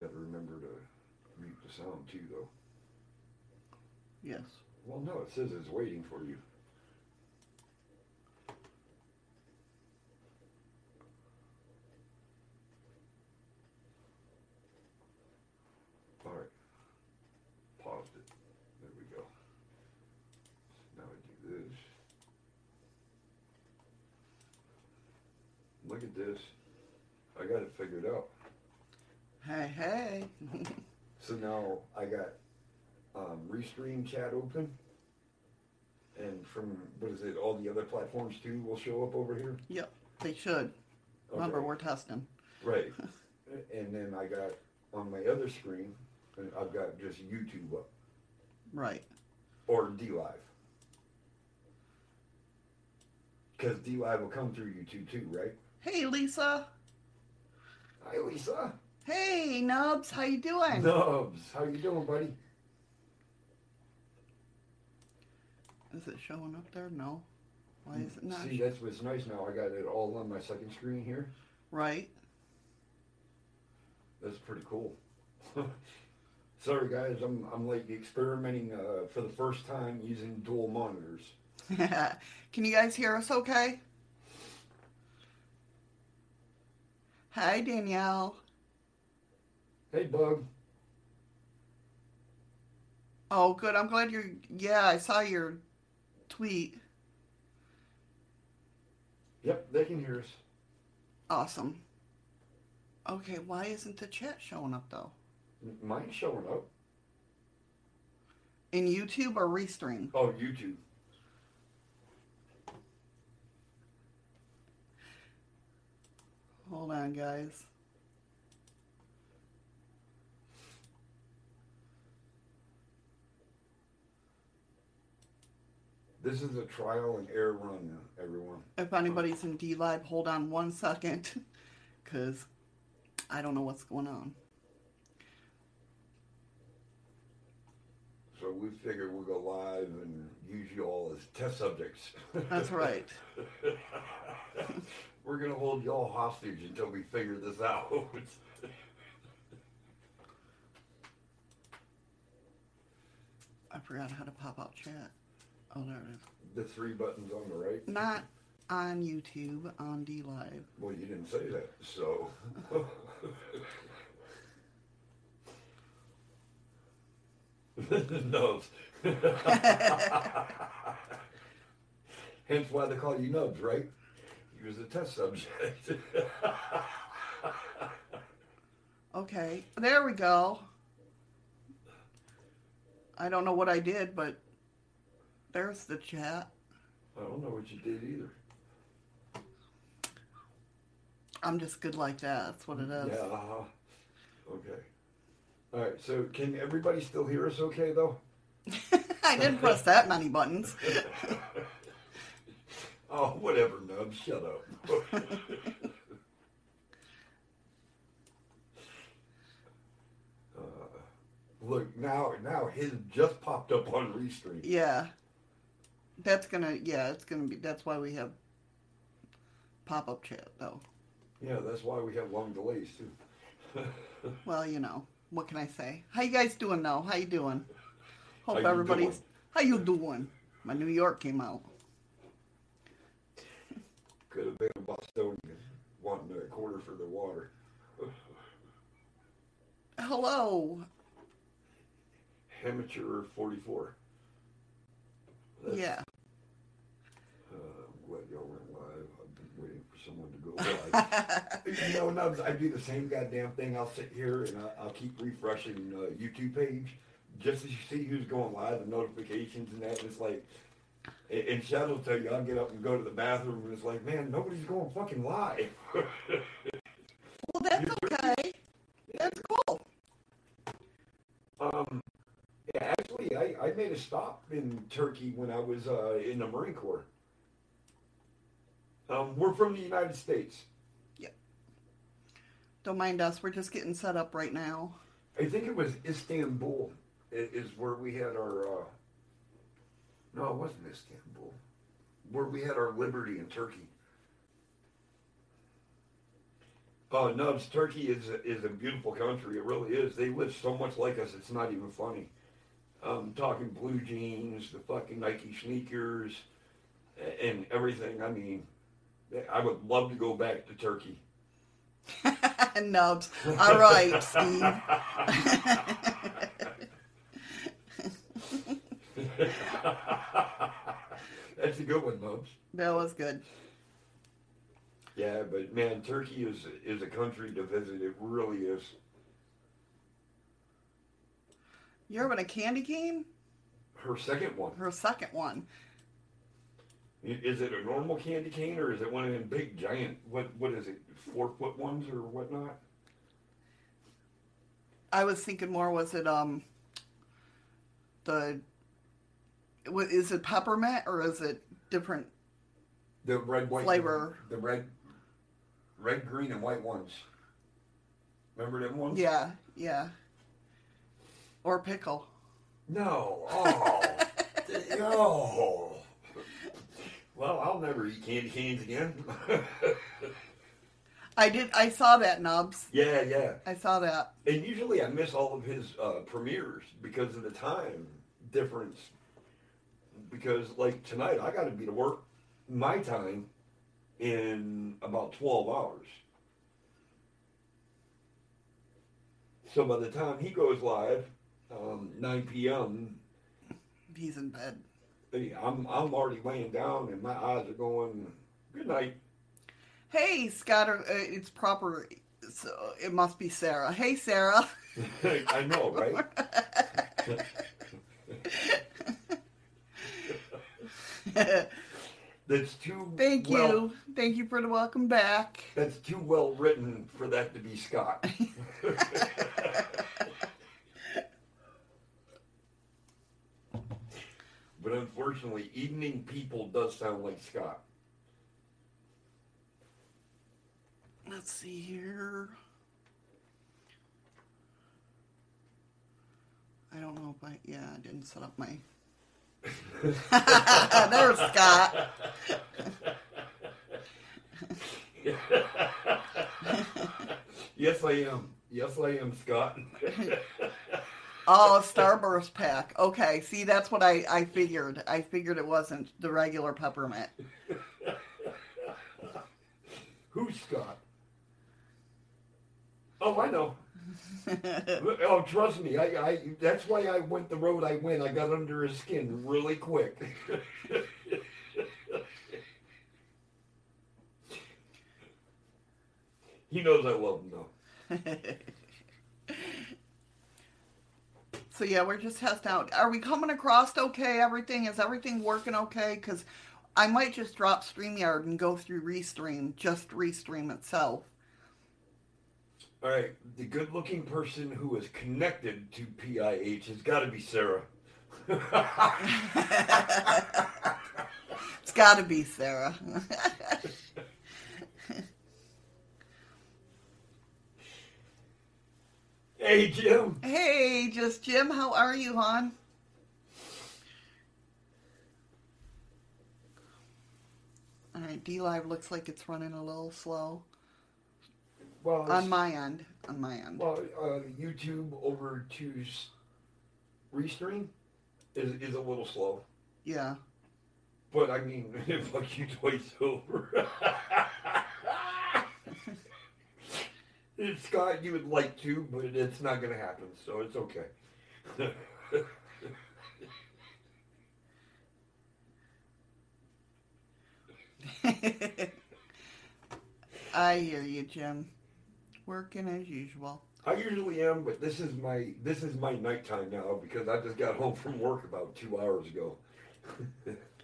Gotta remember to mute the sound too, though. Yes. Well, no, it says it's waiting for you. All right. Paused it. There we go. Now I do this. Look at this. I got it figured out. Hey, hey. So now I got um, Restream chat open. And from, what is it, all the other platforms too will show up over here? yep, they should. Remember, we're testing. Right. and then I got on my other screen, I've got just YouTube up Right. or D Live. Because D Live will come through YouTube too, right? Hey, Lisa. Hi, Lisa. Hey, Nubs. How you doing? Nubs, how you doing, buddy? Is it showing up there? No. Why is it not? See, that's what's nice now. I got it all on my second screen here. Right. That's pretty cool. Sorry, guys. I'm I'm like experimenting uh, for the first time using dual monitors. Can you guys hear us okay? Hi, Danielle. Hey, Bug. Oh, good. I'm glad you're. Yeah, I saw your tweet. Yep, they can hear us. Awesome. Okay, why isn't the chat showing up though? Mine's showing up. In YouTube or Restream? Oh, YouTube. Hold on, guys. This is a trial and error run, everyone. If anybody's in D Live, hold on one second, because I don't know what's going on. So we figured we'll go live and use you all as test subjects. That's right. We're gonna hold y'all hostage until we figure this out. I forgot how to pop out chat. Oh, there it is. the three buttons on the right. Not on YouTube, on D Live. Well, you didn't say that, so. Nubs. Hence why they call you Nubs, right? He was a test subject. Okay, there we go. I don't know what I did, but there's the chat. I don't know what you did either. I'm just good like that. That's what it is. Yeah. uh-huh. Okay. All right. So can everybody still hear us? Okay, though. I didn't press that many buttons. Oh, whatever, Nubs. Shut up. uh, look now. Now his just popped up on Restream. Yeah. That's gonna, yeah, it's gonna be, that's why we have pop up chat, though. Yeah, that's why we have long delays too. Well, you know, what can I say? How you guys doing, though? How you doing? Hope How everybody's, doing? how you doing? My New York came out. Could have been a Bostonian wanting a quarter for the water. Hello. Amateur 44. That's- Yeah. Uh, I'm glad y'all went live. I've been waiting for someone to go live. you know, Nubs, I do the same goddamn thing. I'll sit here and I, I'll keep refreshing uh, YouTube page just to see who's going live and notifications and that. And it's like, and and Shadow will tell you, I'll get up and go to the bathroom and it's like, man, nobody's going fucking live. Well, that's okay. That's cool. um, yeah, actually, I, I made a stop in Turkey when I was uh, in the Marine Corps. Um, we're from the United States. Yep. Don't mind us. We're just getting set up right now. I think it was Istanbul is where we had our. Uh, no, it wasn't Istanbul. Where we had our liberty in Turkey. Oh, Nubs, Turkey is is a beautiful country. It really is. They live so much like us. It's not even funny. Um, talking blue jeans, the fucking Nike sneakers, and everything. I mean, I would love to go back to Turkey. Nubs. All right, Steve. That's a good one, Nubs. that was good. Yeah, but man, Turkey is is a country to visit. It really is. You're having a candy cane? Her second one. Her second one. I- Is it a normal candy cane or is it one of them big giant? What what is it? Four foot ones or whatnot? I was thinking more, was it, um, the, what is it peppermint or is it different? The red white Flavor. The red, red green and white ones. Remember them ones? Yeah, yeah. Or pickle. No. Oh. no. Well, I'll never eat candy canes again. I did, I saw that, Nubs. yeah, yeah. I saw that. And usually I miss all of his uh, premieres because of the time difference. Because like tonight, I got to be to work my time in about twelve hours. So by the time he goes live, um, nine p.m., He's in bed. I'm I'm already laying down and my eyes are going. Good night. Hey, Scott, uh, it's proper, so it must be Sarah. Hey, Sarah. I know, right? That's too. Thank well- you. Thank you for the welcome back. That's too well written for that to be Scott. but unfortunately, evening people does sound like Scott. Let's see here. I don't know if I, yeah, I didn't set up my. There's Scott. yes, I am. Yes, I am, Scott. Oh, Starburst pack. Okay, see, that's what I, I figured. I figured it wasn't the regular peppermint. Who's Scott? Oh, I know. Oh, trust me. I, I. That's why I went the road I went. I got under his skin really quick. he knows I love him though. So yeah, we're just testing out. Are we coming across okay? Everything is everything working okay? Because I might just drop Streamyard and go through Restream, just Restream itself. All right, the good-looking person who is connected to PIH has got to be Sarah. It's got to be Sarah. hey, Jim. hey, just Jim, how are you, hon? All right, D Live looks like it's running a little slow Well, on my end. On my end. Well, uh, YouTube over to Restream is is a little slow, Yeah. but I mean, fuck you twice over. Scott, you would like to, but it's not going to happen, so it's okay. I hear you, Jim. Working as usual. I usually am, but this is my this is my nighttime now because I just got home from work about two hours ago.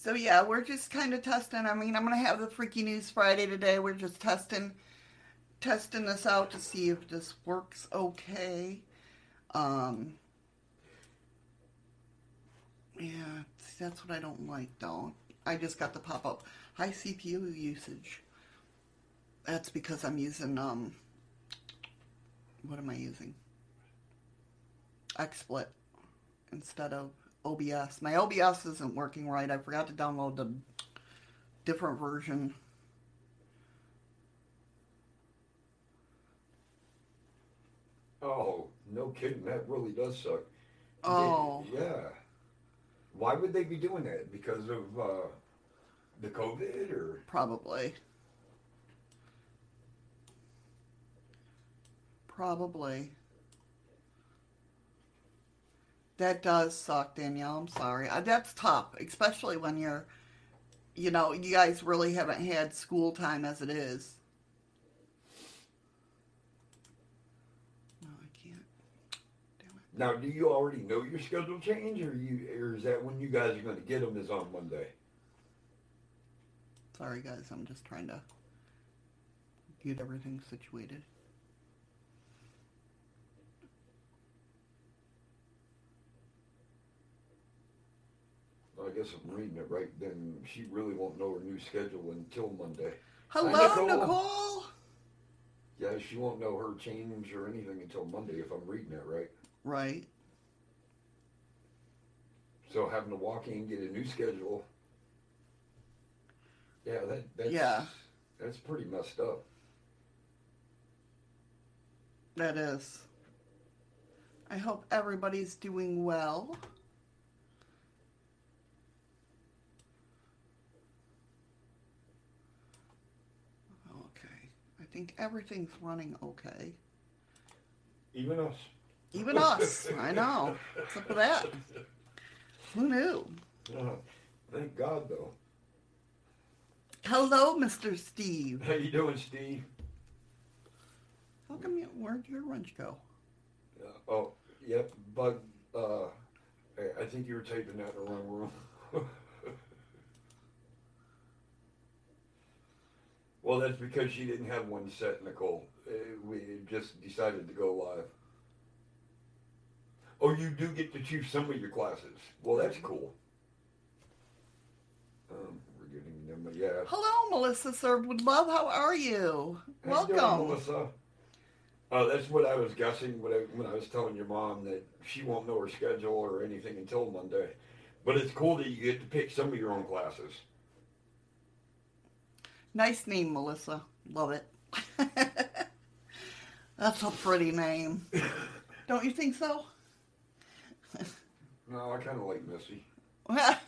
So yeah, we're just kind of testing. I mean, I'm gonna have the Freaky News Friday today. We're just testing, testing this out to see if this works okay. Um, yeah, that's what I don't like though. I just got the pop up high CPU usage. That's because I'm using um, what am I using? XSplit instead of OBS. My OBS isn't working right. I forgot to download the different version. Oh, no kidding. That really does suck. Oh. They- yeah. Why would they be doing that? Because of uh, the COVID or? Probably. Probably. That does suck, Danielle. I'm sorry. That's tough, especially when you're, you know, you guys really haven't had school time as it is. No, I can't. Damn it. Now, do you already know your schedule change, or you, or is that when you guys are going to get them? Is on Monday? Sorry, guys. I'm just trying to get everything situated. I guess I'm reading it right. Then she really won't know her new schedule until Monday. Hello, Nicole. Nicole. Yeah, she won't know her change or anything until Monday if I'm reading it right. Right. So having to walk in and get a new schedule. Yeah, that that's Yeah. that's pretty messed up. That is. I hope everybody's doing well. Okay. I think everything's running okay. Even us. Even us. I know. What's up with that? Who knew? Uh, thank God though. Hello, Mr. Steve. How you doing, Steve? How come you, where'd your wrench go? Uh, oh, yep, Bug. Uh, I, I think you were taping that in the wrong room. well, that's because she didn't have one set, Nicole. Uh, we just decided to go live. Oh, you do get to choose some of your classes. Well, that's cool. Um, we're getting them, yeah. Hello, Melissa Sirwood Love. How are you? How you doing, Welcome. Melissa. Uh, that's what I was guessing when I, when I was telling your mom that she won't know her schedule or anything until Monday. But it's cool that you get to pick some of your own classes. Nice name, Melissa. Love it. That's a pretty name. Don't you think so? No, I kind of like Missy.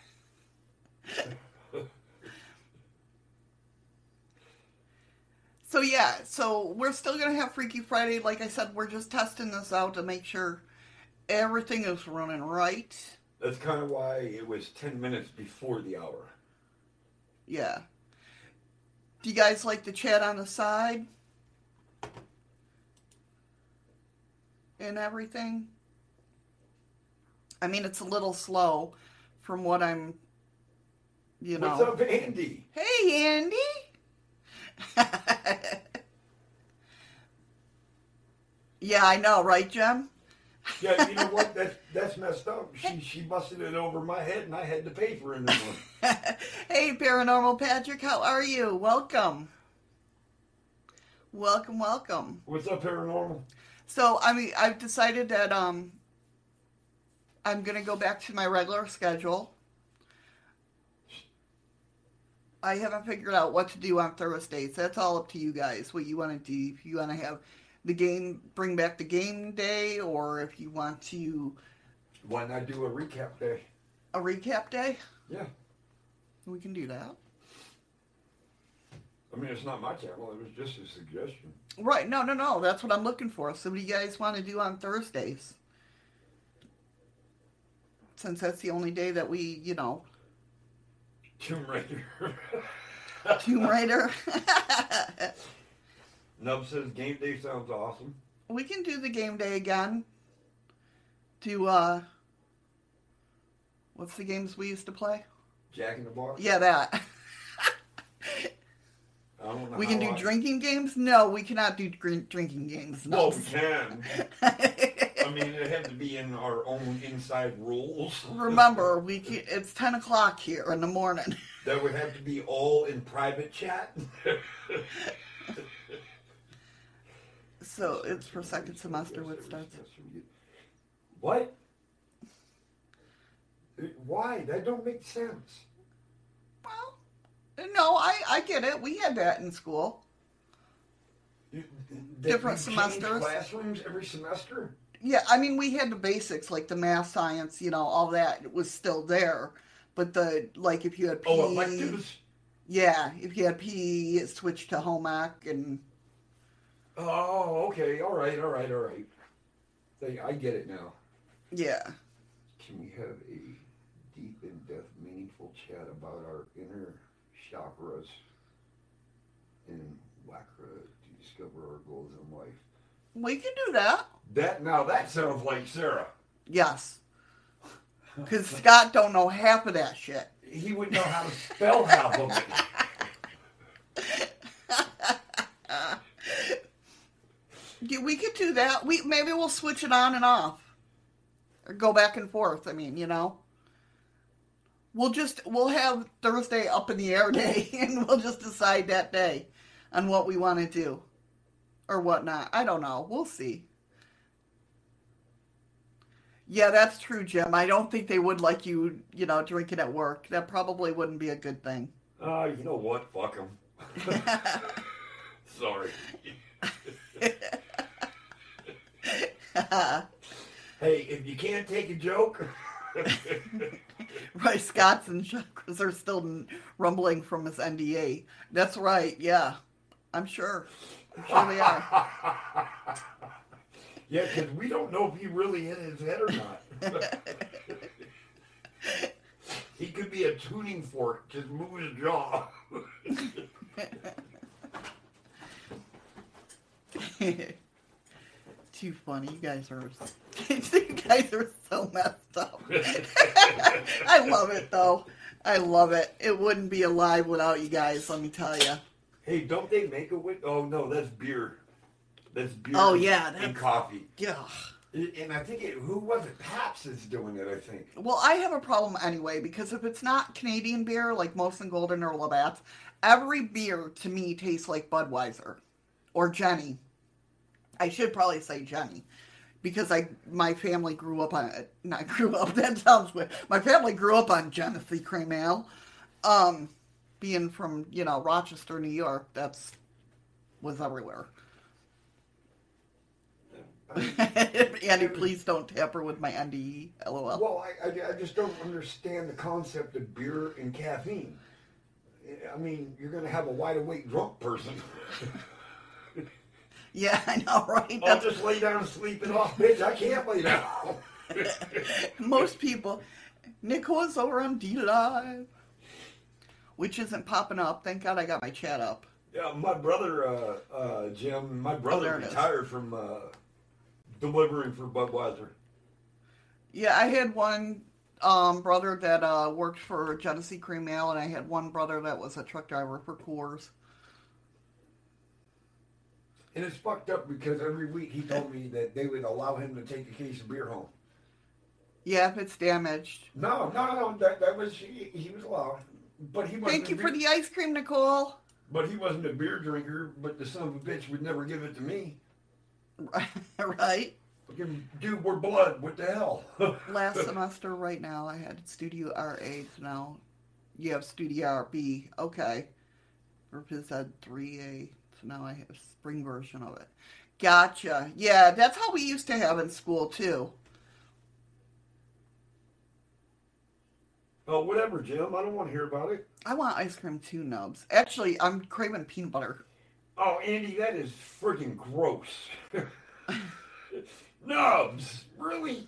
so yeah, so we're still gonna have Freaky Friday. Like I said, we're just testing this out to make sure everything is running right. That's kind of why it was 10 minutes before the hour. Yeah. Do you guys like the chat on the side? And everything? I mean, it's a little slow from what I'm, you know. What's up, Andy? Hey, Andy. yeah, I know, right, Jem? Yeah, you know what? That's that's messed up. She she busted it over my head, and I had to pay for it. hey, Paranormal Patrick, how are you? Welcome. Welcome, welcome. What's up, paranormal? So, I mean, I've decided that um, I'm going to go back to my regular schedule. I haven't figured out what to do on Thursdays. That's all up to you guys. What you want to do? If you want to have the game, bring back the game day, or if you want to Why not do a recap day? a recap day, Yeah. we can do that. I mean, it's not my channel. It was just a suggestion. Right? No, no, no. That's what I'm looking for. So, what do you guys want to do on Thursdays? Since that's the only day that we, you know, Tomb Raider. Tomb Raider. Nub says game day sounds awesome. we can do the game day again. To uh, what's the games we used to play? Jack in the Box. Yeah, that. I don't know. we can do I- drinking games. No, we cannot do drink, drinking games. Well, No. we can. I mean, it had to be in our own inside rules. Remember, we can, it's ten o'clock here in the morning. that would have to be all in private chat. So it's for second semester. What starts? What? Why? That don't make sense. Well, no, I I get it. We had that in school. You- Different that you change semesters? Classrooms every semester. Yeah, I mean, we had the basics like the math, science, you know, all that was still there. But the like, if you had PE, Oh, electives. yeah, if you had PE, it switched to home ec, and Oh, okay. All right. All right. All right. I get it now. yeah, Can we have a deep, in-depth, meaningful chat about our inner chakras and Wakra to discover our goals in life? we can do that. That now that sounds like Sarah. Yes, because Scott don't know half of that shit. He wouldn't know how to spell half of it. Yeah, we could do that. We maybe we'll switch it on and off, or go back and forth. I mean, you know, we'll just we'll have Thursday up in the air day, and we'll just decide that day on what we want to do or whatnot. I don't know. We'll see. Yeah, that's true, Jim. I don't think they would like you, you know, drinking at work. That probably wouldn't be a good thing. Uh, you know what? Fuck them. Sorry. Hey, if you can't take a joke, Right, Scott's and chakras are still rumbling from his NDE. That's right, yeah. I'm sure. I'm sure they are. yeah, because we don't know if he really in his head or not. he could be a tuning fork, just move his jaw. Too funny. You guys are you guys are so messed up. I love it though. I love it. It wouldn't be alive without you guys, let me tell you. hey, don't they make a wit? Oh no, that's beer. That's beer. Oh, yeah, and coffee. Yeah. And I think it, who was it? Pabst is doing it. I think. Well, I have a problem anyway because if it's not Canadian beer like Molson Golden or Labatt's, every beer to me tastes like Budweiser or Genny. I should probably say Genny because I my family grew up on. Not grew up. That sounds weird. My family grew up on Genesee Cream. Um, being from you know Rochester, New York, that's was everywhere. Andy, please don't tamper with my NDE. LOL. Well, I, I, I just don't understand the concept of beer and caffeine. I mean, you're going to have a wide awake drunk person. Yeah, I know, right? I'll That's, just lay down and sleep it off, bitch. I can't lay down. most people. Nicola's over on D Live, which isn't popping up. Thank God I got my chat up. yeah, my brother, uh, uh, Jim, my brother there it is. retired from uh, delivering for Budweiser. Yeah, I had one um, brother that uh, worked for Genesee Cream Ale, and I had one brother that was a truck driver for Coors. And it's fucked up because every week he told me that they would allow him to take a case of beer home. Yeah, if it's damaged. No, no, no, that, that was, he, he was allowed. But he wasn't Thank you for the ice cream, Nicole. But he wasn't a beer drinker, but the son of a bitch would never give it to me. right? Dude, we're blood. What the hell? Last semester, right now, I had Studio R8. Now you have Studio RB. Okay. Or Phys Ed 3A. So now I have spring version of it. Gotcha. Yeah, that's how we used to have in school, too. oh, whatever, Jim. I don't want to hear about it. I want ice cream too, Nubs. Actually, I'm craving peanut butter. Oh, Andy, that is freaking gross. Nubs, really?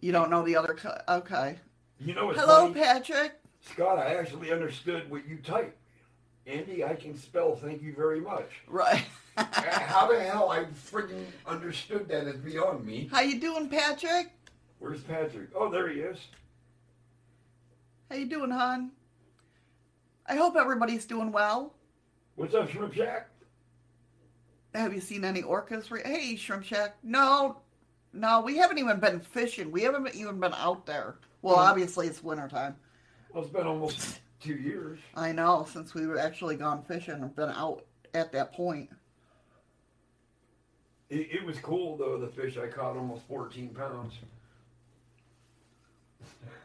You don't know the other. Co- okay. You know Hello, funny? Patrick. Scott, I actually understood what you typed. Andy, I can spell thank you very much. Right. How the hell I freaking understood that is beyond me. How you doing, Patrick? Where's Patrick? Oh, there he is. How you doing, hon? I hope everybody's doing well. What's up, Shrimp Shack? Have you seen any orcas? Re- hey, Shrimp Shack. No, no, we haven't even been fishing. We haven't even been out there. Well, Mhm. obviously it's wintertime. Well, it's been almost two years. I know since we've actually gone fishing and been out at that point. It, it was cool though. The fish I caught almost 14 pounds.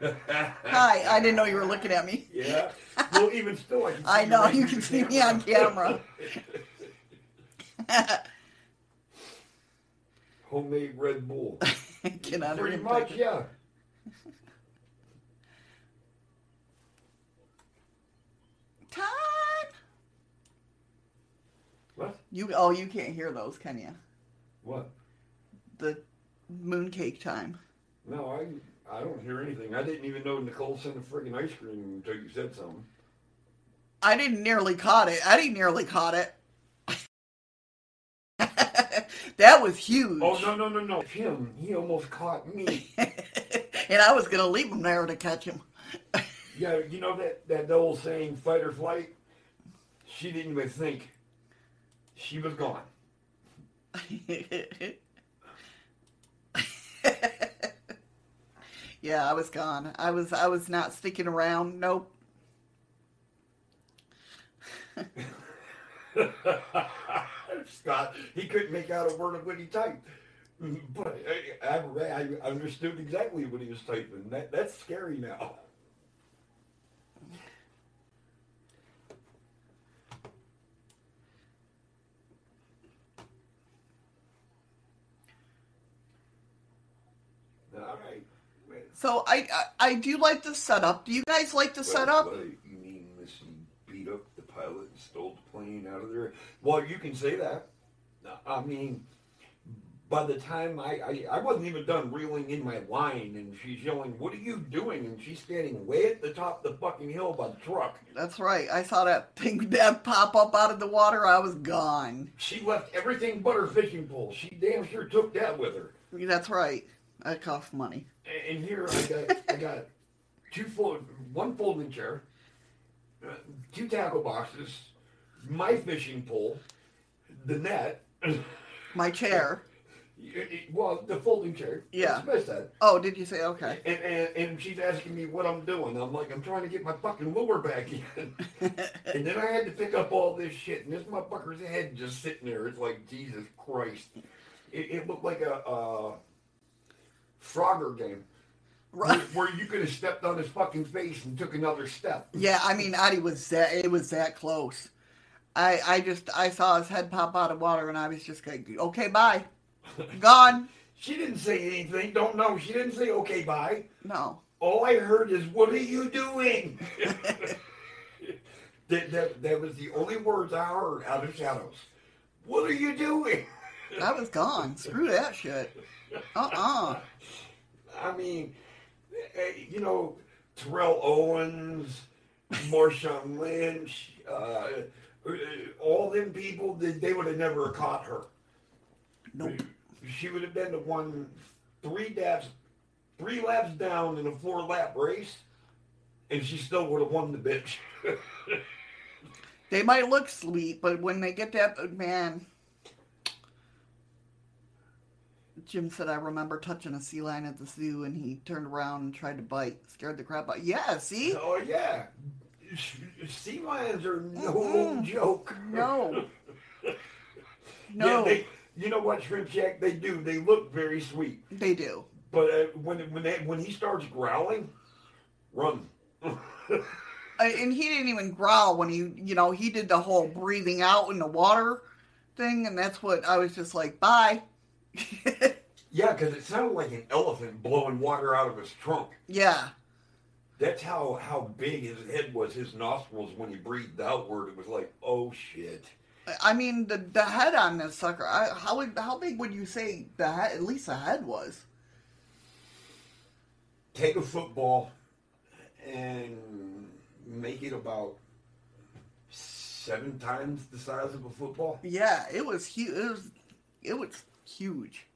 Hi, I didn't know you were looking at me. yeah. Well, even still, I can see I know, right you can see me on camera. Homemade Red Bull. Get out of Pretty much, yeah. Time. What? You oh you can't hear those, can you? What? The mooncake time. No, I I don't hear anything. I didn't even know Nicole sent a friggin' ice cream until you said something. I didn't nearly caught it. I didn't nearly caught it. that was huge. Oh no no no no! Him, he almost caught me. and I was gonna leave him there to catch him. Yeah, you know that that old saying, fight or flight. She didn't even think. She was gone. yeah, I was gone. I was I was not sticking around. Nope. Scott, he couldn't make out a word of what he typed. But I, I, I understood exactly what he was typing. That that's scary now. All right. So I, I I do like the setup. Do you guys like the setup? What, you mean Missy beat up the pilot and stole the plane out of there? Well, you can say that. I mean, by the time I, I, I wasn't even done reeling in my line, and she's yelling, "What are you doing?" And she's standing way at the top of the fucking hill by the truck. That's right. I saw that thing that pop up out of the water. I was gone. She left everything but her fishing pole. She damn sure took that with her. That's right. That cost money. And here I got I got two fold one folding chair, uh, two tackle boxes, my fishing pole, the net. My chair. well, the folding chair. Yeah. That's what I said. Oh, did you say okay? And, and and she's asking me what I'm doing. I'm like, I'm trying to get my fucking lure back in. and then I had to pick up all this shit, and this motherfucker's head just sitting there. It's like Jesus Christ. It, it looked like a, a Frogger game. Right. where you could have stepped on his fucking face and took another step. Yeah, I mean, Addie was that. It was that close. I I just I saw his head pop out of water, and I was just like, okay, bye, gone. She didn't say anything. Don't know. She didn't say okay, bye. No. All I heard is, "What are you doing?" that, that that was the only words I heard out of shadows. What are you doing? I was gone. Screw that shit. Uh uh I mean, eh, you know, Terrell Owens, Marshawn Lynch, uh, all them people, they, they would have never caught her. Nope. She would have been the one three laps, three laps down in a four lap race, and she still would have won the bitch. They might look sweet, but when they get that man. Jim said, I remember touching a sea lion at the zoo and he turned around and tried to bite. Scared the crap out. Yeah, see? oh yeah, sea lions are no Mm-mm. joke. No. Yeah, No, they, you know what, Shrimp Shack? They do. They look very sweet. they do. But uh, when when they, when he starts growling, run. Uh, and he didn't even growl when he, you know, he did the whole breathing out in the water thing, and that's what I was just like, bye. yeah, because it sounded like an elephant blowing water out of his trunk. yeah, That's how how big his head was. His nostrils when he breathed outward, it was like, oh shit. I mean the the head on this sucker. I, how how big would you say the head? At least the head was. Take a football and make it about seven times the size of a football. Yeah, it was huge. It was it was huge.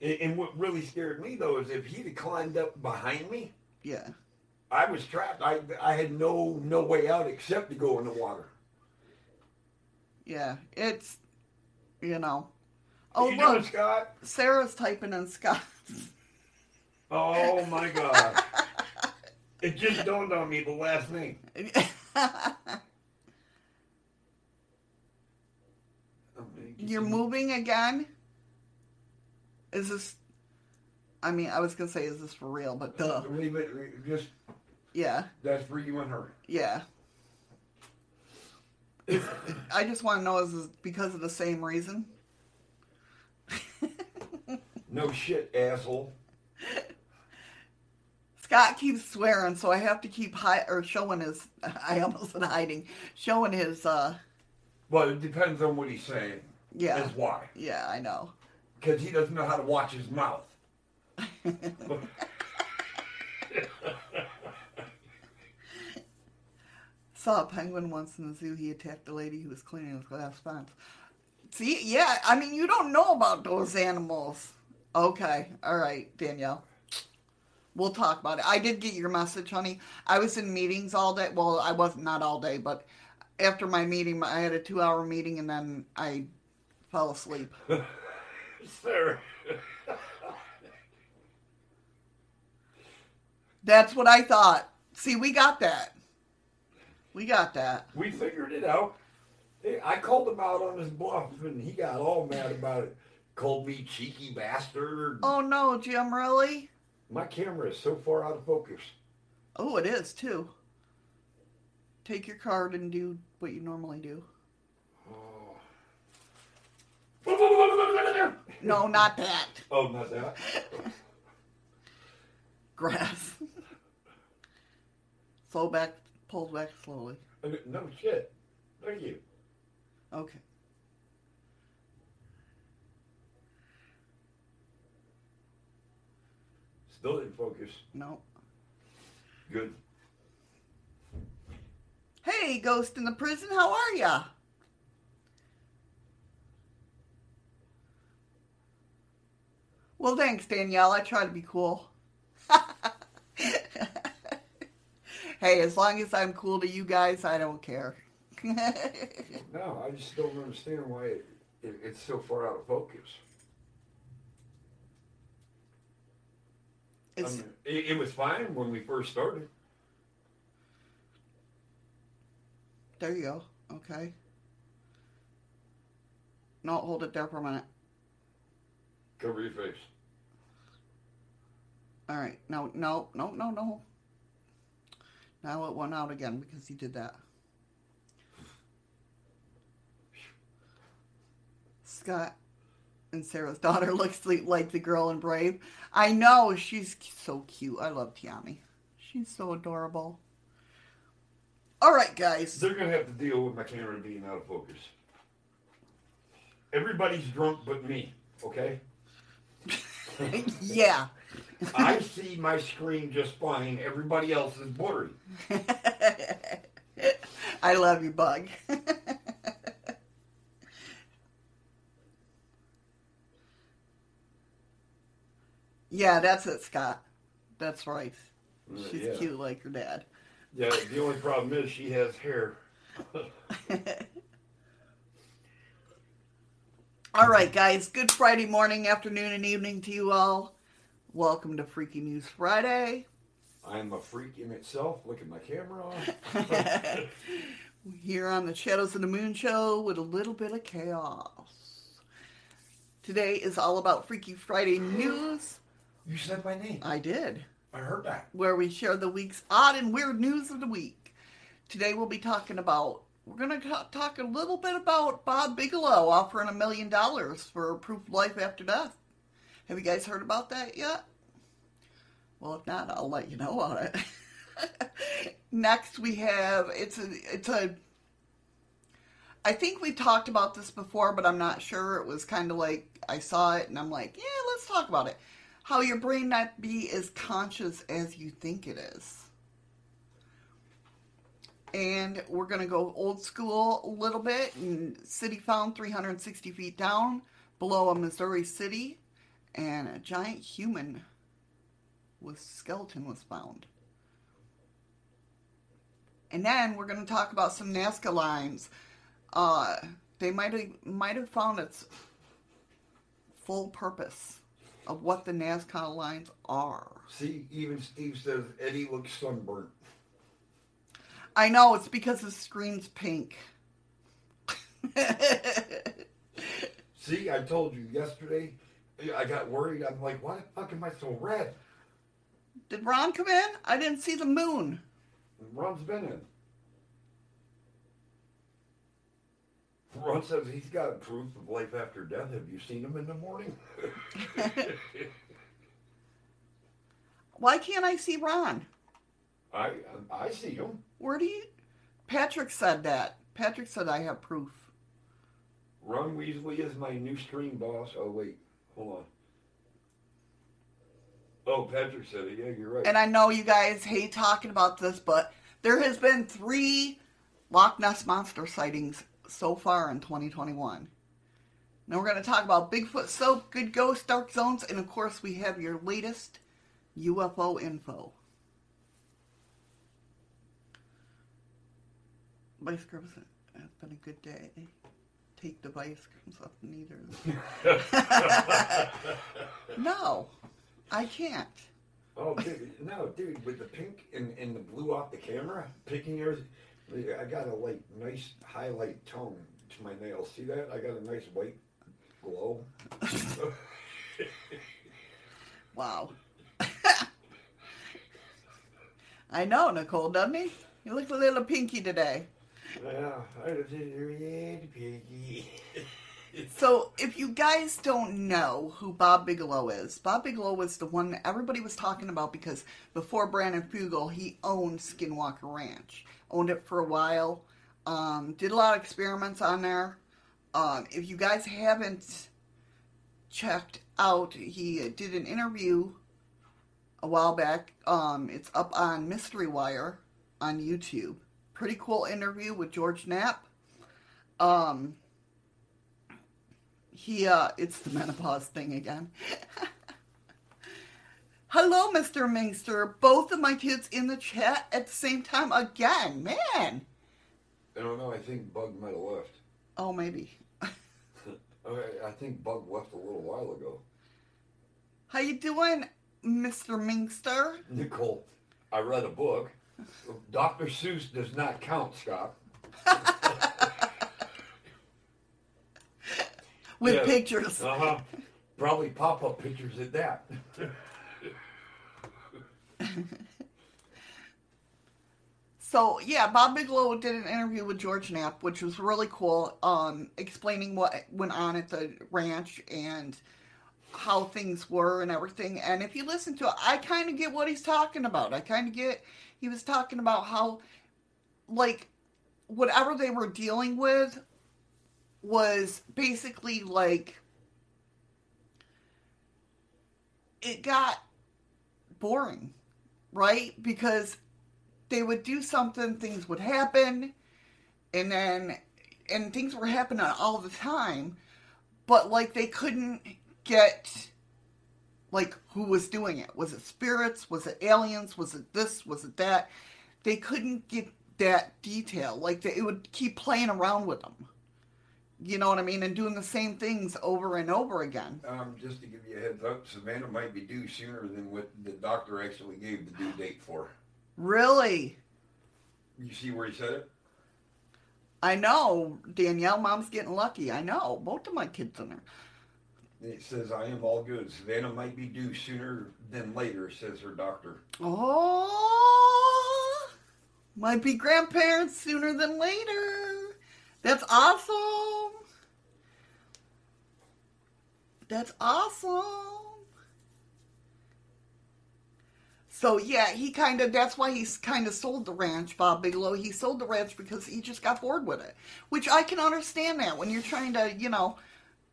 And, what really scared me though is if he'd have climbed up behind me, Yeah, I was trapped. I I had no no way out except to go in the water. yeah. It's you know. Oh you look, Scott? Sarah's typing in Scott. Oh my god! it just dawned on me the last name. Oh, You're moving again? Is this I mean, I was gonna say, is this for real? But duh. Leave it. Just Yeah, that's for you and her. yeah. Is, I just want to know is this because of the same reason? No shit, asshole. Scott keeps swearing, so I have to keep hi- or showing his. I almost said hiding, showing his. uh Well, it depends on what he's saying. Yeah, That's why. yeah, I know. Because he doesn't know how to watch his mouth. Saw a penguin once in the zoo. He attacked a lady who was cleaning his glass fence. See, yeah, I mean, you don't know about those animals. Okay, all right, Danielle. We'll talk about it. I did get your message, honey. I was in meetings all day. Well, I wasn't not all day, but after my meeting, I had a two-hour meeting, and then I fell asleep. Sir. That's what I thought. See, we got that. We got that. We figured it out. I called him out on his bluff, and he got all mad about it. Called me cheeky bastard. Oh no, Jim, really? My camera is so far out of focus. Oh, it is too. Take your card and do what you normally do. Oh. No, not that. Oh, not that. Grass. Slow back, pull back slowly. No shit. Thank you. Okay. Still didn't focus. No. Good. Hey, ghost in the prison, how are ya? Well, thanks, Danielle. I try to be cool. hey, as long as I'm cool to you guys, I don't care. No, I just don't understand why it, it, it's so far out of focus. I mean, it, it was fine when we first started. There you go. Okay. No, hold it there for a minute. Cover your face. All right. No, no, no, no, no. Now it went out again because he did that. Scott and Sarah's daughter looks like the girl in Brave. I know. She's so cute. I love Tiami. She's so adorable. All right, guys. They're gonna have to deal with my camera being out of focus. Everybody's drunk but me, okay? yeah. I see my screen just fine. Everybody else is blurry. I love you, Bug. yeah, that's it, Scott. That's right. Mm, She's yeah. cute like her dad. Yeah, the only problem is she has hair. All right, guys. Good Friday morning, afternoon, and evening to you all. Welcome to Freaky News Friday. I'm a freak in itself. Look at my camera. Here on the Shadows of the Moon show with a little bit of chaos. Today is all about Freaky Friday news. you said my name. I did. I heard that. where we share the week's odd and weird news of the week. Today we'll be talking about, we're going to talk a little bit about Bob Bigelow offering a million dollars for proof of life after death. Have you guys heard about that yet? Well, if not, I'll let you know about it. Next we have, it's a, it's a, I think we talked about this before, but I'm not sure. It was kind of like, I saw it and I'm like, yeah, let's talk about it how your brain not be as conscious as you think it is. And we're going to go old school a little bit. And city found 360 feet down below a Missouri city, and a giant human with skeleton was found. And then we're going to talk about some Nazca lines. Uh, they might have might have found its full purpose of what the Nazca lines are. See, even Steve says Eddie looks sunburnt. I know it's because the screen's pink. See, I told you yesterday. I got worried. I'm like, why the fuck am I so red? Did Ron come in? I didn't see the moon. Ron's been in. Ron says he's got proof of life after death. Have you seen him in the morning? Why can't I see Ron? I I see him. Where do you? Patrick said that. Patrick said I have proof. Ron Weasley is my new stream boss. Oh wait, hold on. Oh, Patrick said it. Yeah, you're right. And I know you guys hate talking about this, but there has been three Loch Ness monster sightings so far in 2021. Now we're going to talk about Bigfoot soap, good ghost, dark zones, and of course we have your latest UFO info. Vice Grips, uh, it's been a good day. Take the vice grips up neither. no, I can't. oh, dude, no, dude, with the pink and, and the blue off the camera, picking yours, I got a like nice highlight tone to my nails. See that? I got a nice white glow. Wow. I know, Nicole, doesn't he? You look a little pinky today. So, if you guys don't know who Bob Bigelow is, Bob Bigelow was the one that everybody was talking about because before Brandon Fugal, he owned Skinwalker Ranch. Owned it for a while. Um, did a lot of experiments on there. Um, if you guys haven't checked out, he did an interview a while back. Um, it's up on Mystery Wire on YouTube. Pretty cool interview with George Knapp. Um, he uh it's the menopause thing again hello mr mingster both of my kids in the chat at the same time again man I don't know. I think Bug might have left. oh maybe I, I think Bug left a little while ago. how you doing mr mingster Nicole, I read a book. Dr. Seuss does not count, Scott. with Yeah. pictures Uh huh. Probably pop up pictures at that. So yeah, Bob Bigelow did an interview with George Knapp, which was really cool, um, explaining what went on at the ranch and how things were and everything. And if you listen to it, I kind of get what he's talking about. I kind of get he was talking about how, like, whatever they were dealing with was basically like it got boring, right? Because they would do something, things would happen, and then and things were happening all the time, but like they couldn't get like who was doing it. Was it spirits? Was it aliens? Was it this? Was it that? They couldn't get that detail. Like they, it would keep playing around with them. You know what I mean? And doing the same things over and over again. Um, just to give you a heads up, Savannah might be due sooner than what the doctor actually gave the due date for. Really? You see where he said it? I know. Danielle, mom's getting lucky. I know. Both of my kids in there. It says, I am all good. Savannah might be due sooner than later, says her doctor. Oh, might be grandparents sooner than later. That's awesome. That's awesome. So yeah, he kind of that's why he's kind of sold the ranch, Bob Bigelow. He sold the ranch because he just got bored with it, which I can understand that when you're trying to, you know,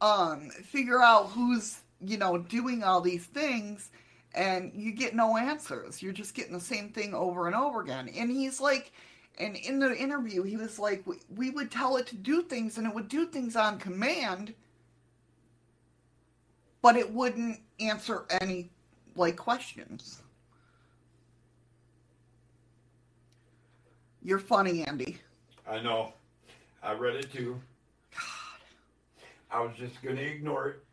um, figure out who's you know doing all these things, and you get no answers. You're just getting the same thing over and over again. And he's like, and in the interview, he was like, we, would tell it to do things, and it would do things on command, but it wouldn't answer any like questions. You're funny, Andy. I know. I read it too. I was just going to ignore it.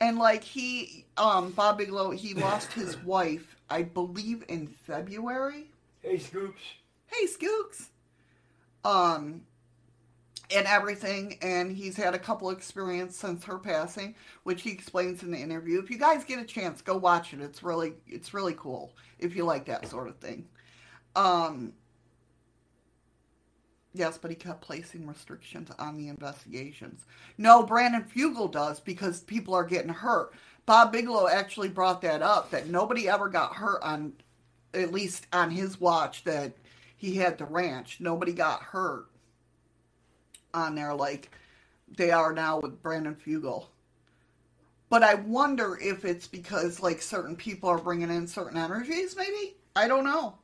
And like he, um, Bob Bigelow, he lost his wife, I believe, in February. Hey, Scoops. Hey, Skooks. Um, and everything. And he's had a couple experiences since her passing, which he explains in the interview. If you guys get a chance, go watch it. It's really it's really cool if you like that sort of thing. Um, yes, but he kept placing restrictions on the investigations. No, Brandon Fugal does because people are getting hurt. Bob Bigelow actually brought that up that nobody ever got hurt on, at least on his watch that he had the ranch. Nobody got hurt on there like they are now with Brandon Fugal. But I wonder if it's because like certain people are bringing in certain energies. Maybe I don't know.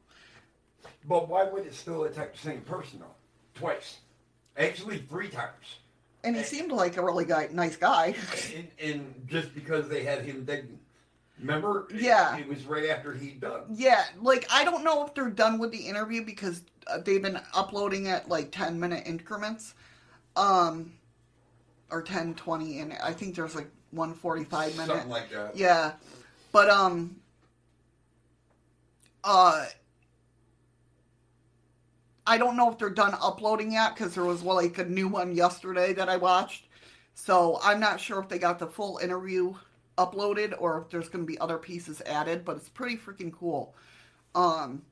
But why would it still attack the same person though? Twice, actually three times. And he seemed like a really guy, nice guy. and, and just because they had him digging. Remember? Yeah. It, it was right after he dug. Yeah, like I don't know if they're done with the interview because uh, they've been uploading at like 10 minute increments. Um or 10 20 and I think there's like 145 minute. Something like that. Yeah. But um uh I don't know if they're done uploading yet because there was like a new one yesterday that I watched. So I'm not sure if they got the full interview uploaded or if there's going to be other pieces added, but it's pretty freaking cool. Um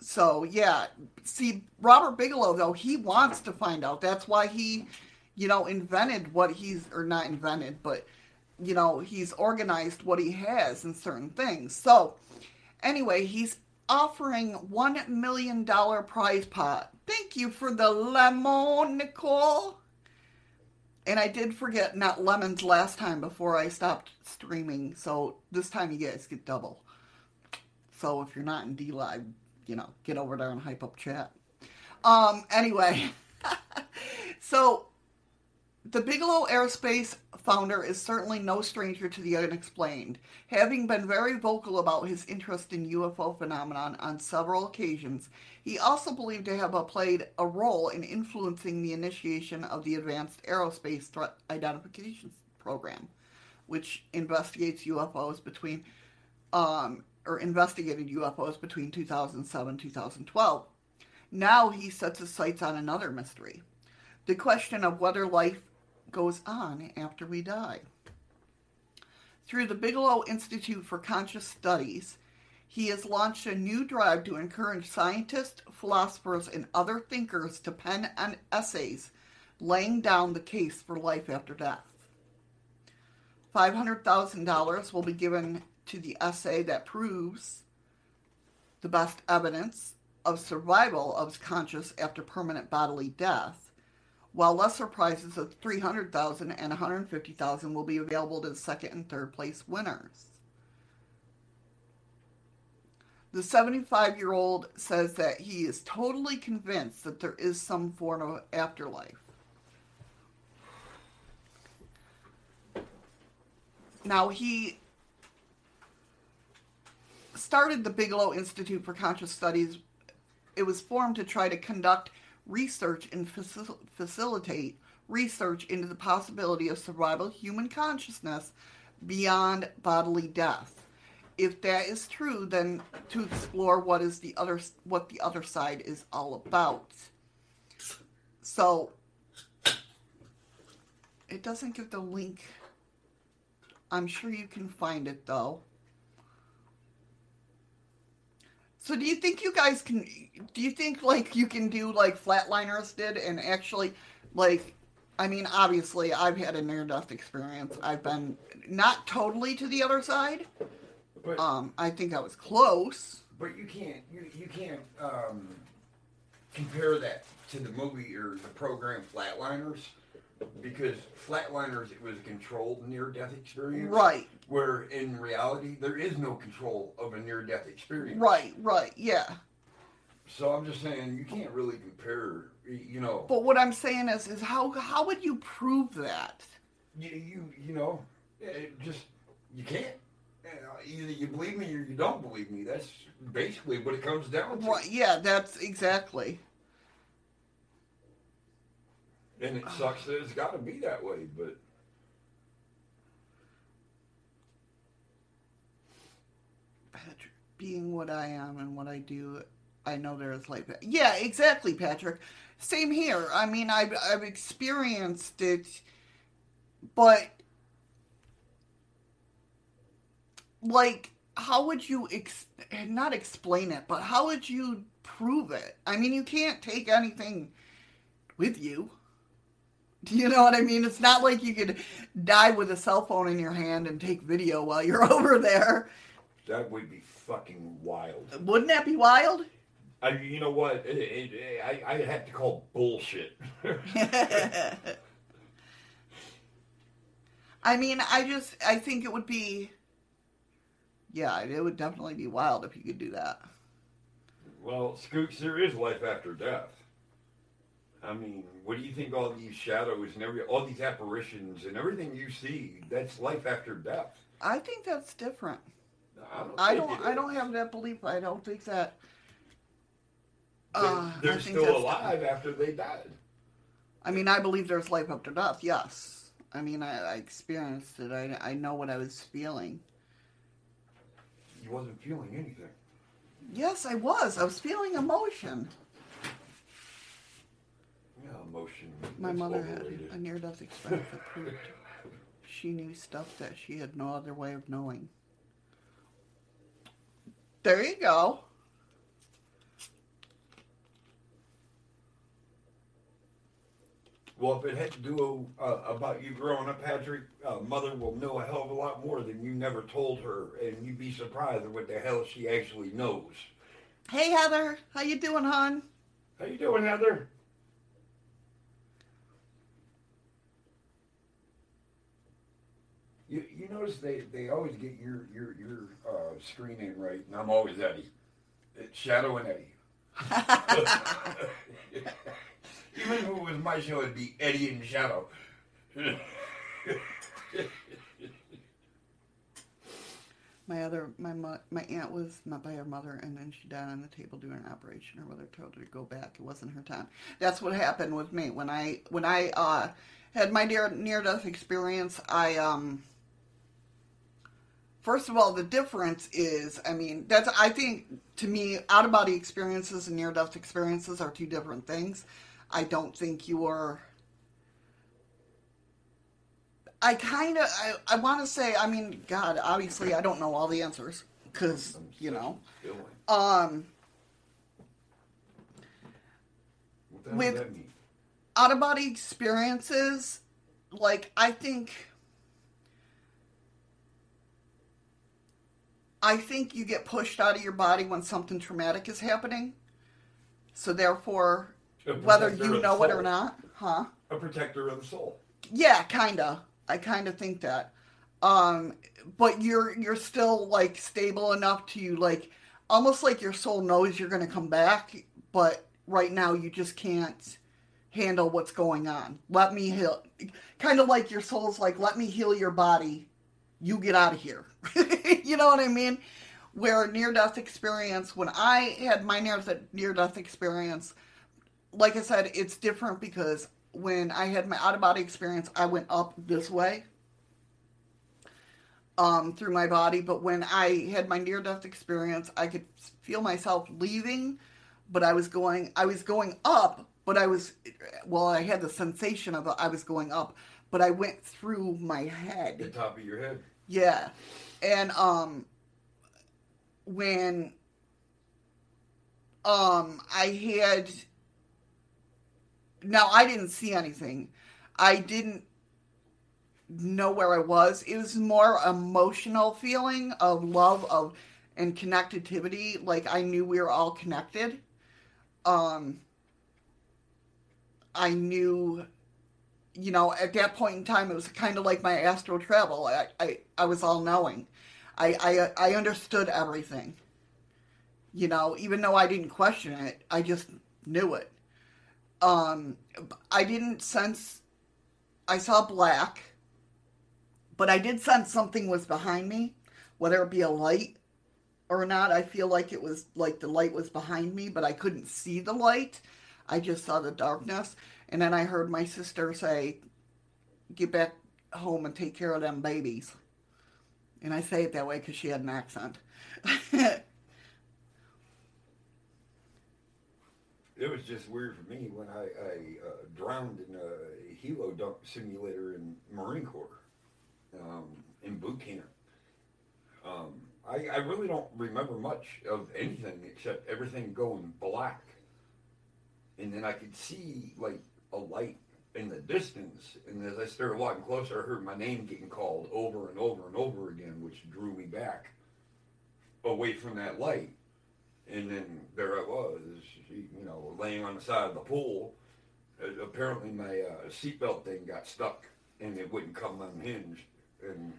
so yeah, see Robert Bigelow though, he wants to find out. That's why he, you know, invented what he's or not invented, but you know, he's organized what he has in certain things. So anyway, he's offering one million dollar prize pot. Thank you for the lemon, Nicole. And I did forget not lemons last time before I stopped streaming, so this time you guys get double. So if you're not in D Live, you know, get over there and hype up chat. Um, anyway, so the Bigelow Aerospace founder is certainly no stranger to the unexplained, having been very vocal about his interest in UFO phenomenon on several occasions. He also believed to have played a role in influencing the initiation of the Advanced Aerospace Threat Identification Program, which investigates UFOs between um, or investigated UFOs between 2007 and 2012. Now he sets his sights on another mystery the question of whether life goes on after we die. Through the Bigelow Institute for Conscious Studies, he has launched a new drive to encourage scientists, philosophers, and other thinkers to pen essays laying down the case for life after death. $500,000 will be given to the essay that proves the best evidence of survival of conscious after permanent bodily death, while lesser prizes of 300,000 and 150,000 will be available to the second and third place winners. The 75 year old says that he is totally convinced that there is some form of afterlife. Now, he started the Bigelow Institute for Conscious Studies. It was formed to try to conduct research and facil- facilitate research into the possibility of survival human consciousness beyond bodily death. If that is true, then to explore what is the other what the other side is all about. So it doesn't give the link. I'm sure you can find it though. So do you think you guys can do you think like you can do like flatliners did and actually like I mean obviously I've had a near death experience. I've been not totally to the other side. But, Um I think I was close. but you can't you, you can't um, compare that to the movie or the program Flatliners because Flatliners it was a controlled near death experience. Right. Where in reality there is no control of a near death experience. Right, right. Yeah. So I'm just saying you can't really compare. You know. But what I'm saying is is how how would you prove that? you you, you know it just you can't. Uh, Either you believe me or you don't believe me. That's basically what it comes down to. Right, yeah, that's exactly. And it ah. sucks that it's got to be that way, but Patrick, being what I am and what I do, I know there is life. Yeah, exactly, Patrick. Same here. I mean, I've I've experienced it, but like, how would you ex- not explain it? But how would you prove it? I mean, you can't take anything with you. Do you know what I mean? It's not like you could die with a cell phone in your hand and take video while you're over there. That would be fucking wild. Wouldn't that be wild? I, you know what? It, it, it, I, I have to call bullshit. I mean, I just, I think it would be, yeah, it would definitely be wild if you could do that. well, Scoots, there is life after death. I mean, what do you think all these shadows and every all these apparitions and everything you see, that's life after death. I think that's different. I don't I don't, I don't have that belief. I don't think that. Uh, I they're still alive after they died. I mean, I believe there's life after death. Yes. I mean, I, I experienced it. I, I know what I was feeling. You wasn't feeling anything. Yes, I was. I was feeling emotion. Yeah, emotion. My that's mother had overrated. a near-death experience that proved she knew stuff that she had no other way of knowing. There you go. Well, if it had to do uh, about you growing up, Patrick, uh, mother will know a hell of a lot more than you never told her, and you'd be surprised at what the hell she actually knows. Hey Heather, how you doing, hon? How you doing, Heather? You, you notice they, they always get your your your uh, screen name right, and I'm always Eddie. It's Shadow and Eddie. Even if it was my show, it'd be Eddie and Shadow. My other, my mo- my aunt was met by her mother, and then she died on the table during an operation. Her mother told her to go back. It wasn't her time. That's what happened with me when I when I uh, had my near near death experience. I um. First of all, the difference is, I mean, that's I think to me, out of body experiences and near death experiences are two different things. I don't think you are. I kind of, I, I want to say, I mean, God, obviously, I don't know all the answers because, you know, um, What the hell With- does that mean? out of body experiences, like, I think, I think you get pushed out of your body when something traumatic is happening. So, therefore, whether you know it or not, huh? A protector of the soul. Yeah, kinda. I kind of think that. Um, but you're you're still like stable enough to you like almost like your soul knows you're gonna come back, but right now you just can't handle what's going on. Let me heal. Kind of like your soul's like, let me heal your body. You get out of here. you know what I mean? Where near death experience, when I had my near near death experience, like I said, it's different because when I had my out of body experience, I went up this way um, through my body. But when I had my near death experience, I could feel myself leaving, but I was going, I was going up, but I was, well, I had the sensation of I was going up, but I went through my head. The top of your head. Yeah. And um when um I had now I didn't see anything. I didn't know where I was. It was more emotional feeling of love of and connectivity. Like I knew we were all connected. Um I knew you know, at that point in time, it was kind of like my astral travel. I, I, I was all knowing. I, I, I understood everything. You know, even though I didn't question it, I just knew it. Um, I didn't sense. I saw black, but I did sense something was behind me, whether it be a light or not. I feel like it was like the light was behind me, but I couldn't see the light. I just saw the darkness. And then I heard my sister say, Get back home and take care of them babies. And I say it that way because she had an accent. it was just weird for me when I, I uh, drowned in a helo dump simulator in Marine Corps um, in boot camp. Um, I, I really don't remember much of anything except everything going black. And then I could see like a light in the distance. And as I started walking closer, I heard my name getting called over and over and over again, which drew me back away from that light. And then there I was, you know, laying on the side of the pool. Apparently, my uh, seatbelt thing got stuck and it wouldn't come unhinged. And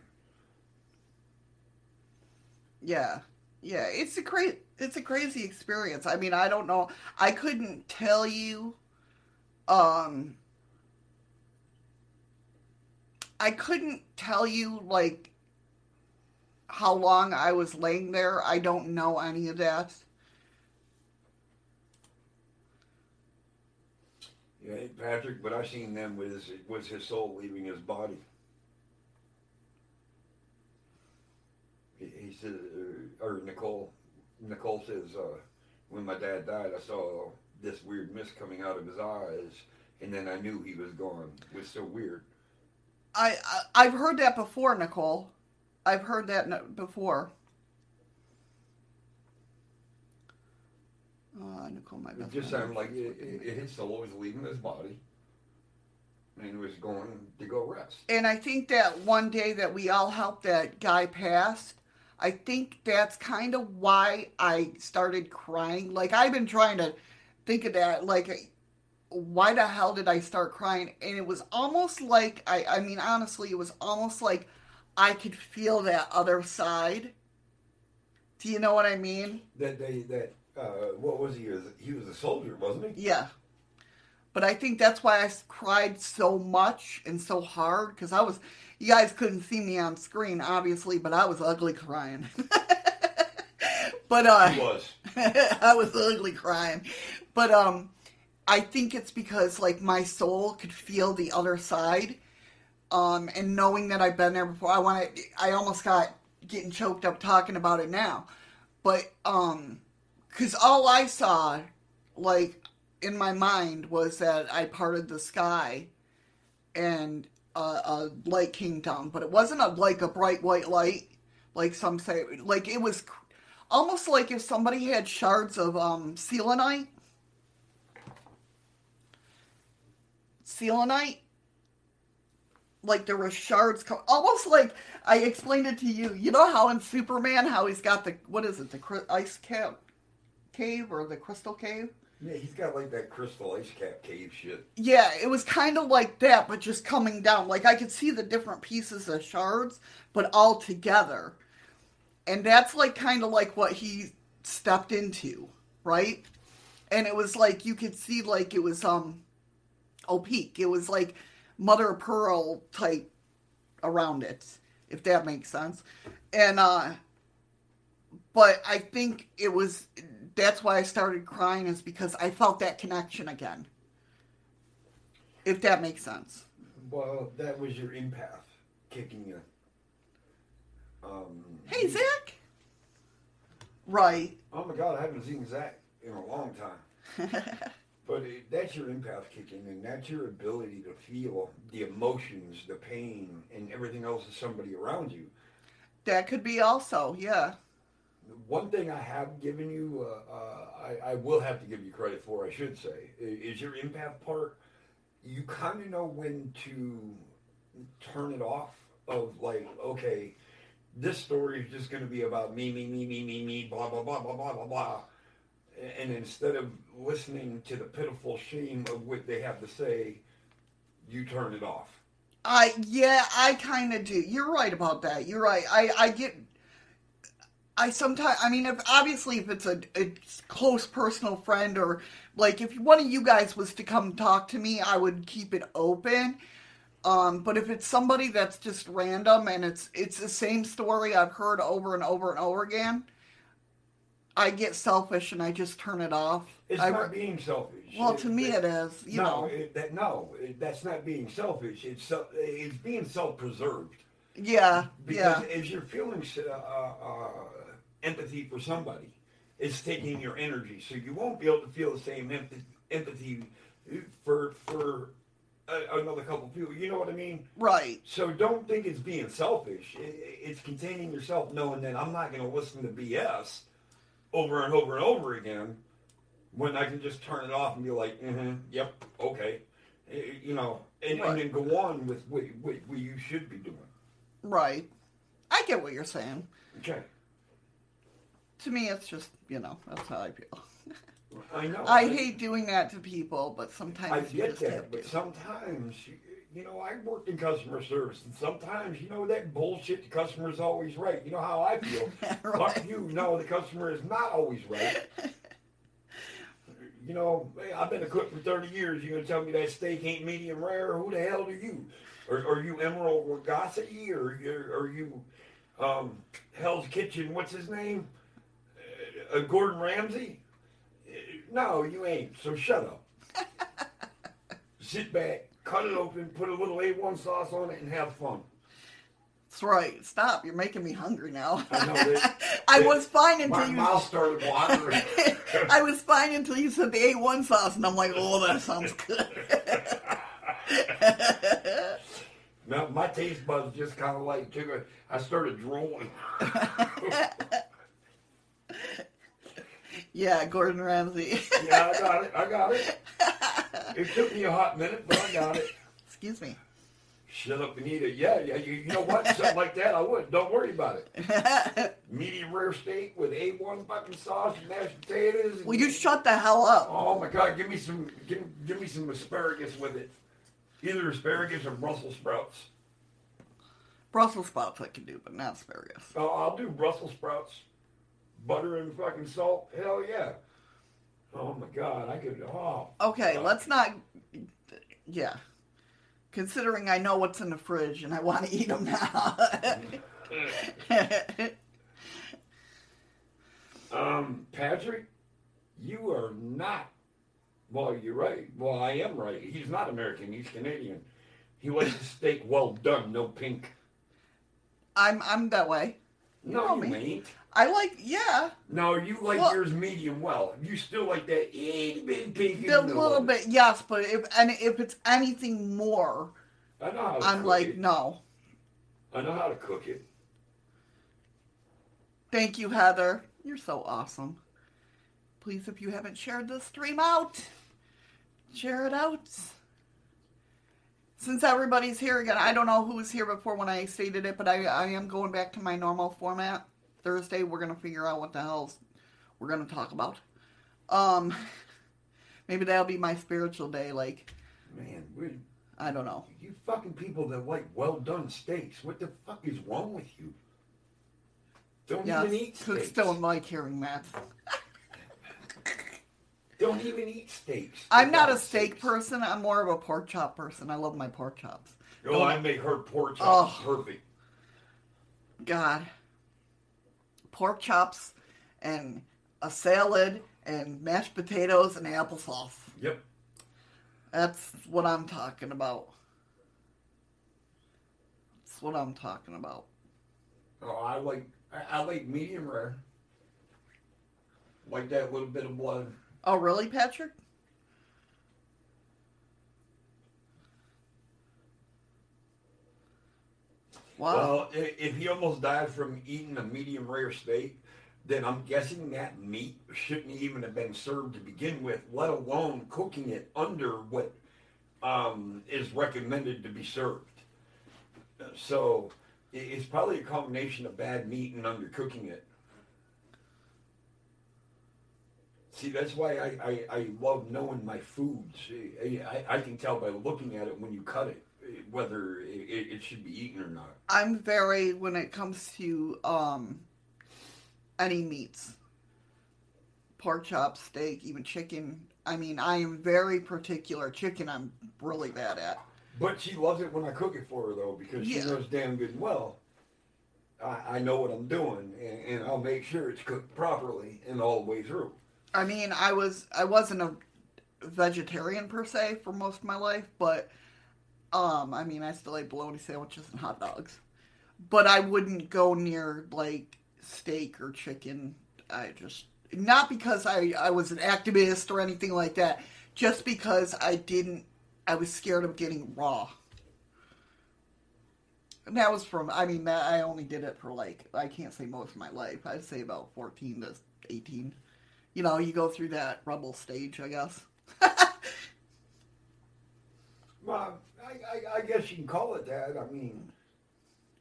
Yeah, yeah, it's a crazy, it's a crazy experience. I mean, I don't know. I couldn't tell you. Um, I couldn't tell you like how long I was laying there. I don't know any of that. yeah, Patrick, but I seen them with his, was his soul leaving his body. He, he said, uh, or Nicole, Nicole says, uh, when my dad died, I saw this weird mist coming out of his eyes, and then I knew he was gone. It was so weird. I, I I've heard that before, Nicole. I've heard that before. Uh, Nicole, my It just sounded like it, it, his soul was leaving his body, and he was going to go rest. And I think that one day that we all helped that guy pass, I think that's kind of why I started crying. Like I've been trying to think of that. Like, why the hell did I start crying? And it was almost like I. I mean, honestly, it was almost like I could feel that other side. Do you know what I mean? That they that uh, what was he? He was- a soldier, wasn't he? Yeah. But I think that's why i cried so much and so hard because I was, you guys couldn't see me on screen, obviously, but I was ugly crying. but uh, was. I was ugly crying. But um, I think it's because like my soul could feel the other side, um, and knowing that I've been there before, I want to. I almost got getting choked up talking about it now, but um, because all I saw, like in my mind, was that I parted the sky, and a, a light came down, but it wasn't a like a bright white light, like some say. Like it was almost like if somebody had shards of um selenite. Selenite. Like there were shards, co- almost like I explained it to you. You know how in Superman, how he's got the what is it, the ice cap cave or the crystal cave? Yeah, he's got like that crystal ice cap cave shit. Yeah, it was kind of like that, but just coming down. Like I could see the different pieces of shards, but all together. And that's like kind of like what he stepped into, right? And it was like you could see like it was um opaque. It was like mother of pearl type around it, if that makes sense. And uh but I think it was that's why I started crying is because I felt that connection again. If that makes sense. Well, that was your empath kicking you. Um, Hey Zach. Right. Oh my God, I haven't seen Zach in a long time. But it, that's your empath kicking, and that's your ability to feel the emotions, the pain, and everything else of somebody around you. that could be also, yeah. One thing I have given you, uh, uh, I, I will have to give you credit for, I should say, is your empath part. You kind of know when to turn it off. Of like, okay, this story is just going to be about me, me, me, me, me, me, blah, blah, blah, blah, blah, blah, blah. And instead of listening to the pitiful shame of what they have to say, you turn it off. I yeah, I kind of do. You're right about that. You're right. I I get. I sometimes. I mean, if obviously if it's a, a close personal friend or like if one of you guys was to come talk to me, I would keep it open. Um, but if it's somebody that's just random and it's it's the same story I've heard over and over and over again, I get selfish and I just turn it off. It's I, not being selfish. well, to me it is. You no, know. it, that, no, it, that's not being selfish. It's it's being self-preserved. Yeah. Because Yeah. if you're feeling uh, uh, empathy for somebody, it's taking your energy, so you won't be able to feel the same empathy, empathy for for a, another couple people. You know what I mean? Right. So don't think it's being selfish. It's containing yourself, knowing that I'm not going to listen to BS over and over and over again when I can just turn it off and be like, mm-hmm, yep, okay, Eh, you know, and, Right. and then go on with what, what, what you should be doing. Right. I get what you're saying. Okay, To me, it's just you know that's how I feel. I know. I hate doing that to people, but sometimes I get that, but sometimes, you- know, I worked in customer service, and sometimes, you know, that bullshit, the customer's always right. You know how I feel. Right. Fuck you. No, the customer is not always right. You know, I've been a cook for 30 years. You're gonna tell me that steak ain't medium rare? Who the hell are you? Or are you Emeril Lagasse? Or you- are you um, Hell's Kitchen? What's his name? Uh, uh, Gordon Ramsay? Uh, No, you ain't. So shut up. Sit back, cut it open, put a little A1 sauce on it, and have fun. That's right. Stop. You're making me hungry now. I know I was fine until My you. mouth started watering. I was fine until you said the A1 sauce, and I'm like, oh, that sounds good. No, my taste buds just kind of like took a. I started drooling. Yeah, Gordon Ramsay. yeah, I got it. I got it. It took me a hot minute, but I got it. Excuse me. Shut up, Anita. Yeah, yeah. You, you know what? Something like that, I would. Don't worry about it. Medium rare steak with A1 fucking sauce and mashed potatoes. And, Will you shut the hell up? Oh my God! Give me some. Give, give me some asparagus with it. Either asparagus or Brussels sprouts. Brussels sprouts I can do, but not asparagus. Oh, I'll do Brussels sprouts, butter and fucking salt. Hell yeah. Oh my God, I could. Oh. Okay, let's not. Yeah. Considering I know what's in the fridge and I want to eat them now. Um, Patrick, you are not. Well, you're right. Well, I am right. He's not American. He's Canadian. He likes his steak well done, no pink. I'm I'm that way. No, know you me. ain't. I like yeah, No, you like Well- yours medium well. You still like that itty bit pink. a little bit yes, but if and if it's anything more, I know how to I'm like it. no. I know how to cook it. Thank you, Heather. You're so awesome. Please, if you haven't shared this stream out, share it out. Since everybody's here again, I don't know who was here before when I stated it, but I, I am going back to my normal format. Thursday, we're going to figure out what the hell we're going to talk about. Um, maybe that'll be my spiritual day. Like, Man, we I don't know. you fucking people that like well done steaks. What the fuck is wrong with you? Don't Yeah, even eat steaks. don't like hearing that. Don't even eat steaks. I'm not a steak sakes. person. I'm more of a pork chop person. I love my pork chops. Oh, I make her pork chops Oh. perfect. God. Pork chops and a salad and mashed potatoes and applesauce. Yep. That's what I'm talking about. That's what I'm talking about. Oh, I like I, I like medium rare. Like that little bit of blood. Oh, really, Patrick? Wow. Well, if he almost died from eating a medium rare steak, then I'm guessing that meat shouldn't even have been served to begin with, let alone cooking it under what um, is recommended to be served. So it's probably a combination of bad meat and undercooking it. See, that's why I, I, I love knowing my foods. I, I, can tell by looking at it when you cut it whether it, it should be eaten or not. I'm very when it comes to um any meats. Pork chops, steak, even chicken. I mean, I am very particular. Chicken I'm really bad at. But she loves it when I cook it for her, though, because she Yeah. knows damn good and well. I, I know what I'm doing, and, and I'll make sure it's cooked properly and all the way through. I mean, I was I wasn't a vegetarian per se for most of my life, but um, I mean, I still ate bologna sandwiches and hot dogs, but I wouldn't go near like steak or chicken. I just not because I, I was an activist or anything like that, just because I didn't, I was scared of getting raw. And that was from, I mean, that, I only did it for like, I can't say most of my life. I'd say about 14 to 18. You know, you go through that rebel stage, I guess. Well, I, I, guess you can call it that. I mean,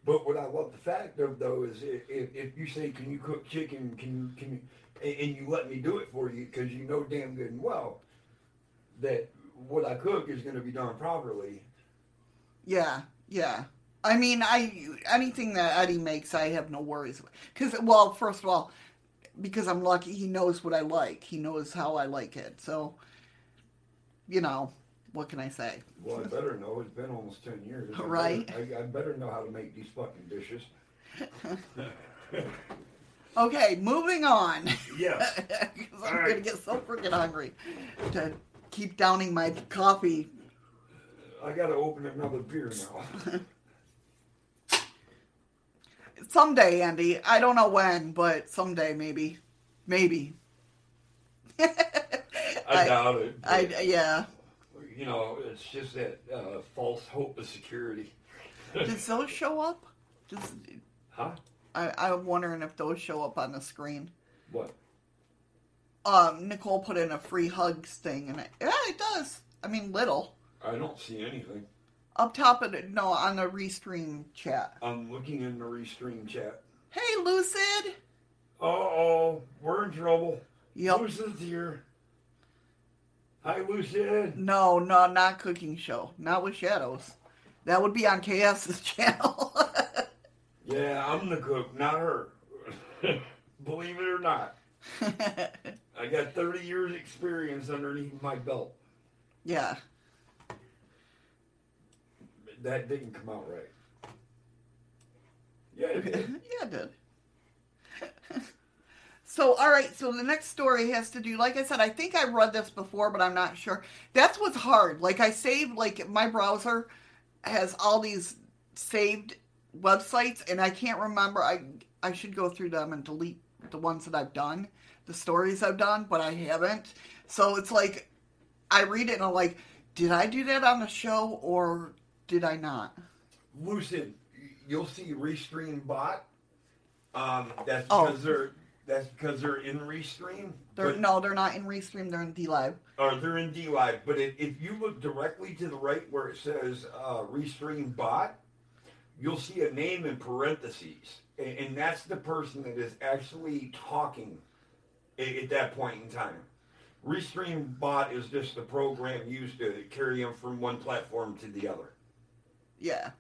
but what I love the fact of though is if, if, you say, "Can you cook chicken?" Can you can you, and you let me do it for you because you know damn good and well that what I cook is going to be done properly. Yeah, yeah. I mean, I anything that Eddie makes, I have no worries. Because, well, first of all, because I'm lucky, he knows what I like. He knows how I like it. So, you know, what can I say? Well, I better know. It's been almost ten years. I Right. Better, I, I better know how to make these fucking dishes. Okay, moving on. Yes. 'Cause I'm right. gonna get so freaking hungry to keep downing my coffee. I got to open another beer now. Someday, Andy. I don't know when, but someday, maybe, maybe. I, doubt it. I yeah. You know, it's just that uh, false hope of security. Does those show up? Does, Huh? I, I'm wondering if those show up on the screen. What? Um, Nicole put in a free hugs thing, and it, yeah, it does. I mean, little I don't see anything. up top of it. No, on the restream chat. I'm looking in the restream chat. Hey, Lucid. Uh oh, we're in trouble. Yep. Lucid's here. No, no, not cooking show. Not with shadows. That would be on KS's channel. Yeah, I'm the cook, not her. Believe it or not. I got 30 years experience underneath my belt. yeah. That didn't come out right. Yeah, it did. yeah, it did. So, all right. So the next story has to do, like I said, I think I read this before, but I'm not sure. That's what's hard. Like I saved, like my browser has all these saved websites, and I can't remember. I I should go through them and delete the ones that I've done, the stories I've done, but I haven't. So it's like I read it and I'm like, did I do that on the show or did I not? Lucid, you'll see Restream bot. Um, that's Oh. because they're that's because they're in Restream. They're, but- no, they're not in Restream. They're in D Live. or they're in D Live. But if, if you look directly to the right where it says uh, Restream bot, you'll see a name in parentheses, and, and that's the person that is actually talking at, at that point in time. Restream bot is just the program used to carry them from one platform to the other. Yeah.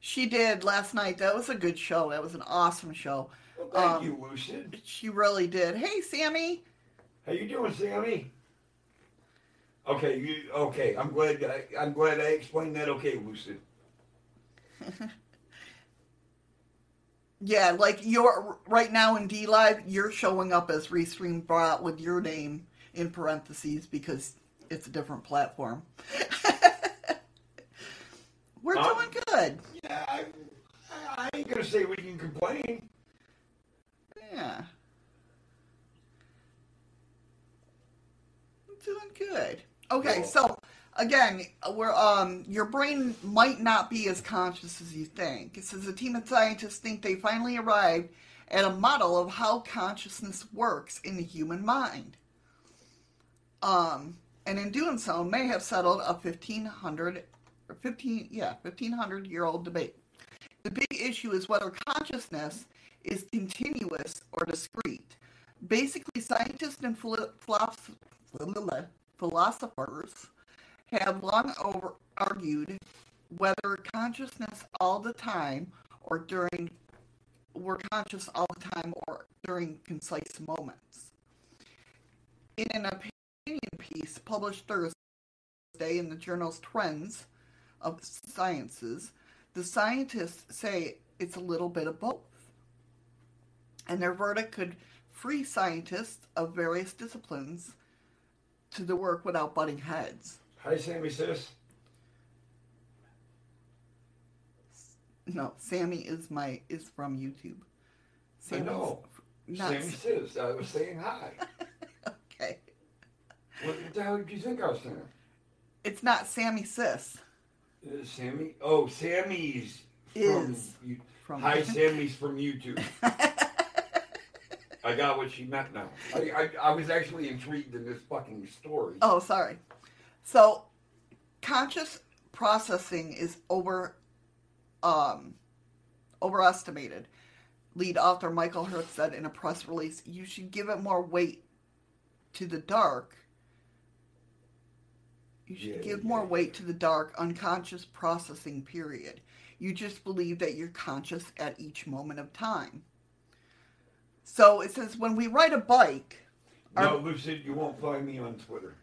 She did last night. That was a good show. That was an awesome show. Well, thank Um, you, Lucid. She really did. Hey, Sammy. How you doing, Sammy? Okay, you okay? I'm glad. I, I'm glad I explained that. Okay, Lucid. Yeah, like you're right now in D Live, you're showing up as Restream Bot with your name in parentheses because it's a different platform. We're Um, doing good. Yeah, I, I ain't gonna say we can complain. Yeah. I'm Doing good. Okay, Cool. so again, we're um your brain might not be as conscious as you think. It says a team of scientists think they finally arrived at a model of how consciousness works in the human mind. Um, and in doing so, may have settled a fifteen hundred or fifteen yeah fifteen hundred year old debate. The big issue is whether consciousness is continuous or discrete. Basically, scientists and philo- philosophers have long over argued whether consciousness all the time or during we're conscious all the time or during concise moments. In an opinion piece published Thursday in the journal's Trends of Sciences, the scientists say it's a little bit of both. And their verdict could free scientists of various disciplines to the work without butting heads. Hi, Sammy sis. No, Sammy is my is from YouTube. I know. Not Sammy says I was saying hi. okay. What the hell did you think I was saying? It's not Sammy Sis. Uh, Sammy? Oh, Sammy's from Is. you, From Hi, Sammy's from YouTube. I got what she meant now. I, I, I was actually intrigued in this fucking story. oh, sorry. So, conscious processing is over, um, overestimated. Lead author Michael Hurst said in a press release, "You should give it more weight to the dark. You should Yeah, give yeah, more yeah. weight to the dark, unconscious processing period. You just believe that you're conscious at each moment of time." So it says when we ride a bike, No, Lucid, you won't find me on Twitter.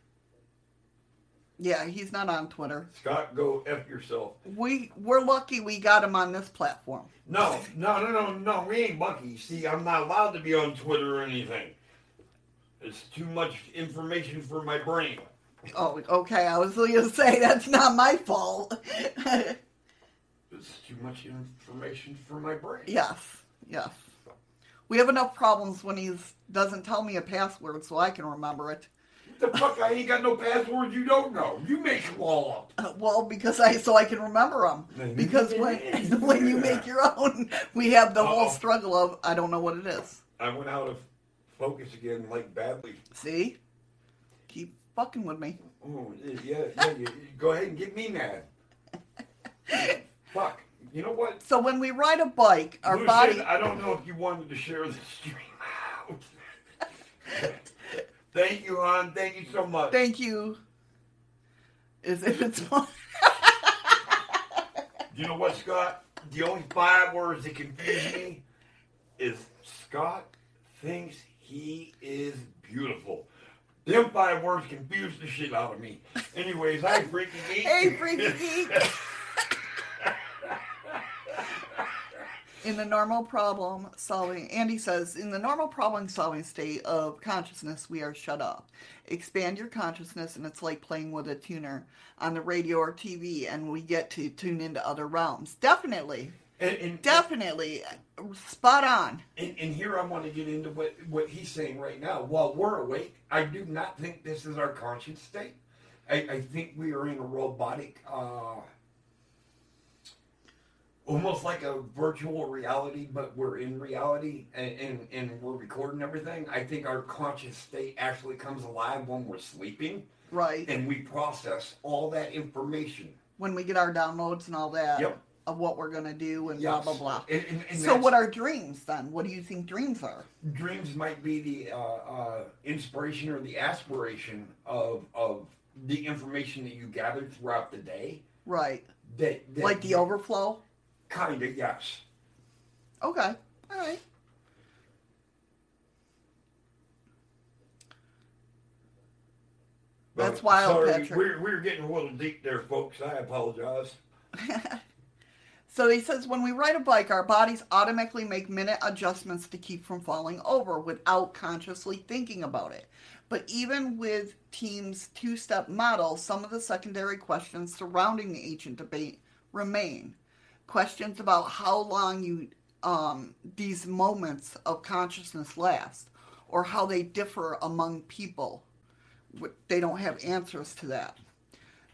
yeah, he's not on Twitter. Scott, go F yourself. We we're lucky we got him on this platform. No, no, no, no, no, we ain't lucky. See, I'm not allowed to be on Twitter or anything. It's too much information for my brain. Oh, okay. I was going to say that's not my fault. It's too much information for my brain. yes, yes. We have enough problems when he doesn't tell me a password so I can remember it. The fuck, I ain't got no password. you don't know. You make them all up. Uh, Well, because I so I can remember them. Because when when you make your own, we have the whole Uh-oh. struggle of I don't know what it is. I went out of focus again, like badly. See, keep fucking with me. Oh, yeah, yeah, you, you go ahead and get me mad. Fuck. You know what? So when we ride a bike, our Lucid, body. I don't know if you wanted to share the stream out. Thank you, hon. Thank you so much. Thank you. Is if it's fun. You know what, Scott? The only five words that confuse me is Scott thinks he is beautiful. Them five words confuse the shit out of me. Anyways, hi, Freaky Geek. Hey, Freaky Geek. In the normal problem solving, Andy says, in the normal problem solving state of consciousness, we are shut off. Expand your consciousness, and it's like playing with a tuner on the radio or TV, and we get to tune into other realms. Definitely, and, and, definitely, spot on. and, and here I want to get into what, what he's saying right now. While we're awake, I do not think this is our conscious state. I, I think we are in a robotic, uh, almost like a virtual reality, but we're in reality and, and, and we're recording everything. I think our conscious state actually comes alive when we're sleeping Right. and we process all that information. When we get our downloads and all that Yep. of what we're going to do and Yes. blah, blah, blah. And, and, and So, what are dreams then? What do you think dreams are? dreams might be the uh, uh, inspiration or the aspiration of of the information that you gathered throughout the day. Right. That, that Like the overflow? Kind of yes. Okay. All right. That's But wild, Sorry, Patrick. we're we're getting a little deep there, folks. I apologize. So he says when we ride a bike, our bodies automatically make minute adjustments to keep from falling over without consciously thinking about it. But even with Team's two step model, some of the secondary questions surrounding the ancient debate remain. Questions about how long you um, these moments of consciousness last, or how they differ among people. They don't have answers to that.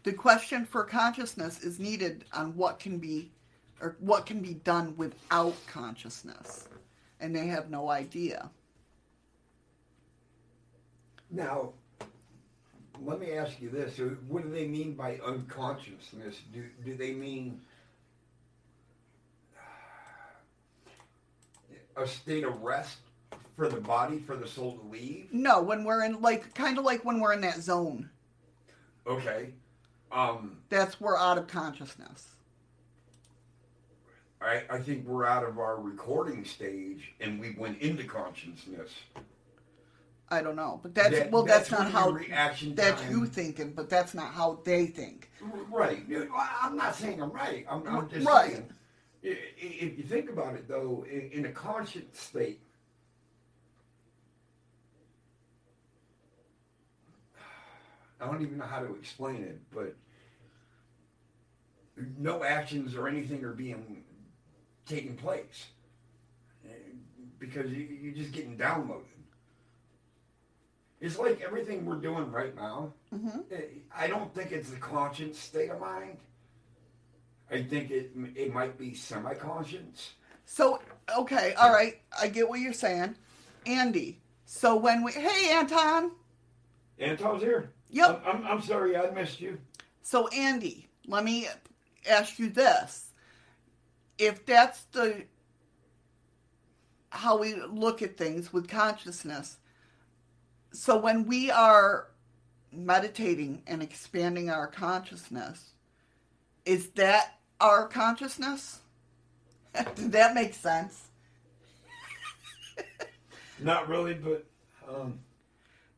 The question for consciousness is needed on what can be or what can be done without consciousness. And they have no idea. Now, let me ask you this: What do they mean by unconsciousness? Do do they mean a state of rest for the body, for the soul to leave? No, when we're in like kind of like when we're in that zone. Okay. Um, That's we're out of consciousness. I, I think we're out of our recording stage and we went into consciousness. I don't know, but that's That- well, that's, when not how reaction that's time- you thinking, but that's not how they think. Right. I'm not saying I'm right. I'm, I'm just Right. saying. If you think about it, though, in, in a conscious state, I don't even know how to explain it, but no actions or anything are being taking place. because you, you're just getting downloaded. It's like everything we're doing right now. hmm eh, I don't think it's the conscious state of mind. I think it it might be semi-conscious. So, okay, all right, I get what you're saying. Andy, so when we, hey, Anton. Anton's here. Yep. I'm, I'm, I'm sorry I missed you. So, Andy, let me ask you this. If that's the how we look at things with consciousness, so when we are meditating and expanding our consciousness, is that our consciousness? Did that make sense? Not really, but um,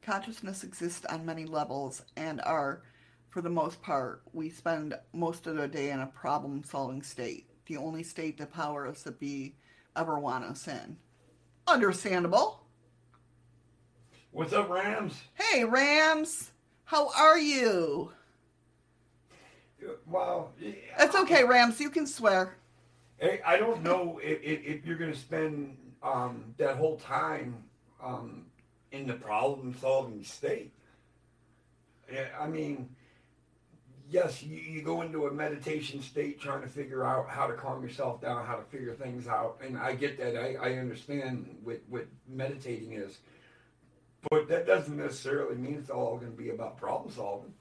Consciousness exists on many levels and are, for the most part, we spend most of the day in a problem solving state. The only state the powers that be ever want us in. Understandable. what's up, Rams? Hey, Rams, how are you? Well, It's okay, Rams, you can swear. I I don't know if, if, if you're going to spend um, that whole time um, in the problem-solving state. I mean, yes, you, you go into a meditation state trying to figure out how to calm yourself down, how to figure things out, and I get that. I, I understand what, what meditating is, but that doesn't necessarily mean it's all going to be about problem solving.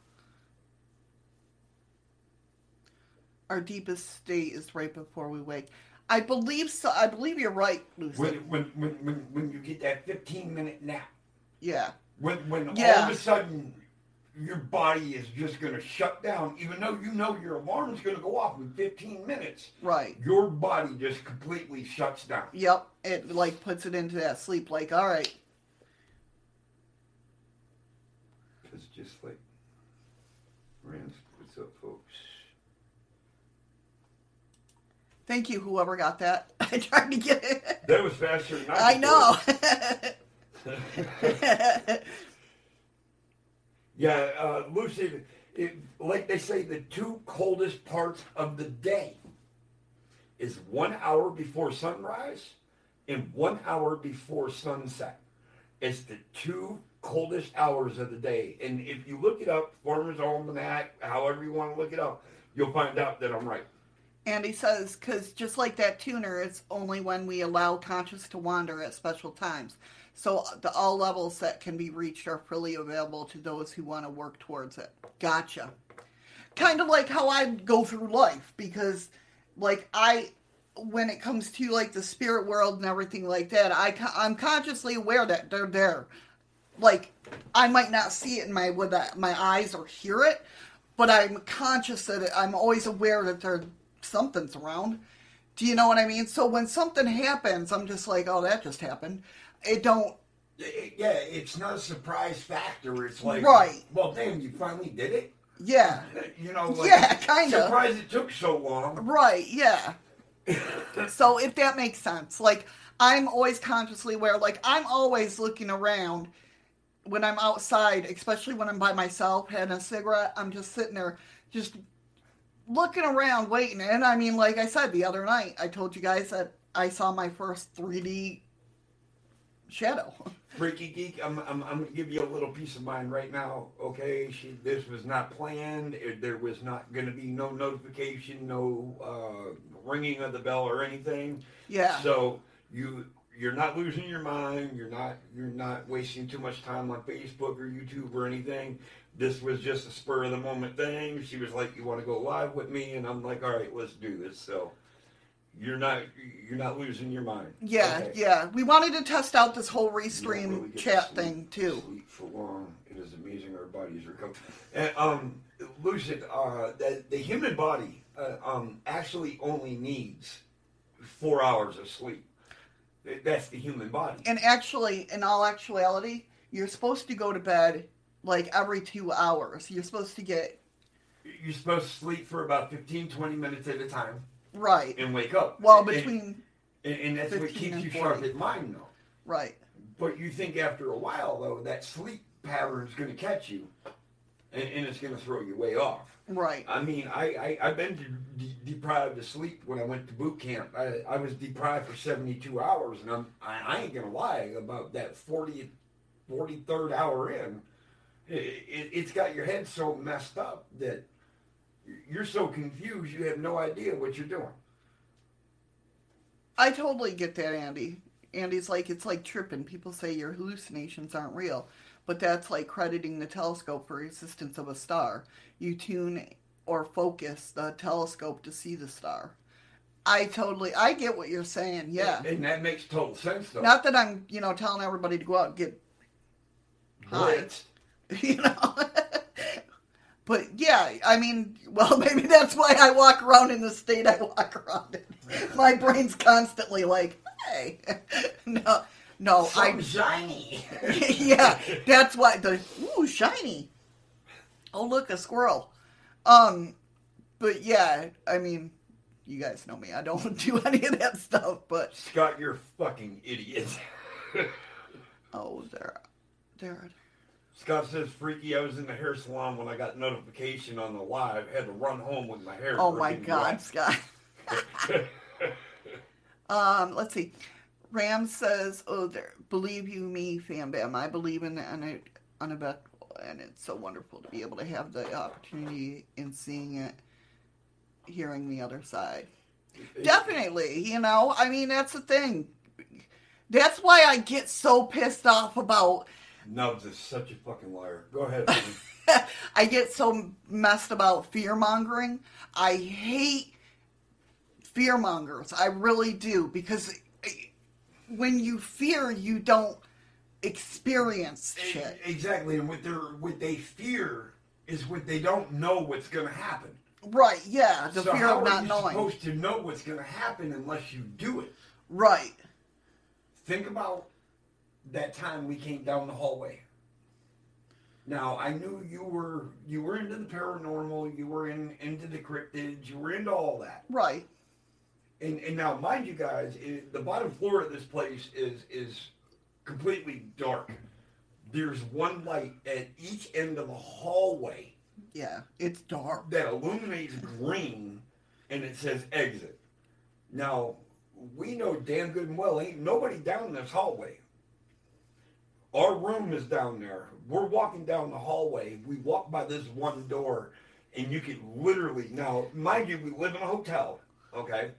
Our deepest state is right before we wake. I believe so. I believe you're right, Lucy. When, when, when, when, when you get that 15 minute nap, yeah. when, when all of a sudden your body is just going to shut down, even though you know your alarm is going to go off in 15 minutes, Right. your body just completely shuts down. Yep. It like puts it into that sleep. Like, all right, It's just like, Rams, what's up, folks? Thank you, whoever got that. I tried to get it. That was faster than I I know. yeah, uh, Lucy, it, like they say, the two coldest parts of the day is one hour before sunrise and one hour before sunset. It's the two coldest hours of the day. And if you look it up, Farmer's Almanac, however you want to look it up, you'll find out that I'm right. Andy says, because just like that tuner, it's only when we allow conscious to wander at special times. So the all levels that can be reached are freely available to those who want to work towards it. Gotcha. Kind of like how I go through life, because like I, when it comes to like the spirit world and everything like that, I I'm consciously aware that they're there. Like I might not see it in my with uh, my eyes or hear it, but I'm conscious that I'm always aware that they're something's around. Do you know what I mean? So when something happens, I'm just like, oh, that just happened. It don't. It- yeah, it's not a surprise factor. It's like, Right. well, damn, you finally did it. Yeah. You know, like, Yeah, kinda. Surprised it took so long. Right. Yeah. so if that makes sense, like I'm always consciously aware. Like I'm always looking around when I'm outside, especially when I'm by myself, having a cigarette. I'm just sitting there, just looking around, waiting. And I mean, like I said the other night, I told you guys that I saw my first 3D shadow. Freaky geek, I'm, I'm, I'm gonna give you a little piece of mind right now. Okay, she, this was not planned. There was not gonna be no notification, no uh, ringing of the bell or anything. Yeah. So you you're not losing your mind. You're not you're not wasting too much time on Facebook or YouTube or anything. This was just a spur of the moment thing. She was like, "You want to go live with me?" And I'm like, "All right, let's do this." So you're not you're not losing your mind. Yeah, Okay. yeah. We wanted to test out this whole restream really chat thing too. Sleep for long. It is amazing our bodies recover. And, um, Lucid, uh, the, the human body uh, um, actually only needs four hours of sleep. That's the human body. And actually, in all actuality, you're supposed to go to bed like every two hours. You're supposed to get You're supposed to sleep for about 15, 20 minutes at a time right. and wake up. Well, between and, and that's what keeps you 40. sharp in mind, though. right. But you think after a while, though, that sleep pattern is going to catch you. and, and it's going to throw you way off. Right. I mean, I, I, I've been de- de- deprived of sleep when I went to boot camp. I, I was deprived for 72 hours, and I'm, I, I ain't going to lie about that 40, 43rd hour in. It, it's got your head so messed up that you're so confused you have no idea what you're doing. I totally get that, Andy. Andy's like, it's like tripping. People say your hallucinations aren't real, but that's like crediting the telescope for existence of a star. You tune or focus the telescope to see the star. I totally, I get what you're saying. Yeah. And, that makes total sense, though. Not that I'm, you know, telling everybody to go out and get high. Blitzed. you know. but yeah, I mean, well, maybe that's why I walk around in the state I walk around in. My brain's constantly like, hey, no, no, I'm shiny. yeah, that's why the ooh shiny. Oh look, a squirrel. Um, but yeah, I mean, you guys know me. I don't do any of that stuff. But Scott, you're fucking idiot. oh, there, there. Scott says, "Freaky, I was in the hair salon when I got notification on the live. Had to run home with my hair. Oh my God, Scott. Um, let's see. Ram says, "Oh, there, believe you me, fam bam. I believe in an unabashedly, and it's so wonderful to be able to have the opportunity in seeing it, hearing the other side. Definitely, you know. I mean, that's the thing. That's why I get so pissed off about. Nubs is such a fucking liar. Go ahead. I get so messed about fear mongering. I hate fear mongers. I really do because eh, when you fear, you don't experience shit. exactly, and what they're what they fear is what they don't know what's going to happen. Right? Yeah, the so fear how of are not you knowing. supposed to know what's going to happen unless you do it? Right. Think about that time we came down the hallway. Now I knew you were you were into the paranormal, you were in into the cryptids, you were into all that. Right. And and now mind you guys, it, the bottom floor of this place is is completely dark. There's one light at each end of the hallway Yeah. It's dark. that illuminates green and it says exit. Now, we know damn good and well ain't nobody down this hallway. Our room is down there. We're walking down the hallway. We walk by this one door and you can literally now, mind you, we live in a hotel, okay?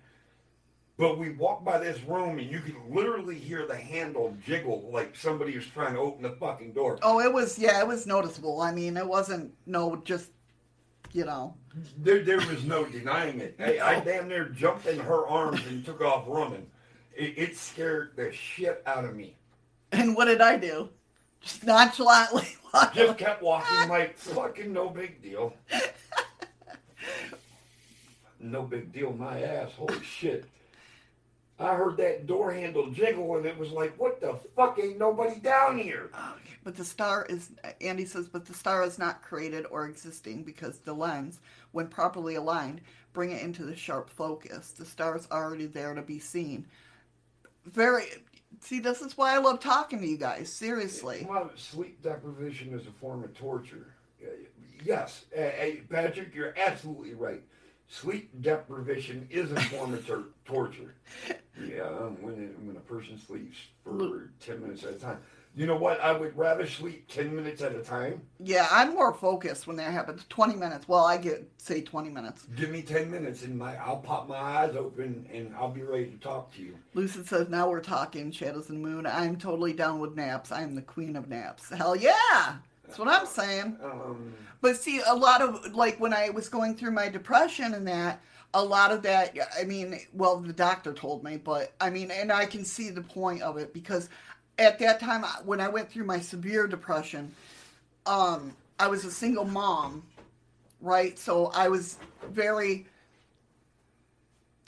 But we walk by this room and you can literally hear the handle jiggle like somebody was trying to open the fucking door. Oh, it was. Yeah, it was noticeable. I mean, it wasn't no just, you know. There, there was no denying it. I, I damn near jumped in her arms and took off running. It, it scared the shit out of me. And what did I do? Just nonchalantly walk. Just kept walking like fucking no big deal. No big deal, my ass. Holy shit. I heard that door handle jiggle and it was like, what the fuck? Ain't nobody down here. Oh, but the star is, Andy says, but the star is not created or existing because the lens, when properly aligned, bring it into the sharp focus. The star is already there to be seen. Very, see, this is why I love talking to you guys. Seriously. Well, sleep deprivation is a form of torture. Uh, Yes, uh, uh, Patrick, you're absolutely right. Sleep deprivation is a form of tor- torture. Yeah, when it, when a person sleeps for ten minutes at a time. You know what? I would rather sleep ten minutes at a time. Yeah, I'm more focused when that happens. 20 minutes. Well, I get, say, 20 minutes. Give me ten minutes, and my I'll pop my eyes open, and I'll be ready to talk to you. Lucid says, now we're talking Shadows and Moon. I'm totally down with naps. I'm the queen of naps. Hell yeah! That's what I'm saying. Um, But see, a lot of, like, when I was going through my depression and that, a lot of that, I mean, well, the doctor told me, but I mean, and I can see the point of it because at that time, when I went through my severe depression, um, I was a single mom, right? So I was very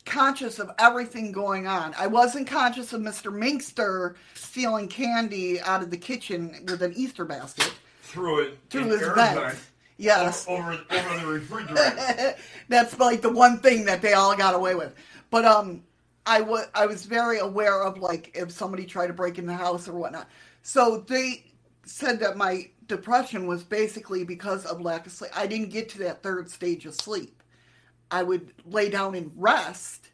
conscious of everything going on. I wasn't conscious of Mr. Minkster stealing candy out of the kitchen with an Easter basket through it through his vent Yes. over over the refrigerator. That's like the one thing that they all got away with. But um, I was I was very aware of like if somebody tried to break in the house or whatnot. So they said that my depression was basically because of lack of sleep. I didn't get to that third stage of sleep. I would lay down and rest,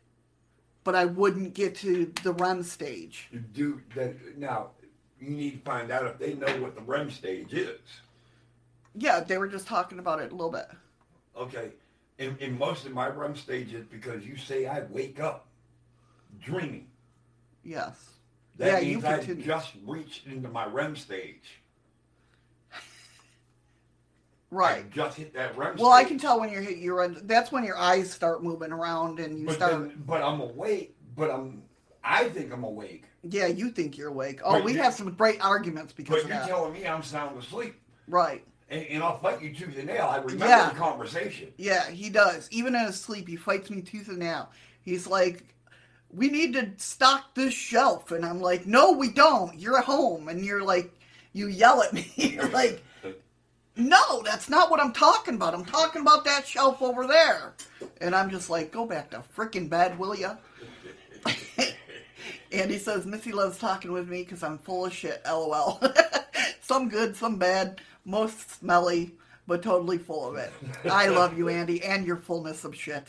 but I wouldn't get to the REM stage. You do that now. You need to find out if they know what the REM stage is. Yeah, they were just talking about it a little bit. Okay, in, in most of my REM stages, because you say I wake up dreaming. Yes. That Yeah, you means I continue. just reached into my REM stage. Right. I just hit that REM Well, I can tell when you're hit your that's when your eyes start moving around and you But, start then, but I'm awake. But I'm. I think I'm awake. Yeah, you think you're awake. Oh, But we you- have some great arguments because But you're that. telling me I'm sound asleep, right. and, and I'll fight you tooth and nail. I remember Yeah. the conversation. Yeah, he does. Even in his sleep, he fights me tooth and nail. He's like, "We need to stock this shelf," and I'm like, "No, we don't. You're at home," and you're like, you yell at me. you're like, "No, that's not what I'm talking about. I'm talking about that shelf over there," and I'm just like, "Go back to frickin' bed, will ya?" And he says, Missy loves talking with me because I'm full of shit, lol. some good, some bad, most smelly, but totally full of it. I love you, Andy, and your fullness of shit.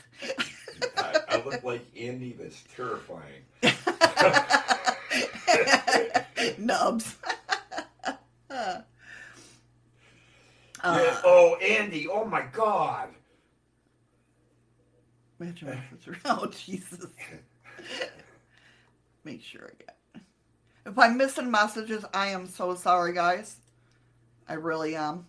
I, look like Andy. That's terrifying. Nubs. Uh, Yeah, oh, Andy! Oh my God! Oh, Jesus. Make sure I get. If I'm missing messages, I am so sorry, guys. I really am.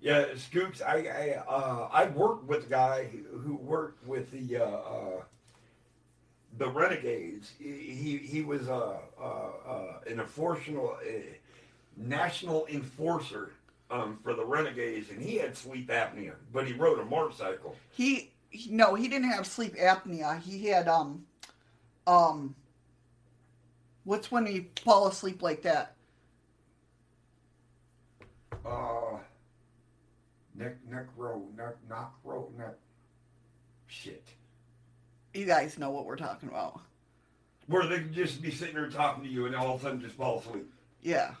Yeah, Scoops. I I uh, I worked with a guy who worked with the uh, uh, the Renegades. He he, he was a uh, uh, an enforcer, uh, national enforcer um, for the Renegades, and he had sleep apnea, but he rode a motorcycle. He, he no, he didn't have sleep apnea. He had um um what's when you fall asleep like that? Uh, neck neck row neck knock row neck. Shit. You guys know what we're talking about. Where they could just be sitting there talking to you, and all of a sudden just fall asleep. Yeah.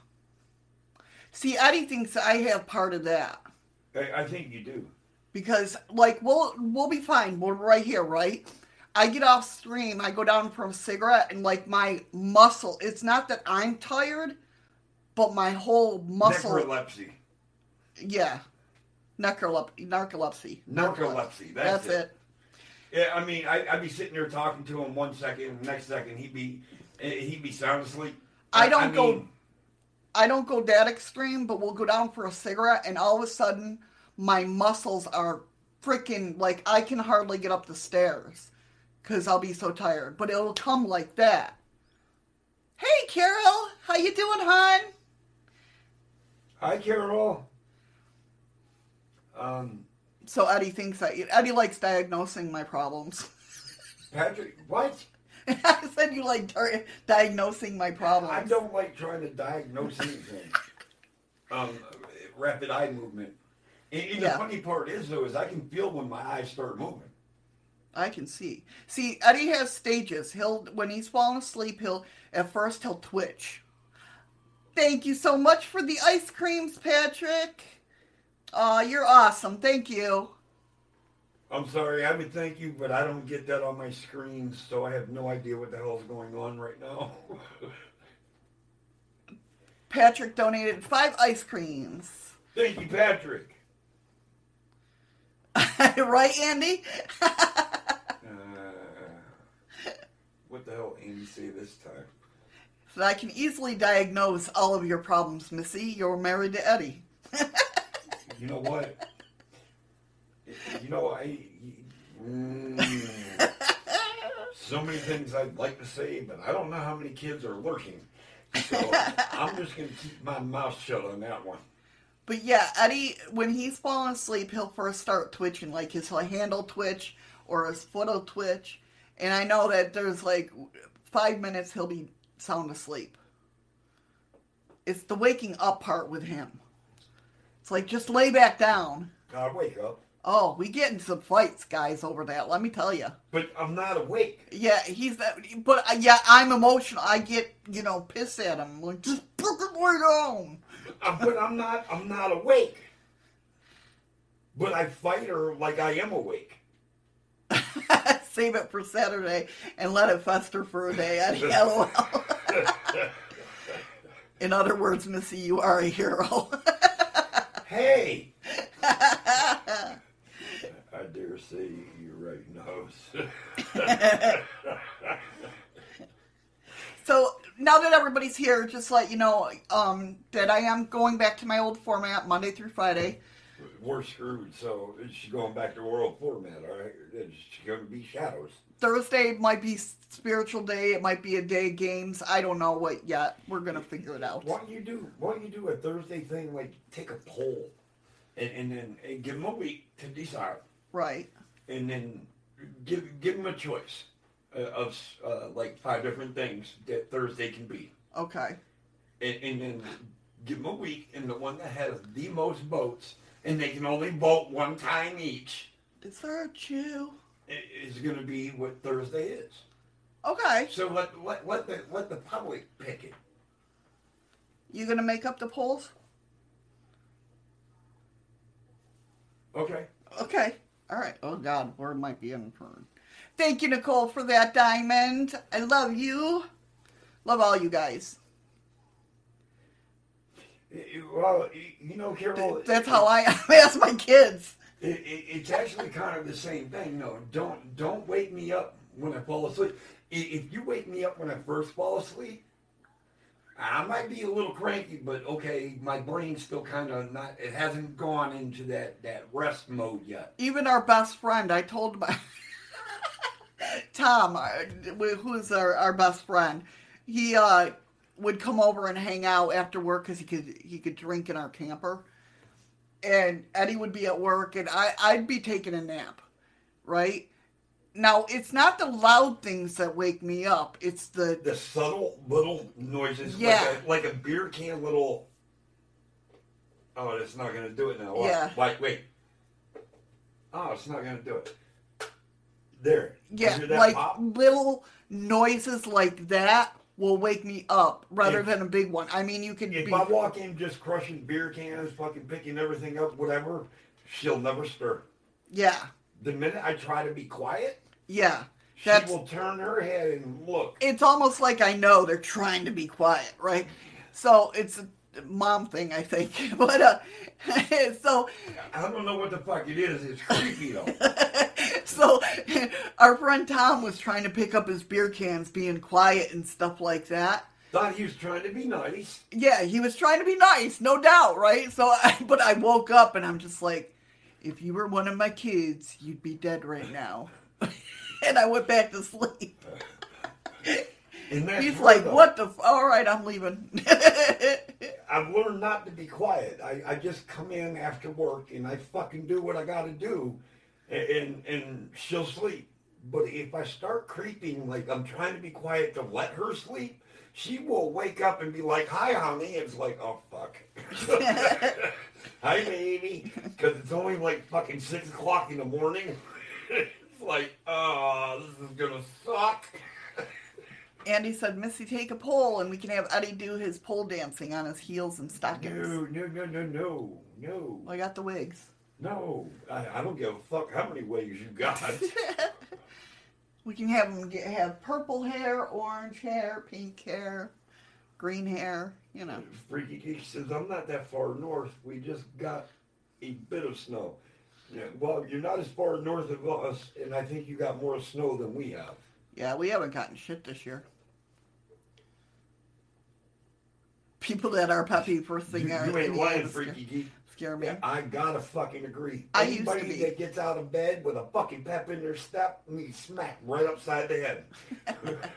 See, Eddie thinks I have part of that. I, I think you do. Because like we'll we'll be fine. We're right here, right? I get off stream, I go down for a cigarette, and like my muscle, it's not that I'm tired, but my whole muscle Necrolepsy. yeah. Narcolep- narcolepsy. Narcolepsy. That's, That's it. it. Yeah, I mean, I, I'd be sitting there talking to him one second, and next second he'd be eh, he'd be sound asleep. I don't go- mean, I don't go that extreme, but we'll go down for a cigarette, and all of a sudden, my muscles are freaking like I can hardly get up the stairs because I'll be so tired. But it'll come like that. Hey, Carol, how you doing, hon? Hi, Carol. Um, So Eddie thinks that Eddie likes diagnosing my problems. Patrick, what? I said you like di- diagnosing my problems. I don't like trying to diagnose anything. um, rapid eye movement. And, and Yeah. the funny part is, though, is I can feel when my eyes start moving. I can see. See, Eddie has stages. He'll when he's falling asleep, he'll at first he'll twitch. Thank you so much for the ice creams, Patrick. Aw, you're awesome. Thank you. I'm sorry, I would thank you, but I don't get that on my screen, so I have no idea what the hell's going on right now. Patrick donated five ice creams. thank you, Patrick. right, Andy? Uh, what the hell, Andy, say this time? so I can easily diagnose all of your problems, Missy. You're married to Eddie. You know what? You know, I. Mm, so many things I'd like to say, but I don't know how many kids are lurking. So I'm just going to keep my mouth shut on that one. But yeah, Eddie, when he's falling asleep, he'll first start twitching, like his hand will twitch or his foot will twitch. And I know that there's like five minutes he'll be sound asleep. It's the waking up part with him. It's like just lay back down. God, wake up. Oh, we get in some fights, guys, over that. Let me tell you. But I'm not awake. Yeah, he's that. But uh, yeah, I'm emotional. I get you know pissed at him. Like just fucking lay down. Uh, but I'm not. I'm not awake. But I fight her like I am awake. Save it for Saturday and let it fester for a day. Eddie, LOL. In other words, Missy, you are a hero. Hey, I dare say you're right nose. so now that everybody's here, just let you know um, that I am going back to my old format Monday through Friday. We're screwed. So she's going back to world format. All right, it's going to be shadows. Thursday might be spiritual day. It might be a day of games. I don't know what yet. We're gonna figure it out. Why don't you do? Why don't you do a Thursday thing like take a poll, and, and then and give them a week to decide, Right. and then give give them a choice uh, of uh, like five different things that Thursday can be, Okay. and, and then give them a week, and the one that has the most votes, and they can only vote one time each, Is there a Jew? Is going to be what Thursday is. Okay. So let let let the let the public pick it. You gonna make up the polls? Okay. Okay. All right. Oh God, word might be inferned. Thank you, Nicole, for that diamond. I love you. Love all you guys. Well, you know, Carol. That's how I ask my kids. It, it, it's actually kind of the same thing. No, don't don't wake me up when I fall asleep. If you wake me up when I first fall asleep, I might be a little cranky, but okay, my brain's still kind of not. It hasn't gone into that that rest mode yet. Even our best friend, I told my Tom, uh, who's our, our best friend, he uh, would come over and hang out after work because he could he could drink in our camper, and Eddie would be at work and I I'd be taking a nap, right? Now it's not the loud things that wake me up; it's the The subtle little noises, Yeah. like, a, like a beer can little. Oh, it's not gonna do it now. What? Yeah. Like, wait. Oh, it's not gonna do it. There. Yeah, like pop? little noises like that will wake me up rather If- than a big one. I mean, you could If be I walk in just crushing beer cans, fucking picking everything up, whatever, she'll never stir. yeah, The minute I try to be quiet, yeah. she will turn her head and look. it's almost like I know they're trying to be quiet, right? So it's mom thing, I think. But uh, so I don't know what the fuck it is. It's creepy though. so our friend Tom was trying to pick up his beer cans, being quiet and stuff like that. Thought he was trying to be nice. Yeah, he was trying to be nice, no doubt, right? So, I, but I woke up and I'm just like, if you were one of my kids, you'd be dead right now. and I went back to sleep. He's like, what the? F- All right, I'm leaving. I've learned not to be quiet. I, I just come in after work and I fucking do what I got to do, and, and and she'll sleep. But if I start creeping, like I'm trying to be quiet to let her sleep, she will wake up and be like, "Hi, honey." It's like, "Oh fuck." Hi, baby. Because it's only like fucking six o'clock in the morning. it's like, oh, this is gonna suck. Andy said, Missy, take a pole and we can have Eddie do his pole dancing on his heels and stockings. No, no, no, no, no, no. I got the wigs. No, I, I don't give a fuck how many wigs you got. We can have him get, have purple hair, orange hair, pink hair, green hair, you know. Freaky Geek says, I'm not that far north. We just got a bit of snow. Yeah, well, you're not as far north of us, and I think you got more snow than we have. Yeah, we haven't gotten shit this year. People that are peppy first thing You, are you ain't in lying, Freaky Geek. scare me. Yeah, I gotta fucking agree. I used to Anybody be. that gets out of bed with a fucking pep in their step needs smacked right upside the head.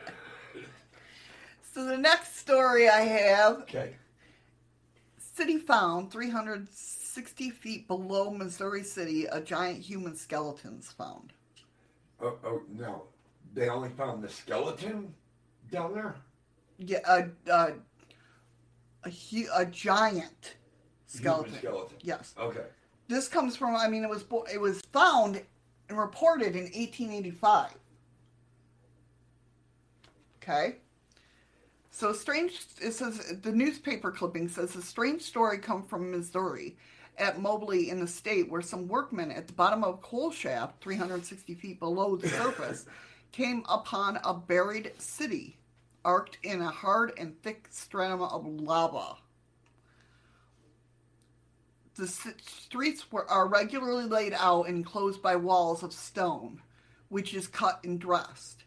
So the next story I have okay. City found 360 feet below Missouri City, a giant human skeleton's found. Oh, oh, no. They only found the skeleton down there? Yeah, a a a, hu- a giant skeleton. Human skeleton. Yes, Okay. this comes from. I mean, it was bo- it was found and reported in 1885. Okay, So strange. It says the newspaper clipping says a strange story come from Missouri, at Mobley in the state, where some workmen at the bottom of a coal shaft, 360 feet below the surface, came upon a buried city, arced in a hard and thick stratum of lava. The streets were, are regularly laid out and enclosed by walls of stone, which is cut and dressed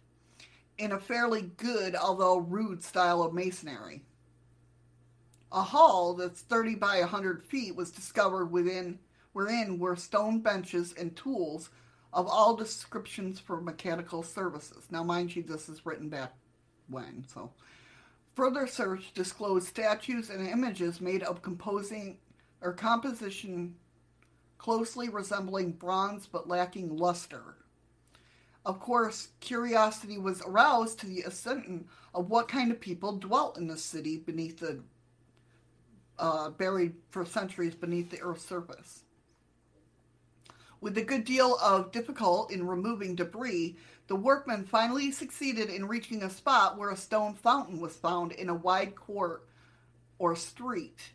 in a fairly good, although rude, style of masonry. A hall that's 30 by 100 feet was discovered within wherein were stone benches and tools of all descriptions for mechanical services. Now, mind you, this is written back when, so. Further search disclosed statues and images made of composing or composition closely resembling bronze but lacking luster. Of course, curiosity was aroused to the ascent of what kind of people dwelt in the city beneath the uh, buried for centuries beneath the Earth's surface. With a good deal of difficulty in removing debris, the workmen finally succeeded in reaching a spot where a stone fountain was found in a wide court or street,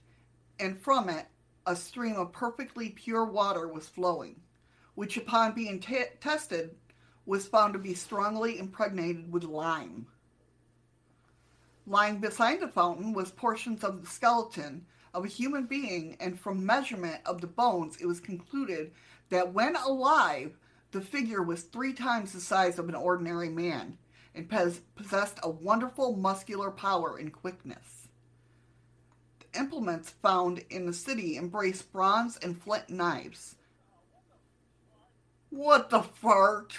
and from it a stream of perfectly pure water was flowing, which, upon being t- tested, was found to be strongly impregnated with lime. Lying beside the fountain was portions of the skeleton of a human being, and from measurement of the bones, it was concluded that when alive, the figure was three times the size of an ordinary man and possessed a wonderful muscular power and quickness. The implements found in the city embraced bronze and flint knives. What the fart?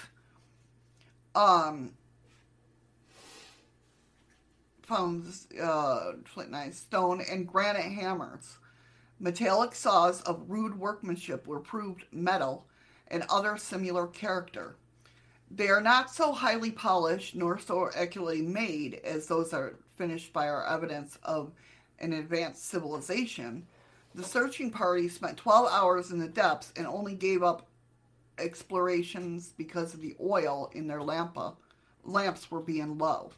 um, found uh, flint knives, stone, and granite hammers. Metallic saws of rude workmanship were proved metal and other similar character. They are not so highly polished nor so accurately made as those are finished by our evidence of an advanced civilization. The searching party spent 12 hours in the depths and only gave up explorations because of the oil in their lampa, lamps were being low.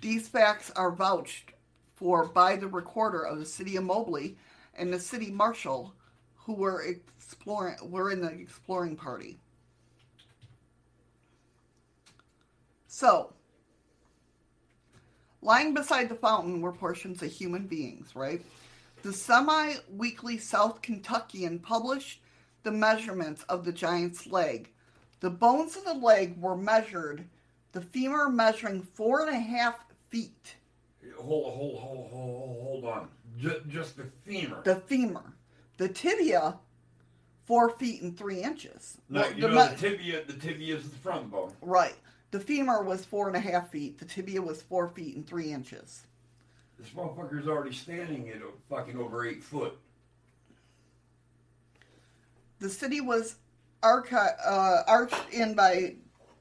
These facts are vouched for by the recorder of the city of Mobley and the city marshal who were exploring were in the exploring party. So, lying beside the fountain were portions of human beings, right? The semi weekly South Kentuckian published the measurements of the giant's leg. The bones of the leg were measured, the femur measuring four and a half feet. Hold, hold, hold, hold, hold on. Just, just the femur. The femur. The tibia, four feet and three inches. No, well, you the know the tibia. The tibia is the front bone. Right. The femur was four and a half feet. The tibia was four feet and three inches. This motherfucker's already standing at a fucking over eight foot. The city was archi- uh, arched in by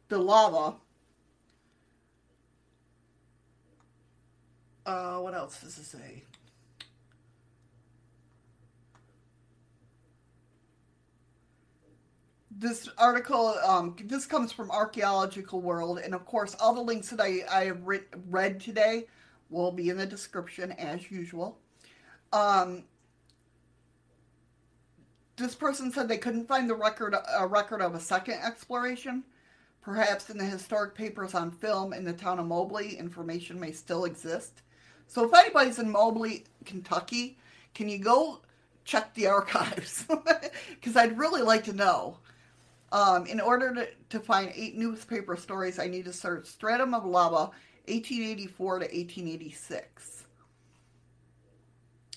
the lava. Uh, what else does it say? This article, um, this comes from Archaeological World, and of course, all the links that I, I have re- read today will be in the description as usual. Um, this person said they couldn't find the record a record of a second exploration. Perhaps in the historic papers on film in the town of Mobley, information may still exist. So if anybody's in Mobley, Kentucky, can you go check the archives? Because I'd really like to know. Um, in order to, to find eight newspaper stories, I need to search Stratum of Lava, 1884 to 1886.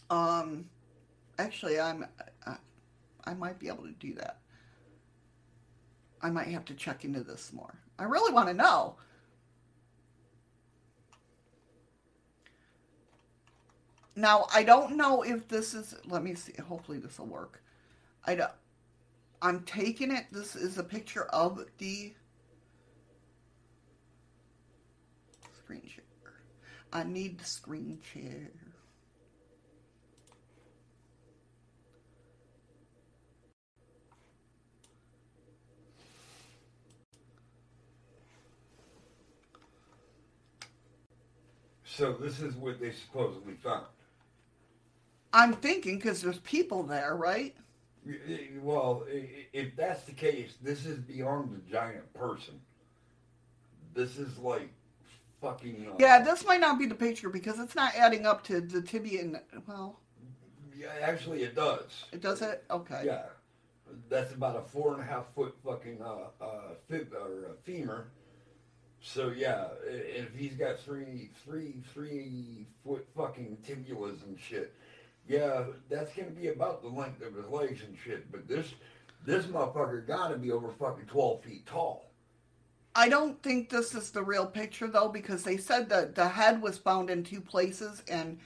Um, actually, I'm I might be able to do that. I might have to check into this more. I really want to know. Now, I don't know if this is, let me see, hopefully this will work. I don't, I'm taking it, this is a picture of the screen share. I need the screen share. So this is what they supposedly found. I'm thinking because there's people there, right? Well, if that's the case, this is beyond the giant person. This is like fucking. Uh, Yeah, this might not be the picture because it's not adding up to the tibia. And, well, Yeah, actually, it does. it does it. Okay. Yeah, that's about a four and a half foot fucking uh, uh, fib or uh, femur. So yeah, if he's got three, three, three foot fucking tibulas and shit, yeah, that's gonna be about the length of his legs and shit. But this, this motherfucker gotta be over fucking twelve feet tall. I don't think this is the real picture though because they said that the head was found in two places and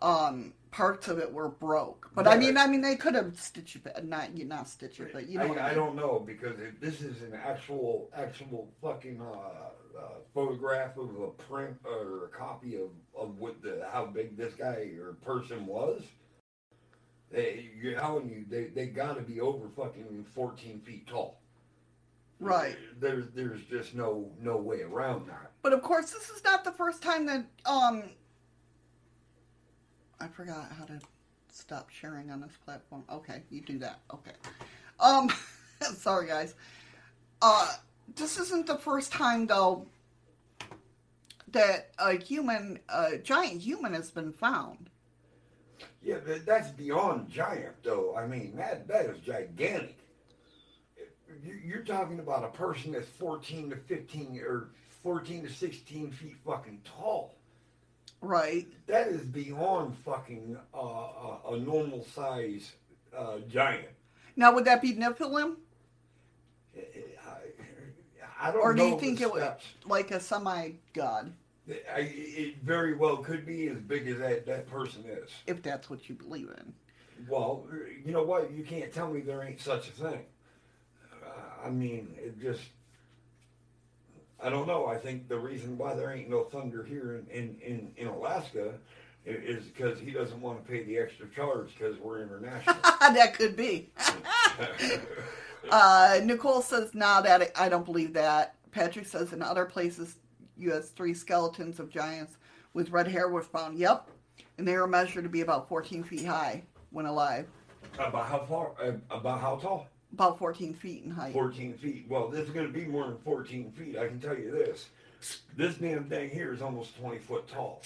um, parts of it were broke. But I mean, I mean, they could have stitched it, not you not stitch it, but you know. I, I, I mean. don't know because if this is an actual, actual fucking uh, uh, photograph of a print or a copy of, of what the how big this guy or person was. They, you're telling you they, they got to be over fucking fourteen feet tall. Right. There's there's just no no way around that. But of course, this is not the first time that um. I forgot how to stop sharing on this platform. Okay, you do that. Okay. Um, sorry guys. Uh, this isn't the first time though that a human, a giant human, has been found. Yeah, but that's beyond giant though. I mean that that is gigantic. You- You're talking about a person that's 14 to 15 or 14 to 16 feet fucking tall. Right. That is beyond fucking uh, a, a normal size uh, giant. Now, would that be Nephilim, I don't or do you think it was like a semi-god, I, it very well could be as big as that, that person is. if that's what you believe in? Well, you know what? You can't tell me there ain't such a thing. Uh, I mean, it just. I don't know. I think the reason why there ain't no thunder here in, in, in, in Alaska is because he doesn't want to pay the extra charge because we're international. that could be. Uh, Nicole says, "Nah, that I don't believe that." Patrick says, "In other places, U.S. three skeletons of giants with red hair were found. Yep, and they were measured to be about 14 feet high when alive, about how far? Uh, about how tall? about 14 feet in height. 14 feet. Well, this is going to be more than 14 feet. I can tell you this. This damn thing here is almost 20 foot tall.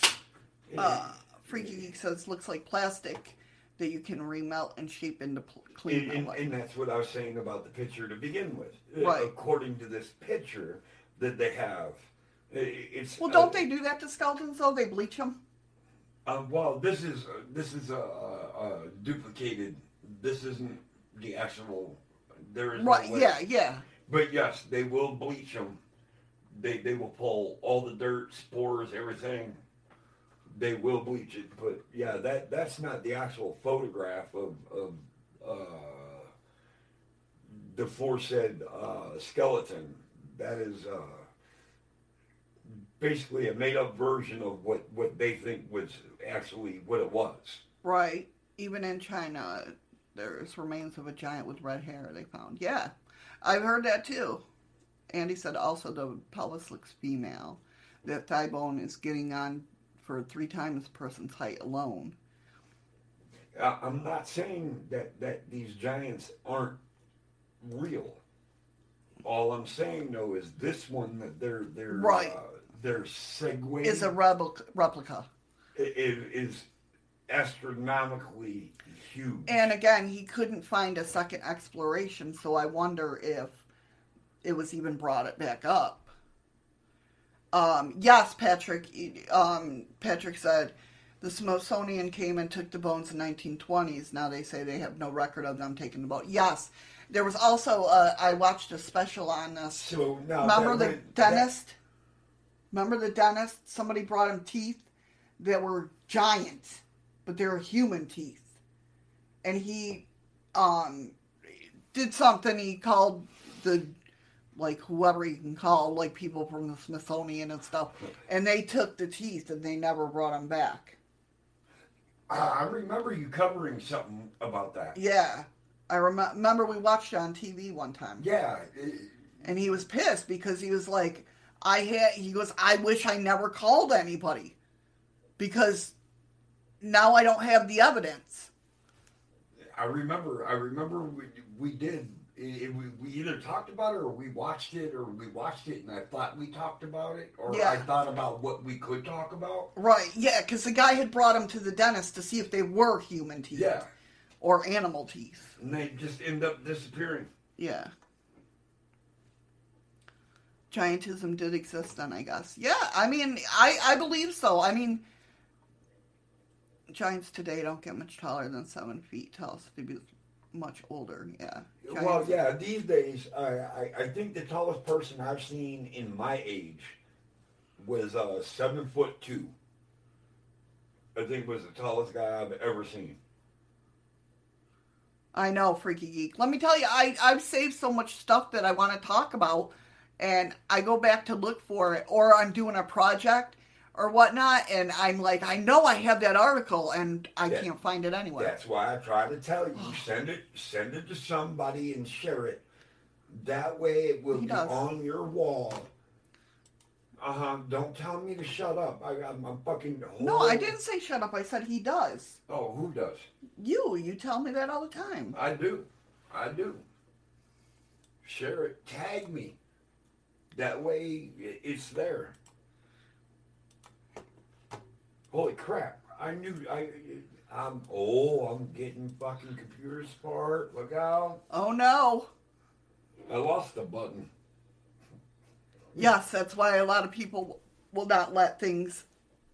Uh, Freaky Geek says, "Looks like plastic that you can remelt and shape into pl- clean And, and, metal." and that's what I was saying about the picture to begin with. Uh, Right. According to this picture that they have, it's Well, don't uh, they do that to skeletons though? They bleach them. Uh, well, this is uh, this is a uh, uh, duplicated. This isn't the actual. There is Right? way. Yeah, yeah. But yes, they will bleach them. They they will pull all the dirt, spores, everything. They will bleach it, but yeah, that that's not the actual photograph of of uh, the foresaid uh, skeleton. That is uh, basically a made up version of what what they think was actually what it was. Right. Even in China, there's remains of a giant with red hair they found. Yeah, I've heard that too. Andy said also the pelvis looks female. That thigh bone is getting on for three times a person's height alone. I'm not saying that, that these giants aren't real. All I'm saying though is this one that they're they're Right. uh, they're segueing Is a replica. replica. i- i- is astronomically huge. And again, he couldn't find a second exploration, so I wonder if it was even brought it back up. Um, yes, Patrick. Um, Patrick said the Smithsonian came and took the bones in 1920s. Now they say they have no record of them taking the bone. Yes, there was also uh, I watched a special on this. so now Remember that the went- that- dentist? Remember the dentist? Somebody brought him teeth that were giant, but they were human teeth. And he um, did something. He called the, like, whoever he can call, like people from the Smithsonian and stuff. And they took the teeth and they never brought them back. I remember you covering something about that. Yeah. I rem- remember we watched it on TV one time. Yeah, And he was pissed because he was like, I had, he goes, I wish I never called anybody. because now I don't have the evidence. I remember. I remember we, we did. It, we, we either talked about it or we watched it or we watched it and I thought we talked about it or Yeah. I thought about what we could talk about. Right, yeah, because the guy had brought him to the dentist to see if they were human teeth Yeah, or animal teeth. and they just end up disappearing. Yeah. Giantism did exist then, I guess. Yeah, I mean, I, I believe so. I mean, giants today don't get much taller than seven feet. Us to be much older. Yeah. Well, yeah, these days, I, I, I think the tallest person I've seen in my age was uh, seven foot two. I think was the tallest guy I've ever seen. I know, Freaky Geek. Let me tell you, I, I've saved so much stuff that I want to talk about, and I go back to look for it, or I'm doing a project or whatnot, and I'm like, I know I have that article, and I Yeah. can't find it anywhere. That's why I try to tell you, send it, send it to somebody and share it. That way, it will He be does. on your wall. Uh huh. Don't tell me to shut up. I, got my fucking. No, I didn't say shut up. I said he does. Oh, who does? You, you tell me that all the time. I do. I do. Share it. Tag me. That way it's there. Holy crap. I knew I I'm oh, I'm getting fucking computer smart. Look out. Oh no. I lost the button. Yes, that's why a lot of people will not let things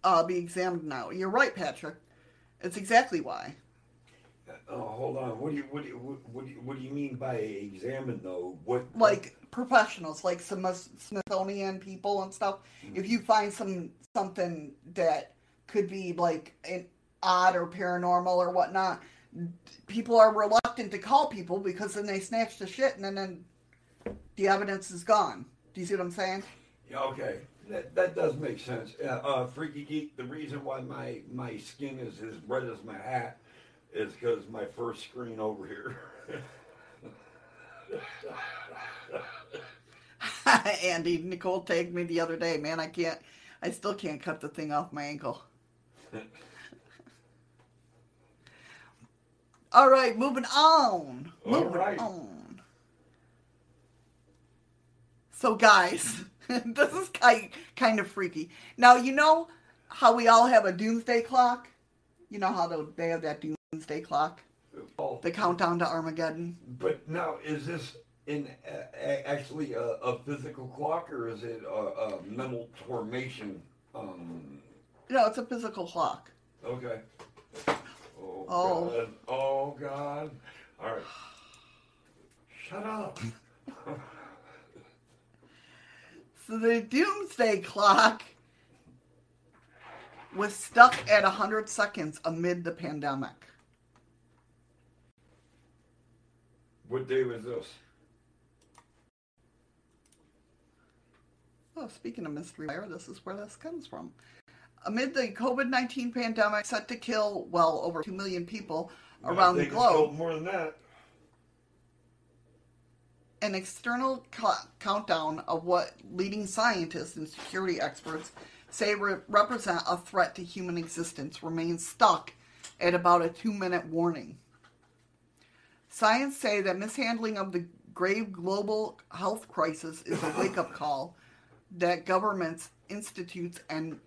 uh, be examined now. You're right, Patrick. It's exactly why. Oh, hold on. What do you what do you what, do you, what do you mean by examine though? What Like professionals, like some Smithsonian people and stuff. If you find some something that could be like an odd or paranormal or whatnot, people are reluctant to call people because then they snatch the shit and then, then the evidence is gone. Do you see what I'm saying? Yeah, okay, that, that does make sense. Uh, uh, Freaky Geek, the reason why my, my skin is as red as my hat is because my first screen over here. Andy, Nicole tagged me the other day. Man, I can't, I still can't cut the thing off my ankle. All right, moving on. All Moving right. on. So, guys, this is kind kind of freaky. Now, you know how we all have a doomsday clock. You know how the- they have that doomsday clock, Oh, the countdown to Armageddon. but now, is this in uh, actually a, a physical clock or is it a, a mental formation? Um, No, it's a physical clock. okay. Oh, Oh. God. Oh, God. All right. Shut up. So the doomsday clock was stuck at 100 seconds amid the pandemic. What day was this? Oh, speaking of mystery fire, this is where this comes from. Amid the COVID 19 pandemic set to kill, well, over 2 million people around the I think it's globe, More than that. an external co- countdown of what leading scientists and security experts say re- represent a threat to human existence remains stuck at about a two minute warning. Science say that mishandling of the grave global health crisis is a wake up call that governments, institutes, and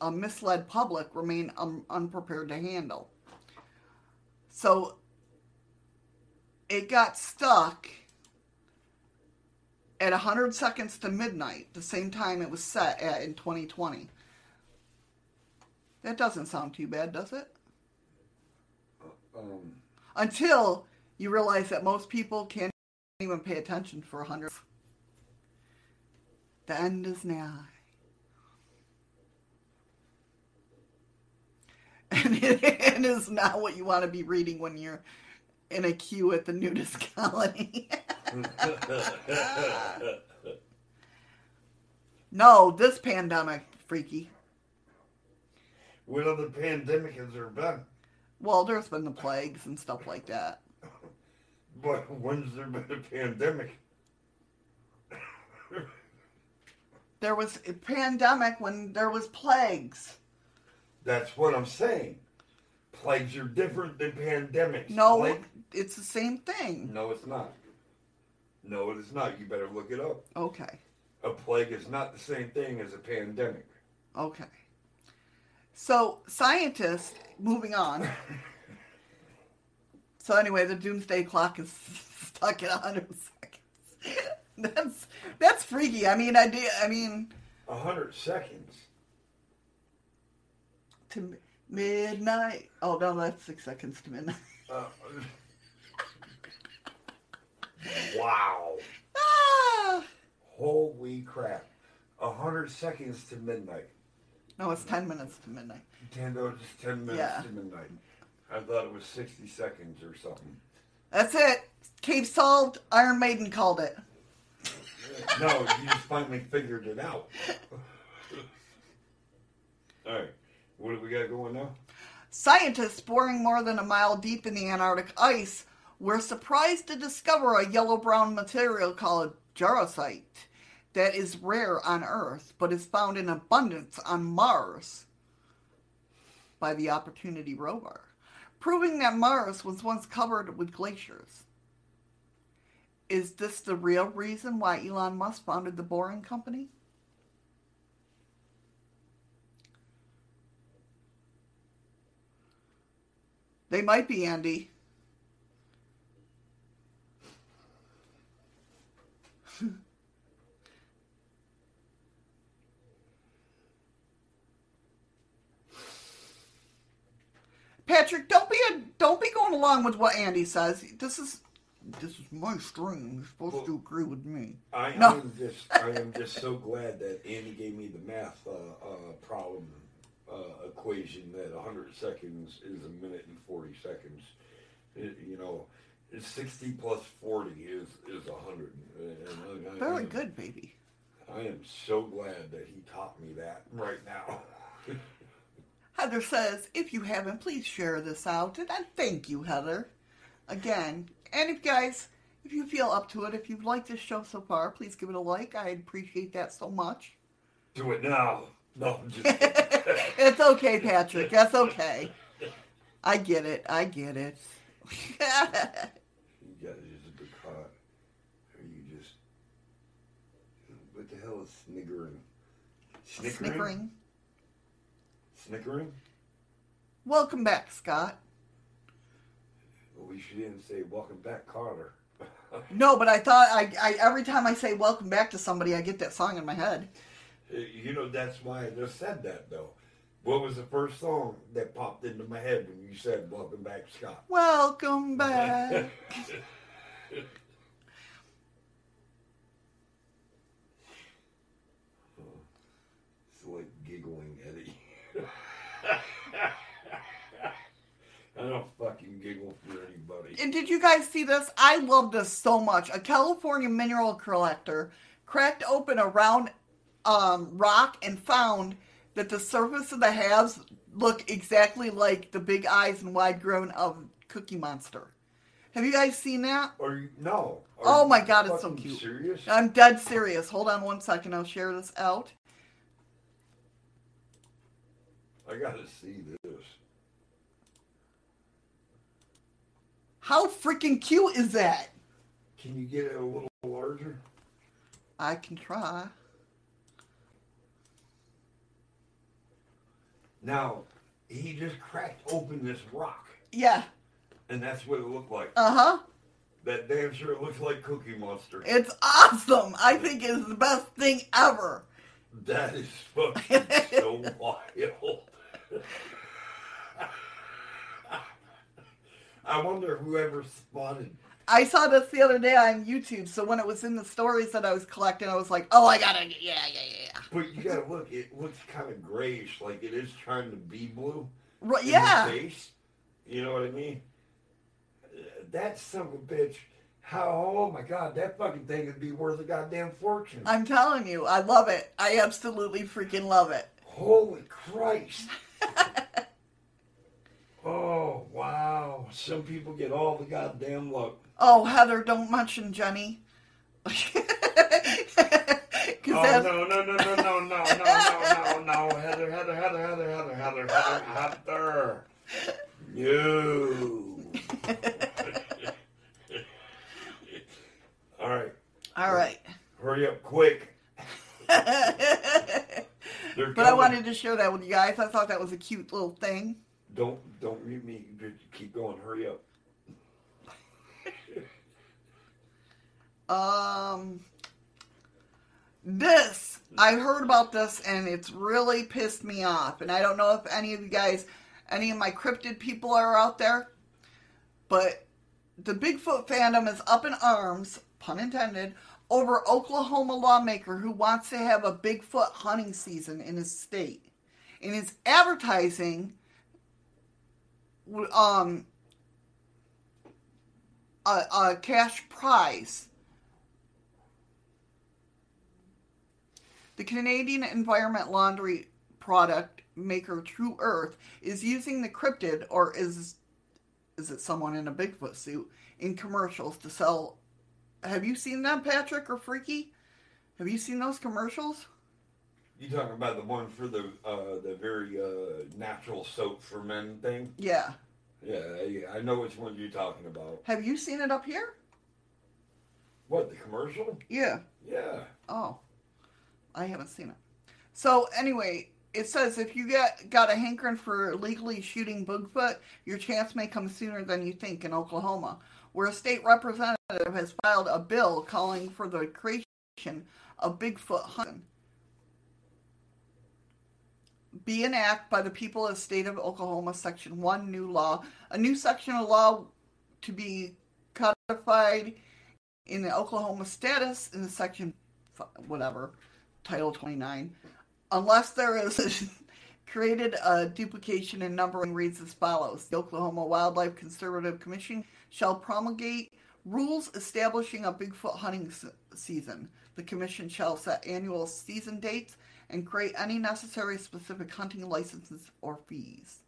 a misled public remain un- unprepared to handle. So it got stuck at 100 seconds to midnight, the same time it was set at in 2020. That doesn't sound too bad, does it? Um, Until you realize that most people can't even pay attention for 100. The end is nigh. And it is not what you want to be reading when you're in a queue at the nudist colony. no, this pandemic, freaky. what other pandemic has there been? Well, there's been the plagues and stuff like that. But when's there been a pandemic? There was a pandemic when there was plagues. That's what I'm saying. Plagues are different than pandemics. No, Plague- it's the same thing. no, it's not. No, it is not. You better look it up. Okay. A plague is not the same thing as a pandemic. Okay. So scientists, moving on. so anyway, the doomsday clock is stuck at 100 seconds. that's that's freaky. I mean, I did. I mean, A hundred seconds. To midnight. Oh no, that's six seconds to midnight. Uh, wow. Ah! Holy crap. A hundred seconds to midnight. No, it's 10 minutes to midnight. Ten, oh, just ten minutes Yeah. to midnight. I thought it was sixty seconds or something. That's it. Case solved. Iron Maiden called it. No, you just finally figured it out. All right, what do we got going now? Scientists boring more than a mile deep in the Antarctic ice were surprised to discover a yellow brown material called jarosite that is rare on Earth but is found in abundance on Mars by the Opportunity rover, proving that Mars was once covered with glaciers. Is this the real reason why Elon Musk founded the Boring Company? They might be, Andy. Patrick, don't be a don't be going along with what Andy says. This is this is my stream. You're supposed Well- to agree with me. I No. am just, I am just so glad that Andy gave me the math uh, uh, problem uh, equation that 100 seconds is a minute and 40 seconds. It, you know, it's 60 plus 40 is is 100. And I, I Very am- good, baby. I am so glad that he taught me that right now. Heather says, if you haven't, please share this out. And I thank you, Heather. Again. And if guys, if you feel up to it, if you've liked this show so far, please give it a like. I appreciate that so much. Do it now. No, I'm just it's okay, Patrick. That's okay. I get it. I get it. You guys is a bit hot. Are you just. What the hell is sniggering? Snickering? Snickering. Snickering? Welcome back, Scott. Well, we should didn't say welcome back, Carter. No, but I thought I, I every time I say welcome back to somebody, I get that song in my head. Uh, you know, that's why I just said that, though. What was the first song that popped into my head when you said welcome back, Scott? Welcome back. It's like giggling, Eddie. I don't fucking giggle for anybody. And did you guys see this? I love this so much. A California mineral collector cracked open a round um, rock and found that the surface of the halves look exactly like the big eyes and wide grin of Cookie Monster. Have you guys seen that? You no? Are Oh my God, it's so cute. Serious? I'm dead serious. Hold on one second. I'll share this out. I gotta see this. How freaking cute is that? Can you get it a little larger? I can try. Now, he just cracked open this rock, Yeah. and that's what it looked like. Uh huh. That damn sure looks like Cookie Monster. It's awesome. I think it's the best thing ever. That is fucking so wild. I wonder whoever spotted. I saw this the other day on YouTube. So when it was in the stories that I was collecting, I was like, "Oh, I gotta, yeah, yeah, yeah, But you gotta look. It looks kind of grayish, like it is trying to be blue. Right, in yeah." The face. You know what I mean? That son of a bitch. How? Oh my god, that fucking thing would be worth a goddamn fortune. I'm telling you, I love it. I absolutely freaking love it. Holy Christ. oh, wow. Some people get all the goddamn luck. Oh, Heather, don't mention Genny. Oh, no, no, no, no, no, no, no, no, no, no. Heather, Heather, Heather, Heather, Heather, Heather. Mother Hunter Hunter. All right. All right. Hurry up quick. but I wanted to share that with you guys. I thought that was a cute little thing. Don't don't mute me. Keep going. Hurry up. Um, this I heard about this and it's really pissed me off. And I don't know if any of you guys, any of my cryptid people are out there, but the Bigfoot fandom is up in arms, pun intended, over Oklahoma lawmaker who wants to have a Bigfoot hunting season in his state. And his advertising, um, a, a cash prize The Canadian environment laundry product maker Tru Earth is using the cryptid, or is is it someone in a Bigfoot suit, in commercials to sell. Have you seen that, Patrick or Freaky? Have you seen those commercials? You talking about the one for the uh, the very uh, natural soap for men thing? Yeah. Yeah, I, I know which one you're talking about. Have you seen it up here? What the commercial? Yeah. Yeah. Oh, I haven't seen it. So anyway, it says if you get got a hankering for legally shooting Bigfoot, your chance may come sooner than you think in Oklahoma, where a state representative has filed a bill calling for the creation of Bigfoot hunting. Be an act by the people of the state of Oklahoma, Section 1, new law. A new section of law to be codified in the Oklahoma status in the section, whatever, Title 29. Unless there is created a duplication in numbering reads as follows. The Oklahoma Wildlife Conservative Commission shall promulgate rules establishing a Bigfoot hunting se- season. The commission shall set annual season dates and create any necessary specific hunting licenses or fees.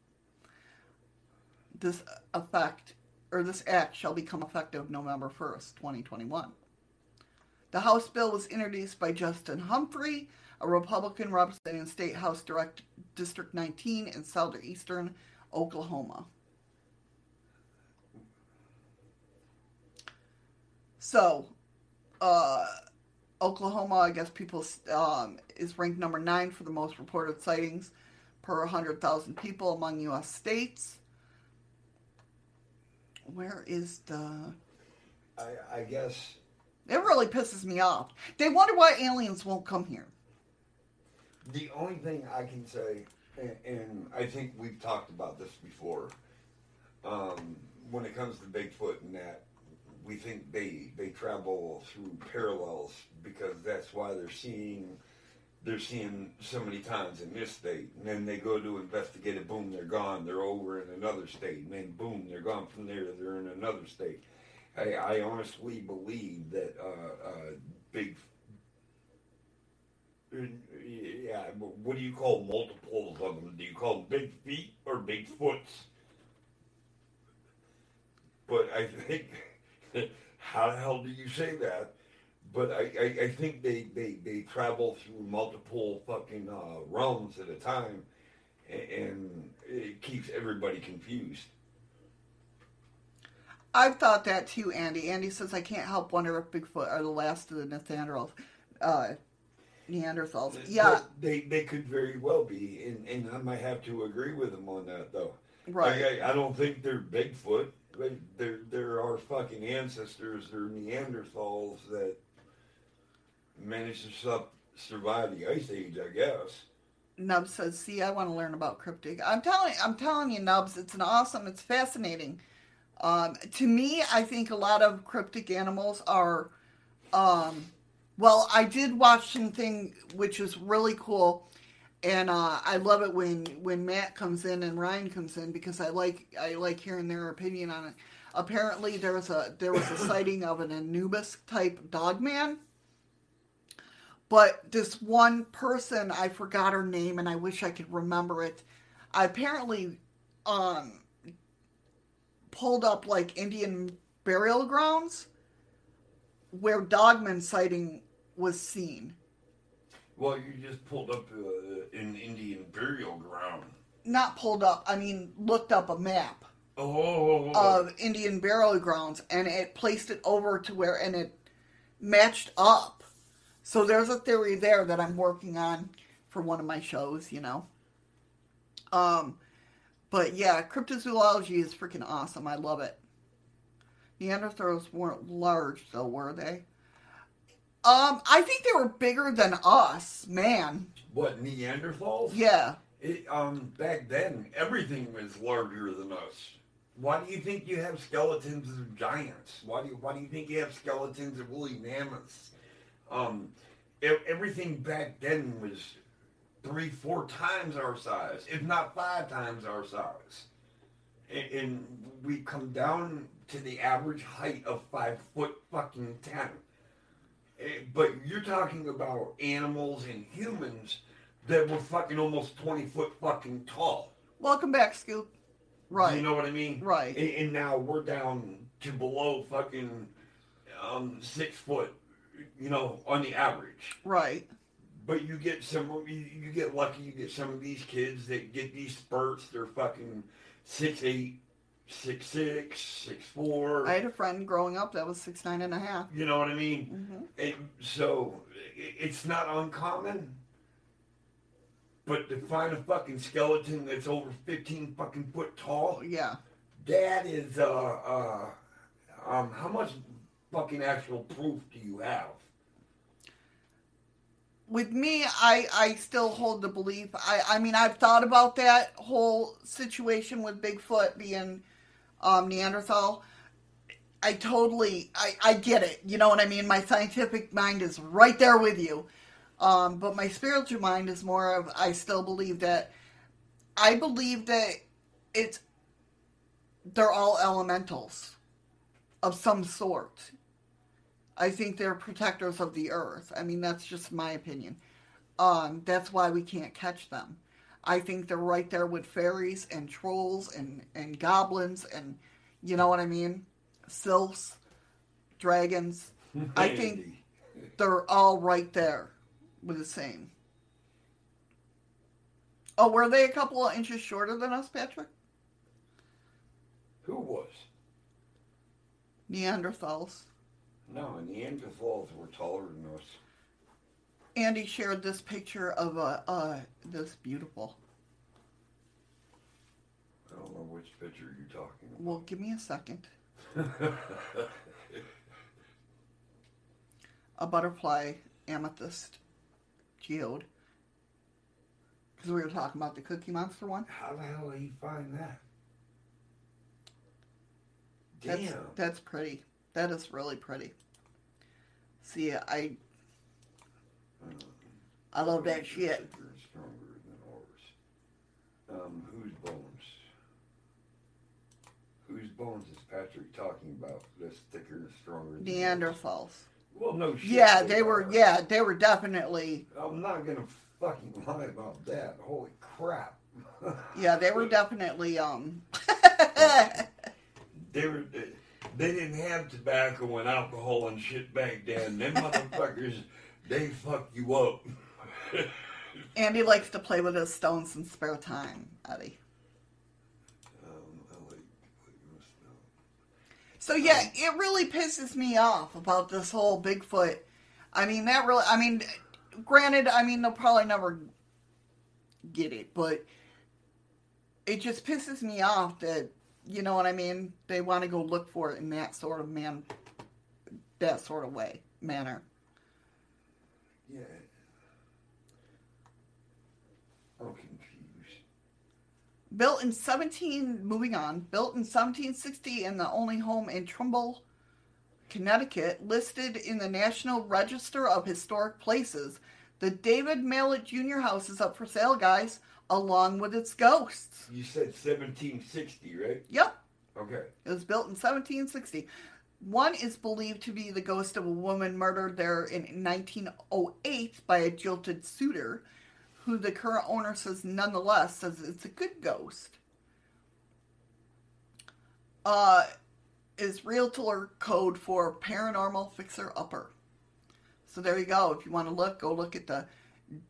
This effect or this act shall become effective November 1st, 2021. The House bill was introduced by Justin Humphrey, a Republican representing State House Direct District 19 in southeastern Oklahoma. So, uh, Oklahoma, I guess people um, is ranked number nine for the most reported sightings per 100,000 people among U.S. states. Where is the? I, I guess It really pisses me off. They wonder why aliens won't come here. the only thing I can say, and, I think we've talked about this before, um, when it comes to Bigfoot and that, we think they they travel through parallels because that's why they're seeing they're seeing so many times in this state, and then they go to investigate it. Boom, they're gone. They're over in another state, and then boom, they're gone from there. They're in another state. I, I honestly believe that uh, uh, big yeah, what do you call multiples of them? Do you call them big feet or big foots? But I think, how the hell do you say that? But I, I, I think they, they, they travel through multiple fucking uh, realms at a time, a- and it keeps everybody confused. I've thought that too, Andy. Andy says I can't help wonder if Bigfoot are the last of the Neanderthals. Uh, Neanderthals. Yeah, they, they could very well be, and, and I might have to agree with them on that, though. right. Like, I, I don't think they're Bigfoot. But they're they're our fucking ancestors. They're Neanderthals that managed to su- survive the ice age, I guess. Nubs says, "See, I want to learn about cryptic." I'm telling, I'm telling you, Nubs, it's an awesome, it's fascinating. Um, to me, I think a lot of cryptic animals are. Um, well, I did watch something which is really cool, and uh, I love it when when Matt comes in and Ryan comes in because I like I like hearing their opinion on it. Apparently, there was a there was a sighting of an Anubis type dog man. But this one person, I forgot her name, and I wish I could remember it. I apparently um, pulled up like Indian burial grounds where dogman sighting was seen. Well, you just pulled up uh, an Indian burial ground. not pulled up. I mean, looked up a map Oh, of Indian burial grounds, and it placed it over to where, and it matched up. So there's a theory there that I'm working on for one of my shows. You know. Um, but yeah, cryptozoology is freaking awesome. I love it. Neanderthals weren't large, though, were they? Um, I think they were bigger than us, man. what Neanderthals? Yeah. It, um, back then, everything was larger than us. Why do you think you have skeletons of giants? Why do you, why do you think you have skeletons of woolly mammoths? Um, everything back then was three, four times our size, if not five times our size. And, and we come down to the average height of five foot fucking ten. Eh, But you're talking about animals and humans that were fucking almost 20 foot fucking tall. Welcome back, Scoop. Right. You know what I mean? Right. And, and now we're down to below fucking um, six foot, you know, on the average. Right. But you get some, you, you get lucky, you get some of these kids that get these spurts, they're fucking six eight, six six, six four. I had a friend growing up that was six nine and a half. you know what I mean? Mhm. And so it's not uncommon. But to find a fucking skeleton that's over 15 fucking foot tall, Yeah. that is, uh, uh, um, how much fucking actual proof do you have? With me, I I still hold the belief. I I mean, I've thought about that whole situation with Bigfoot being um, Neanderthal. I totally, I, I get it. You know what I mean? My scientific mind is right there with you. Um, but my spiritual mind is more of, I still believe that, I believe that it's, they're all elementals of some sort. I think they're protectors of the earth. I mean, that's just my opinion. Um, that's why we can't catch them. I think they're right there with fairies and trolls and, and goblins and, you know what I mean? Sylphs, dragons. I think they're all right there with the same. Oh, were they a couple of inches shorter than us, Patrick? Who was? Neanderthals. No, and the Neanderthals were taller than us. Andy shared this picture of a uh, this beautiful. I don't know which picture you're talking about. Well, give me a second. A butterfly amethyst geode. Because we were talking about the Cookie Monster one. How the hell did you find that? That's, Damn. that's pretty. That is really pretty. See, I I love that shit. Stronger than ours. Um, whose bones? Whose bones is Patrick talking about? That's thicker and stronger than? Neanderthals. Well, no shit. Yeah, they were. are. Yeah, they were definitely. I'm not gonna fucking lie about that. Holy crap. Yeah, they were definitely. Um. They were. They didn't have tobacco and alcohol and shit back then. Them motherfuckers, they fuck you up. Andy likes to play with his stones in spare time, Eddie. Um, I like to play with stuff. So yeah, it really pisses me off about this whole Bigfoot. I mean, that really. I mean, granted, I mean they'll probably never get it, but it just pisses me off that you know what I mean. They want to go look for it in that sort of man, that sort of way, manner. Yeah. I'm confused. Built in 17, moving on, built in 1760 and the only home in Trumbull, Connecticut, listed in the National Register of Historic Places. The David Mallett Jr. house is up for sale, guys, along with its ghosts. You said 1760, right? Yep, Okay. it was built in 1760. One is believed to be the ghost of a woman murdered there in 1908 by a jilted suitor, who the current owner says nonetheless says it's a good ghost. Uh, is realtor code for paranormal fixer upper. So there you go. If you want to look, go look at the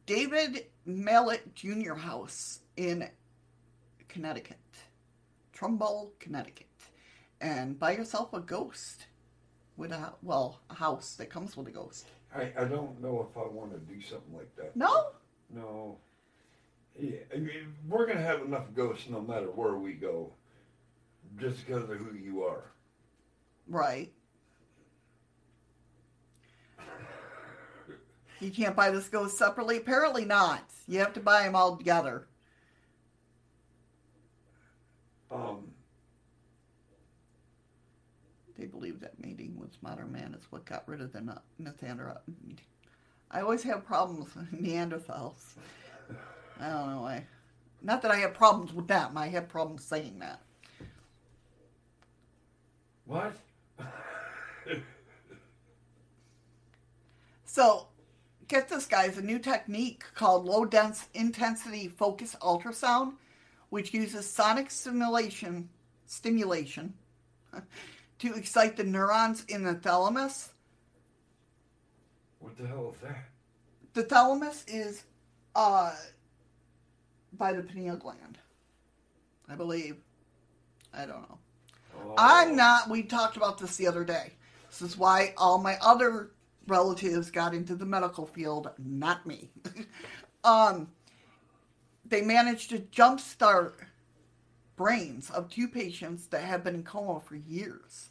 David Mallett Jr. house in Connecticut. Trumbull, Connecticut. And buy yourself a ghost with a well, a house that comes with a ghost. I, I don't know if I want to do something like that. No? No. Yeah, I mean, we're gonna have enough ghosts no matter where we go, just because of who you are. Right. You can't buy this ghost separately? Apparently not. You have to buy them all together. Um, They believe that mating with modern man is what got rid of the Na- Neanderthal. I always have problems with Neanderthals. I don't know why. Not that I have problems with them. I have problems saying that. what? So, get this, guys. A new technique called low dense intensity focus ultrasound, which uses sonic stimulation stimulation to excite the neurons in the thalamus. what the hell is that? The thalamus is uh, by the pineal gland, I believe. I don't know. Oh, I'm not. We talked about this the other day. This is why all my other relatives got into the medical field, not me. um, they managed to jumpstart brains of two patients that had been in coma for years,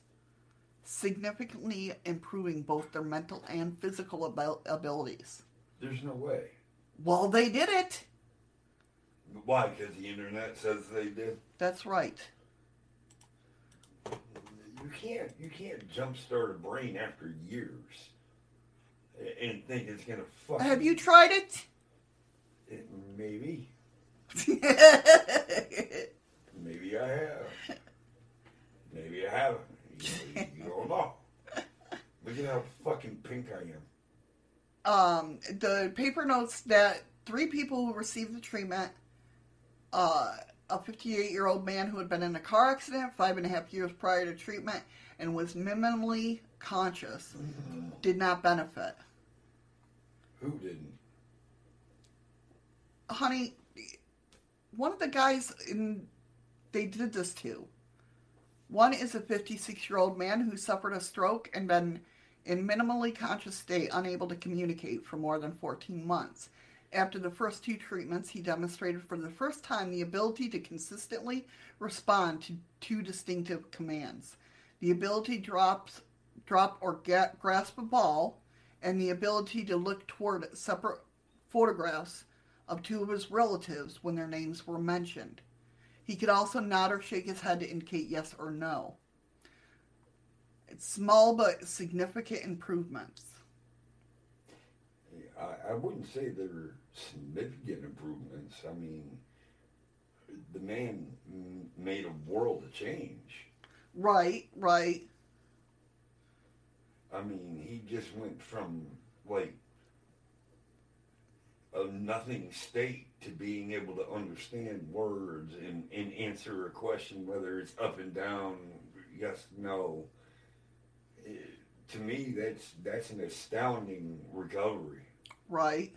significantly improving both their mental and physical abil- abilities. There's no way. Well, they did it. Why? Because the internet says they did. That's right. You can't. You can't jumpstart a brain after years and think it's gonna fuck. Have you tried it? It, maybe. Maybe I have. Maybe I haven't. You, you don't know. Look at how fucking pink I am. um, the paper notes that three people who received the treatment, uh, a 58 year old man who had been in a car accident five and a half years prior to treatment and was minimally conscious, did not benefit. Who didn't? Honey, one of the guys in they did this to. One is a 56 year old man who suffered a stroke and been in minimally conscious state, unable to communicate for more than 14 months. After the first two treatments, he demonstrated for the first time the ability to consistently respond to two distinctive commands the ability to drop, drop or ga- grasp a ball, and the ability to look toward separate photographs of two of his relatives when their names were mentioned. He could also nod or shake his head to indicate yes or no. It's small but significant improvements. I, I wouldn't say they're significant improvements. I mean, the man m- made a world of change. Right, right. I mean, he just went from like a nothing state to being able to understand words and, and answer a question, whether it's up and down, yes, no. Eh, to me, that's that's an astounding recovery. Right.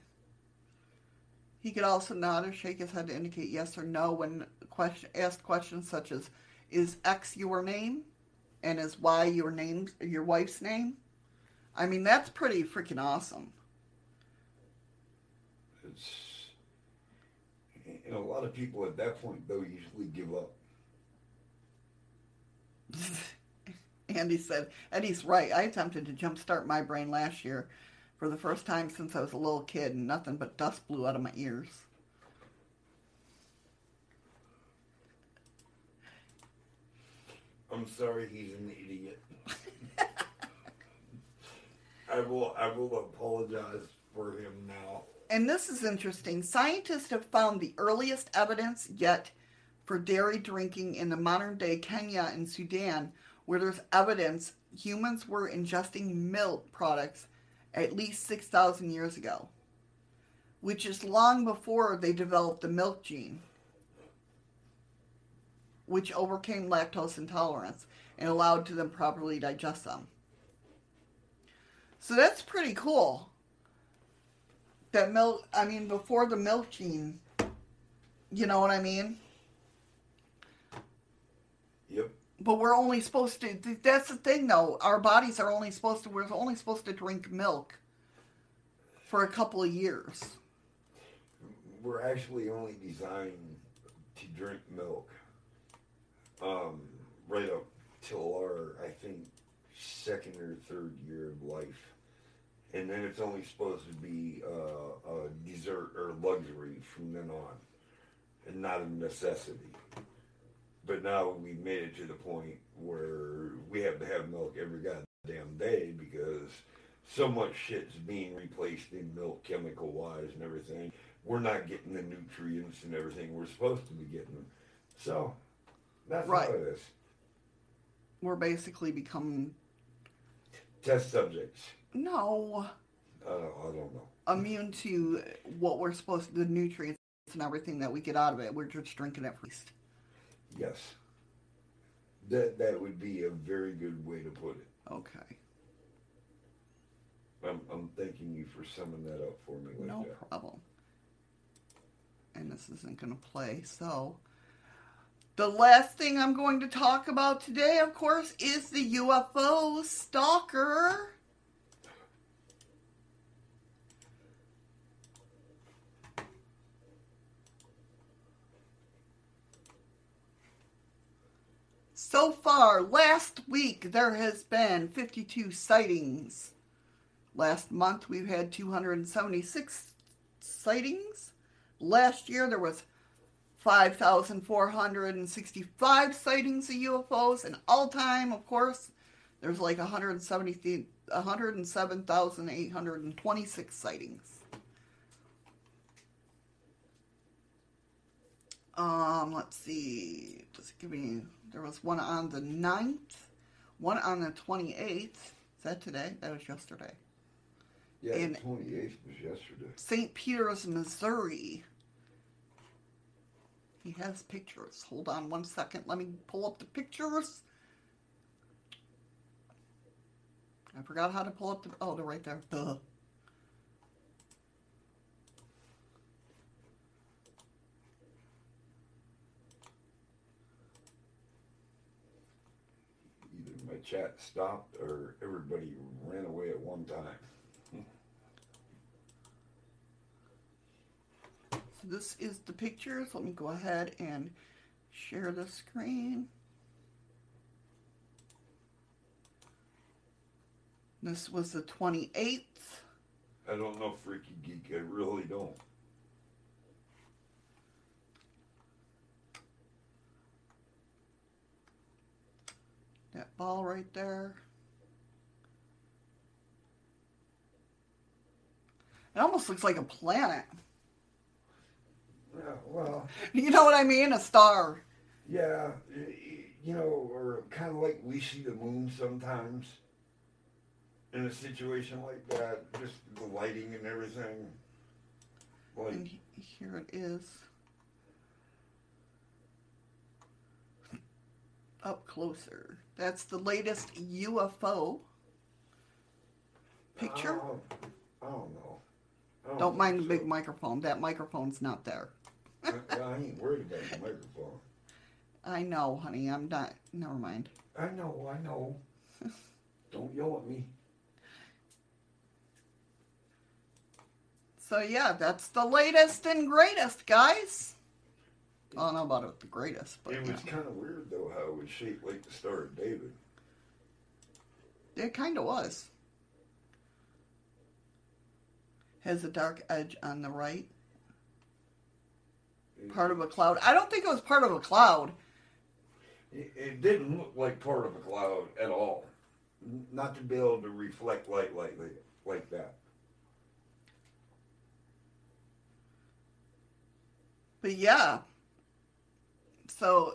He could also nod or shake his head to indicate yes or no when question, asked questions such as, "Is X your name?" and "Is Y your name, your wife's name?" I mean, that's pretty freaking awesome. It's and a lot of people at that point though usually give up. Andy said, Eddie's right. I attempted to jumpstart my brain last year for the first time since I was a little kid, and nothing but dust blew out of my ears. I'm sorry, he's an idiot. I will I will apologize for him now. And this is interesting. Scientists have found the earliest evidence yet for dairy drinking in the modern day Kenya and Sudan, where there's evidence humans were ingesting milk products at least 6,000 years ago, which is long before they developed the milk gene, which overcame lactose intolerance and allowed to them properly digest them. So that's pretty cool that milk i mean before the milking, you know what i mean Yep. But we're only supposed to. That's the thing, though. Our bodies are only supposed to. We're only supposed to drink milk for a couple of years. We're actually only designed to drink milk. Um, right up till our, I think, second or third year of life. And then it's only supposed to be uh, a dessert or luxury from then on, and not a necessity. But now we've made it to the point where we have to have milk every goddamn day because so much shit's being replaced in milk chemical wise and everything. We're not getting the nutrients and everything we're supposed to be getting. So that's Right. how it is. We're basically becoming Test subjects. No Uh, I don't know. immune to what we're supposed to, the nutrients and everything that we get out of it. We're just drinking it first. Yes. That that would be a very good way to put it. Okay, I'm, I'm thanking you for summing that up for me like no that. problem. And this isn't going to play, so. The last thing I'm going to talk about today, of course, is the UFO stalker. So far, last week, there has been 52 sightings. Last month, we've had 276 sightings. Last year, there was 5,465 sightings of UFOs. And all time, of course, there's like 170 107,826 sightings. Um, let's see. Just give me. There was one on the 9th, one on the 28th. Is that today? That was yesterday. Yeah, the 28th was yesterday. St. Peters, Missouri. He has pictures. Hold on one second. Let me pull up the pictures. I forgot how to pull up the. Oh, they're right there. Duh. Either my chat stopped or everybody ran away at one time. So this is the pictures. Let me go ahead and share the screen. This was the 28th. I don't know, Freaky Geek. I really don't. That ball right there. It almost looks like a planet. Yeah, well, You know what I mean? A star. yeah, you know, or kind of like we see the moon sometimes. In a situation like that, just the lighting and everything. Like, And here it is. Up closer. That's the latest UFO picture. I don't, I don't know. I Don't mind the big microphone. That microphone's not there. I, I ain't worried about the microphone. I know, honey. I'm not. Never mind. I know, I know. Don't yell at me. So yeah, that's the latest and greatest, guys. I don't know about it, the greatest, but It yeah. was kind of weird though how it was shaped like the Star of David. it kind of was. Has a dark edge on the right, It, part of a cloud. I don't think it was part of a cloud. it, it didn't look like part of a cloud at all. Not to be able to reflect light like, like that. But yeah. So,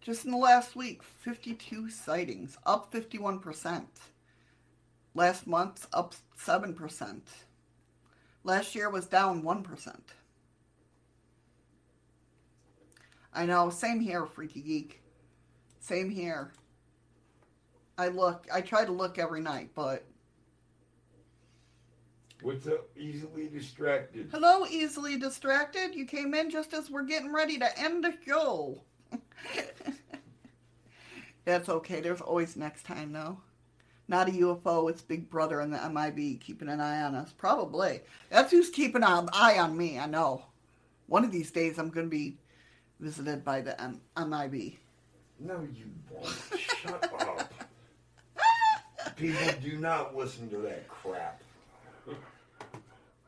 just in the last week, 52 sightings, up 51%. Last month, up 7%. Last year was down 1%. I know, same here, Freaky Geek. Same here. I look, I try to look every night, but What's up? Easily distracted. hello, easily distracted. You came in just as we're getting ready to end the show. That's okay. There's always next time, though. Not a UFO. It's Big Brother and the MIB keeping an eye on us. Probably. That's who's keeping an eye on me. I know. One of these days, I'm going to be visited by the M- MIB. No, you won't. Shut up. People do not listen to that crap.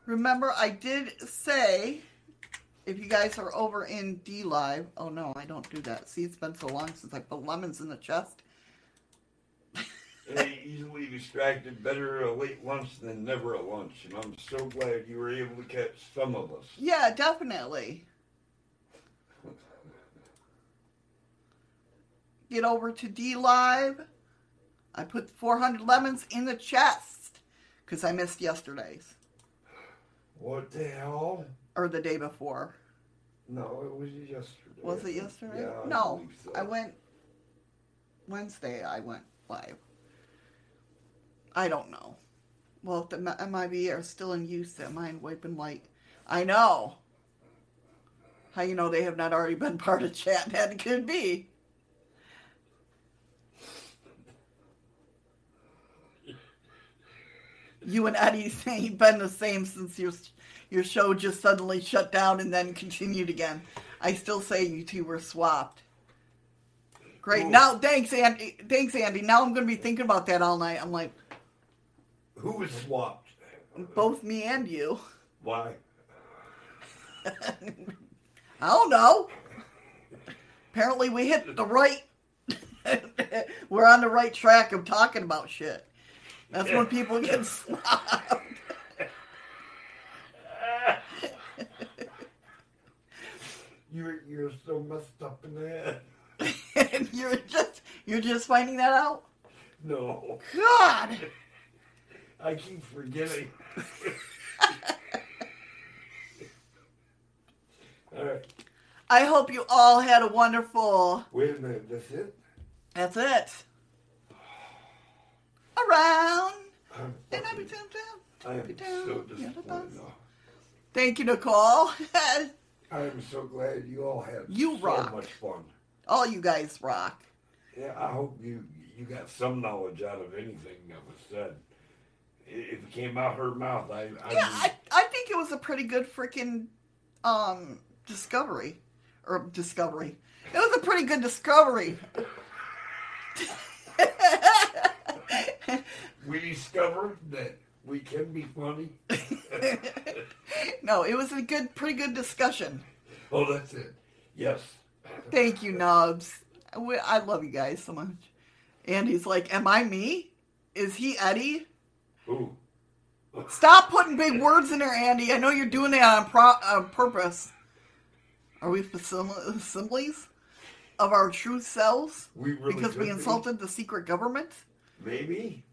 Remember, I did say if you guys are over in D Live. Oh no, I don't do that. See, it's been so long since I put lemons in the chest. Easily distracted, better a late lunch than never a lunch. And I'm so glad you were able to catch some of us. Yeah, definitely. Get over to D Live. I put 400 lemons in the chest because I missed yesterday's What the hell? Or the day before. No, it was yesterday. Was it yesterday? Yeah, I no, believe so. I went Wednesday. I went live. I don't know. Well, if the MIB are still in use, that mind wiping light. I know. How you know they have not already been part of chat? That could be. You and Eddie ain't been the same since your your show just suddenly shut down and then continued again. I still say you two were swapped. Great. Cool. Now, thanks, Andy. Thanks, Andy. Now I'm going to be thinking about that all night. I'm like, Who was swapped? both me and you. Why? I don't know. Apparently, we hit the right. We're on the right track of talking about shit. That's when people get swapped. You're you're so messed up in the head. and you're just you're just finding that out. No, God. I keep forgetting. All right. I hope you all had a wonderful. Wait a minute. That's it. That's it. Around. I'm, And I be down, down. I am down, so yeah, the bus. disappointed. Thank you, Nicole. I am so glad you all had You so rock. much fun. all you guys rock. Yeah, I hope you you got some knowledge out of anything that was said. If it came out her mouth, I, I Yeah, I, I think it was a pretty good freaking um discovery. Or discovery. It was a pretty good discovery. we discovered that we can be funny. no, it was a good pretty good discussion. oh, that's it. Yes. Thank you, Nubs. We- I love you guys so much. And he's like, Am I me? Is he Eddie? Ooh. Stop putting big words in there, Andy. I know you're doing that on, pro- on purpose. Are we facil- assemblies of our true selves We really because we could be. insulted the secret government? Maybe.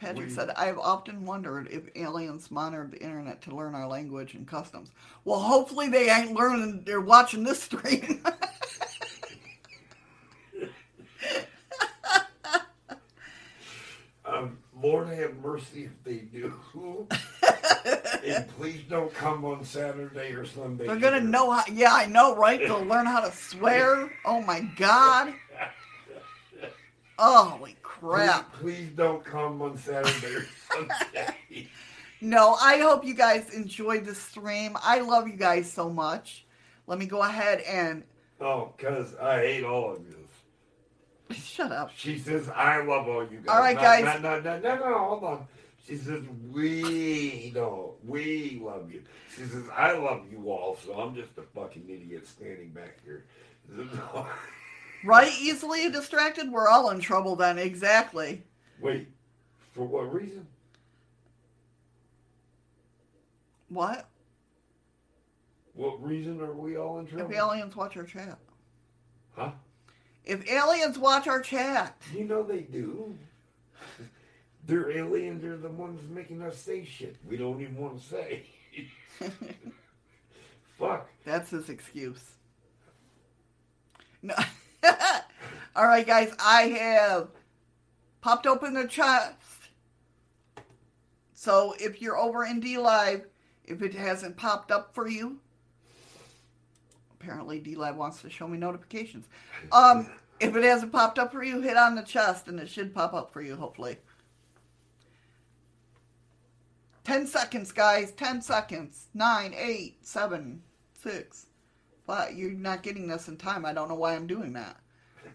Patrick We- said, I have often wondered if aliens monitored the internet to learn our language and customs. Well, hopefully they ain't learning, they're watching this stream. Um, Lord have mercy if they do. and please don't come on Saturday or Sunday. They're gonna know how. Yeah, I know, right? They'll learn how to swear. Oh my god! Holy crap! Please, please don't come on Saturday or Sunday. No, I hope you guys enjoyed the stream. I love you guys so much. Let me go ahead and oh, because I hate all of you. shut up. She says, I love all you guys. All right, no, guys. No, no, no, no, no, hold on. She says, we don't. We love you. She says, I love you all, so I'm just a fucking idiot standing back here. Right? Easily distracted. We're all in trouble then. Exactly. Wait, for what reason? What? What reason are we all in trouble? If aliens watch our chat. Huh? If aliens watch our chat. You know they do. They're aliens. They're the ones making us say shit we don't even want to say. Fuck. That's his excuse. No. All right, guys, I have popped open the chest. So if you're over in D Live, if it hasn't popped up for you, apparently D Live wants to show me notifications. Um, if it hasn't popped up for you, hit on the chest and it should pop up for you, hopefully. 10 seconds, guys. 10 seconds. 9, 8, 7, 6, but you're not getting this in time. I don't know why I'm doing that.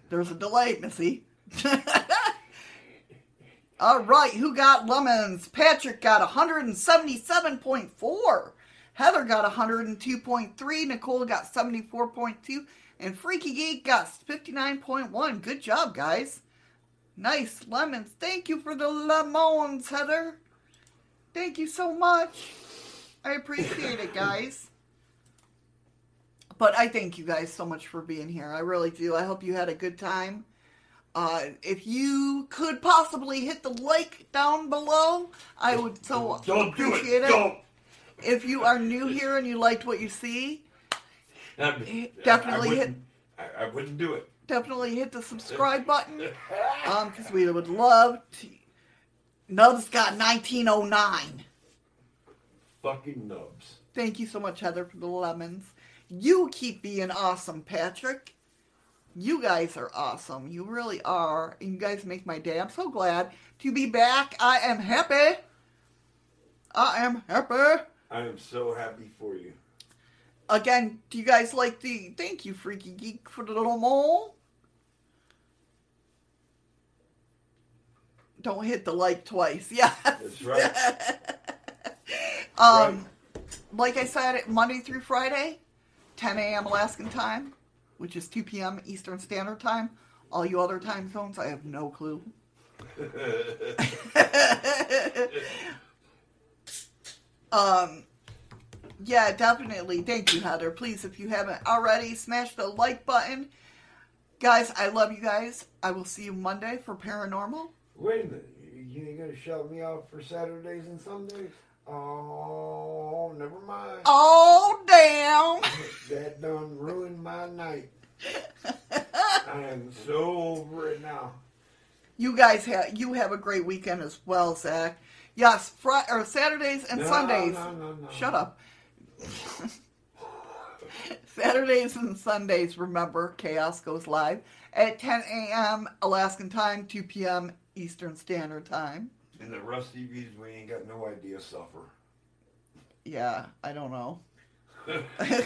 There's a delay, Missy. All right, who got lemons? Patrick got 177.4. Heather got 102.3. Nicole got 74.2. And Freaky Geek got 59.1. Good job, guys. Nice lemons. Thank you for the lemons, Heather. Thank you so much. I appreciate it, guys. But I thank you guys so much for being here. I really do. I hope you had a good time. Uh, if you could possibly hit the like down below, I would so Don't do appreciate it. it. Don't. If you are new here and you liked what you see, I'm- Definitely I, hit- I, I wouldn't do it. definitely hit the subscribe button. Um, because we would love to. Nubs got 1909. Fucking nubs. Thank you so much, Heather, for the lemons. You keep being awesome, Patrick. You guys are awesome. You really are. And you guys make my day. I'm so glad to be back. I am happy. I am happy. I am so happy for you. Again, do you guys like the thank you, Freaky Geek, for the little mole? Don't hit the like twice. Yeah. That's right. Um, like I said, Monday through Friday, 10 a.m. Alaskan time, which is 2 p.m. Eastern Standard Time. All you other time zones, I have no clue. um, yeah, definitely. Thank you, Heather. Please, if you haven't already, smash the like button. Guys, I love you guys. I will see you Monday for Paranormal. Wait a minute. You, ain't gonna shout me out for Saturdays and Sundays? Oh, never mind. Oh, damn! That done ruined my night. I am so over it now. You guys have you have a great weekend as well, Zach. Yes, Fri or Saturdays and No, Sundays. no, no, no. Shut up. Saturdays and Sundays, remember, Chaos goes live at 10 a.m. Alaskan time, 2 p.m. Eastern Standard Time. And the Rusty Bees, we ain't got no idea suffer. Yeah, I don't know. Uh,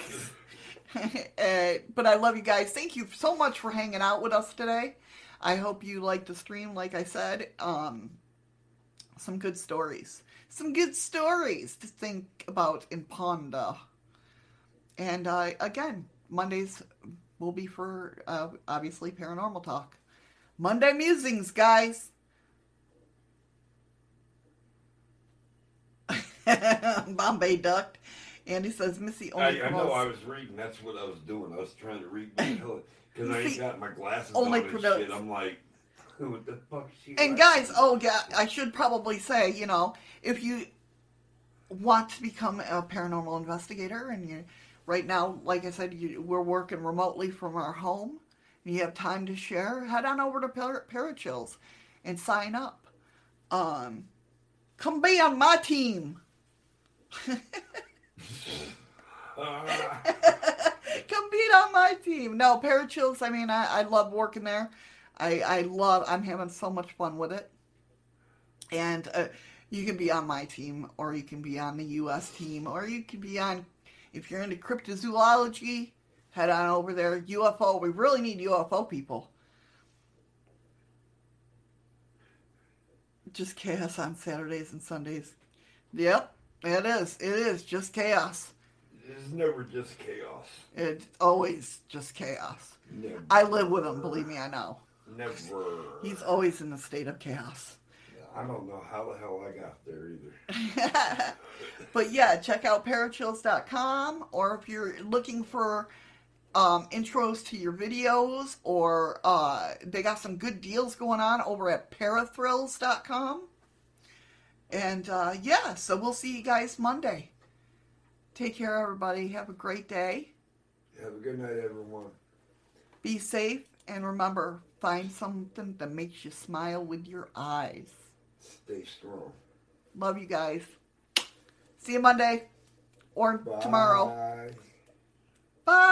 but I love you guys. Thank you so much for hanging out with us today. I hope you liked the stream, like I said. Um, some good stories. Some good stories to think about and ponder. And uh, again, Mondays will be for uh, obviously paranormal talk. Monday musings, guys. Bombay ducked. he says Missy only I, I know I was reading. That's what I was doing. I was trying to read because I ain't got my glasses only on and shit. I'm like, what the fuck? Is she And guys, oh yeah, I should probably say, you know, if you want to become a paranormal investigator, and you, right now, like I said, you, we're working remotely from our home, and you have time to share, head on over to Par- Parachills and sign up. Um, come be on my team. Beat on my team. No, Parachills, I mean, I, I love working there. I, I love, I'm having so much fun with it. And uh, you can be on my team, or you can be on the U.S. team, or you can be on, if you're into cryptozoology, head on over there. UFO, we really need UFO people. Just chaos on Saturdays and Sundays. Yep, it is. It is just chaos. it's never just chaos. It's always just chaos. Never. I live with him, believe me, I know. Never. He's always in a state of chaos. I don't know how the hell I got there either. but yeah, check out parachills.com or if you're looking for um, intros to your videos or uh, they got some good deals going on over at parathrills.com. And uh, yeah, so we'll see you guys Monday. Take care, everybody. Have a great day. Have a good night, everyone. Be safe and remember, find something that makes you smile with your eyes. Stay strong. Love you guys. See you Monday or tomorrow. Bye. Bye.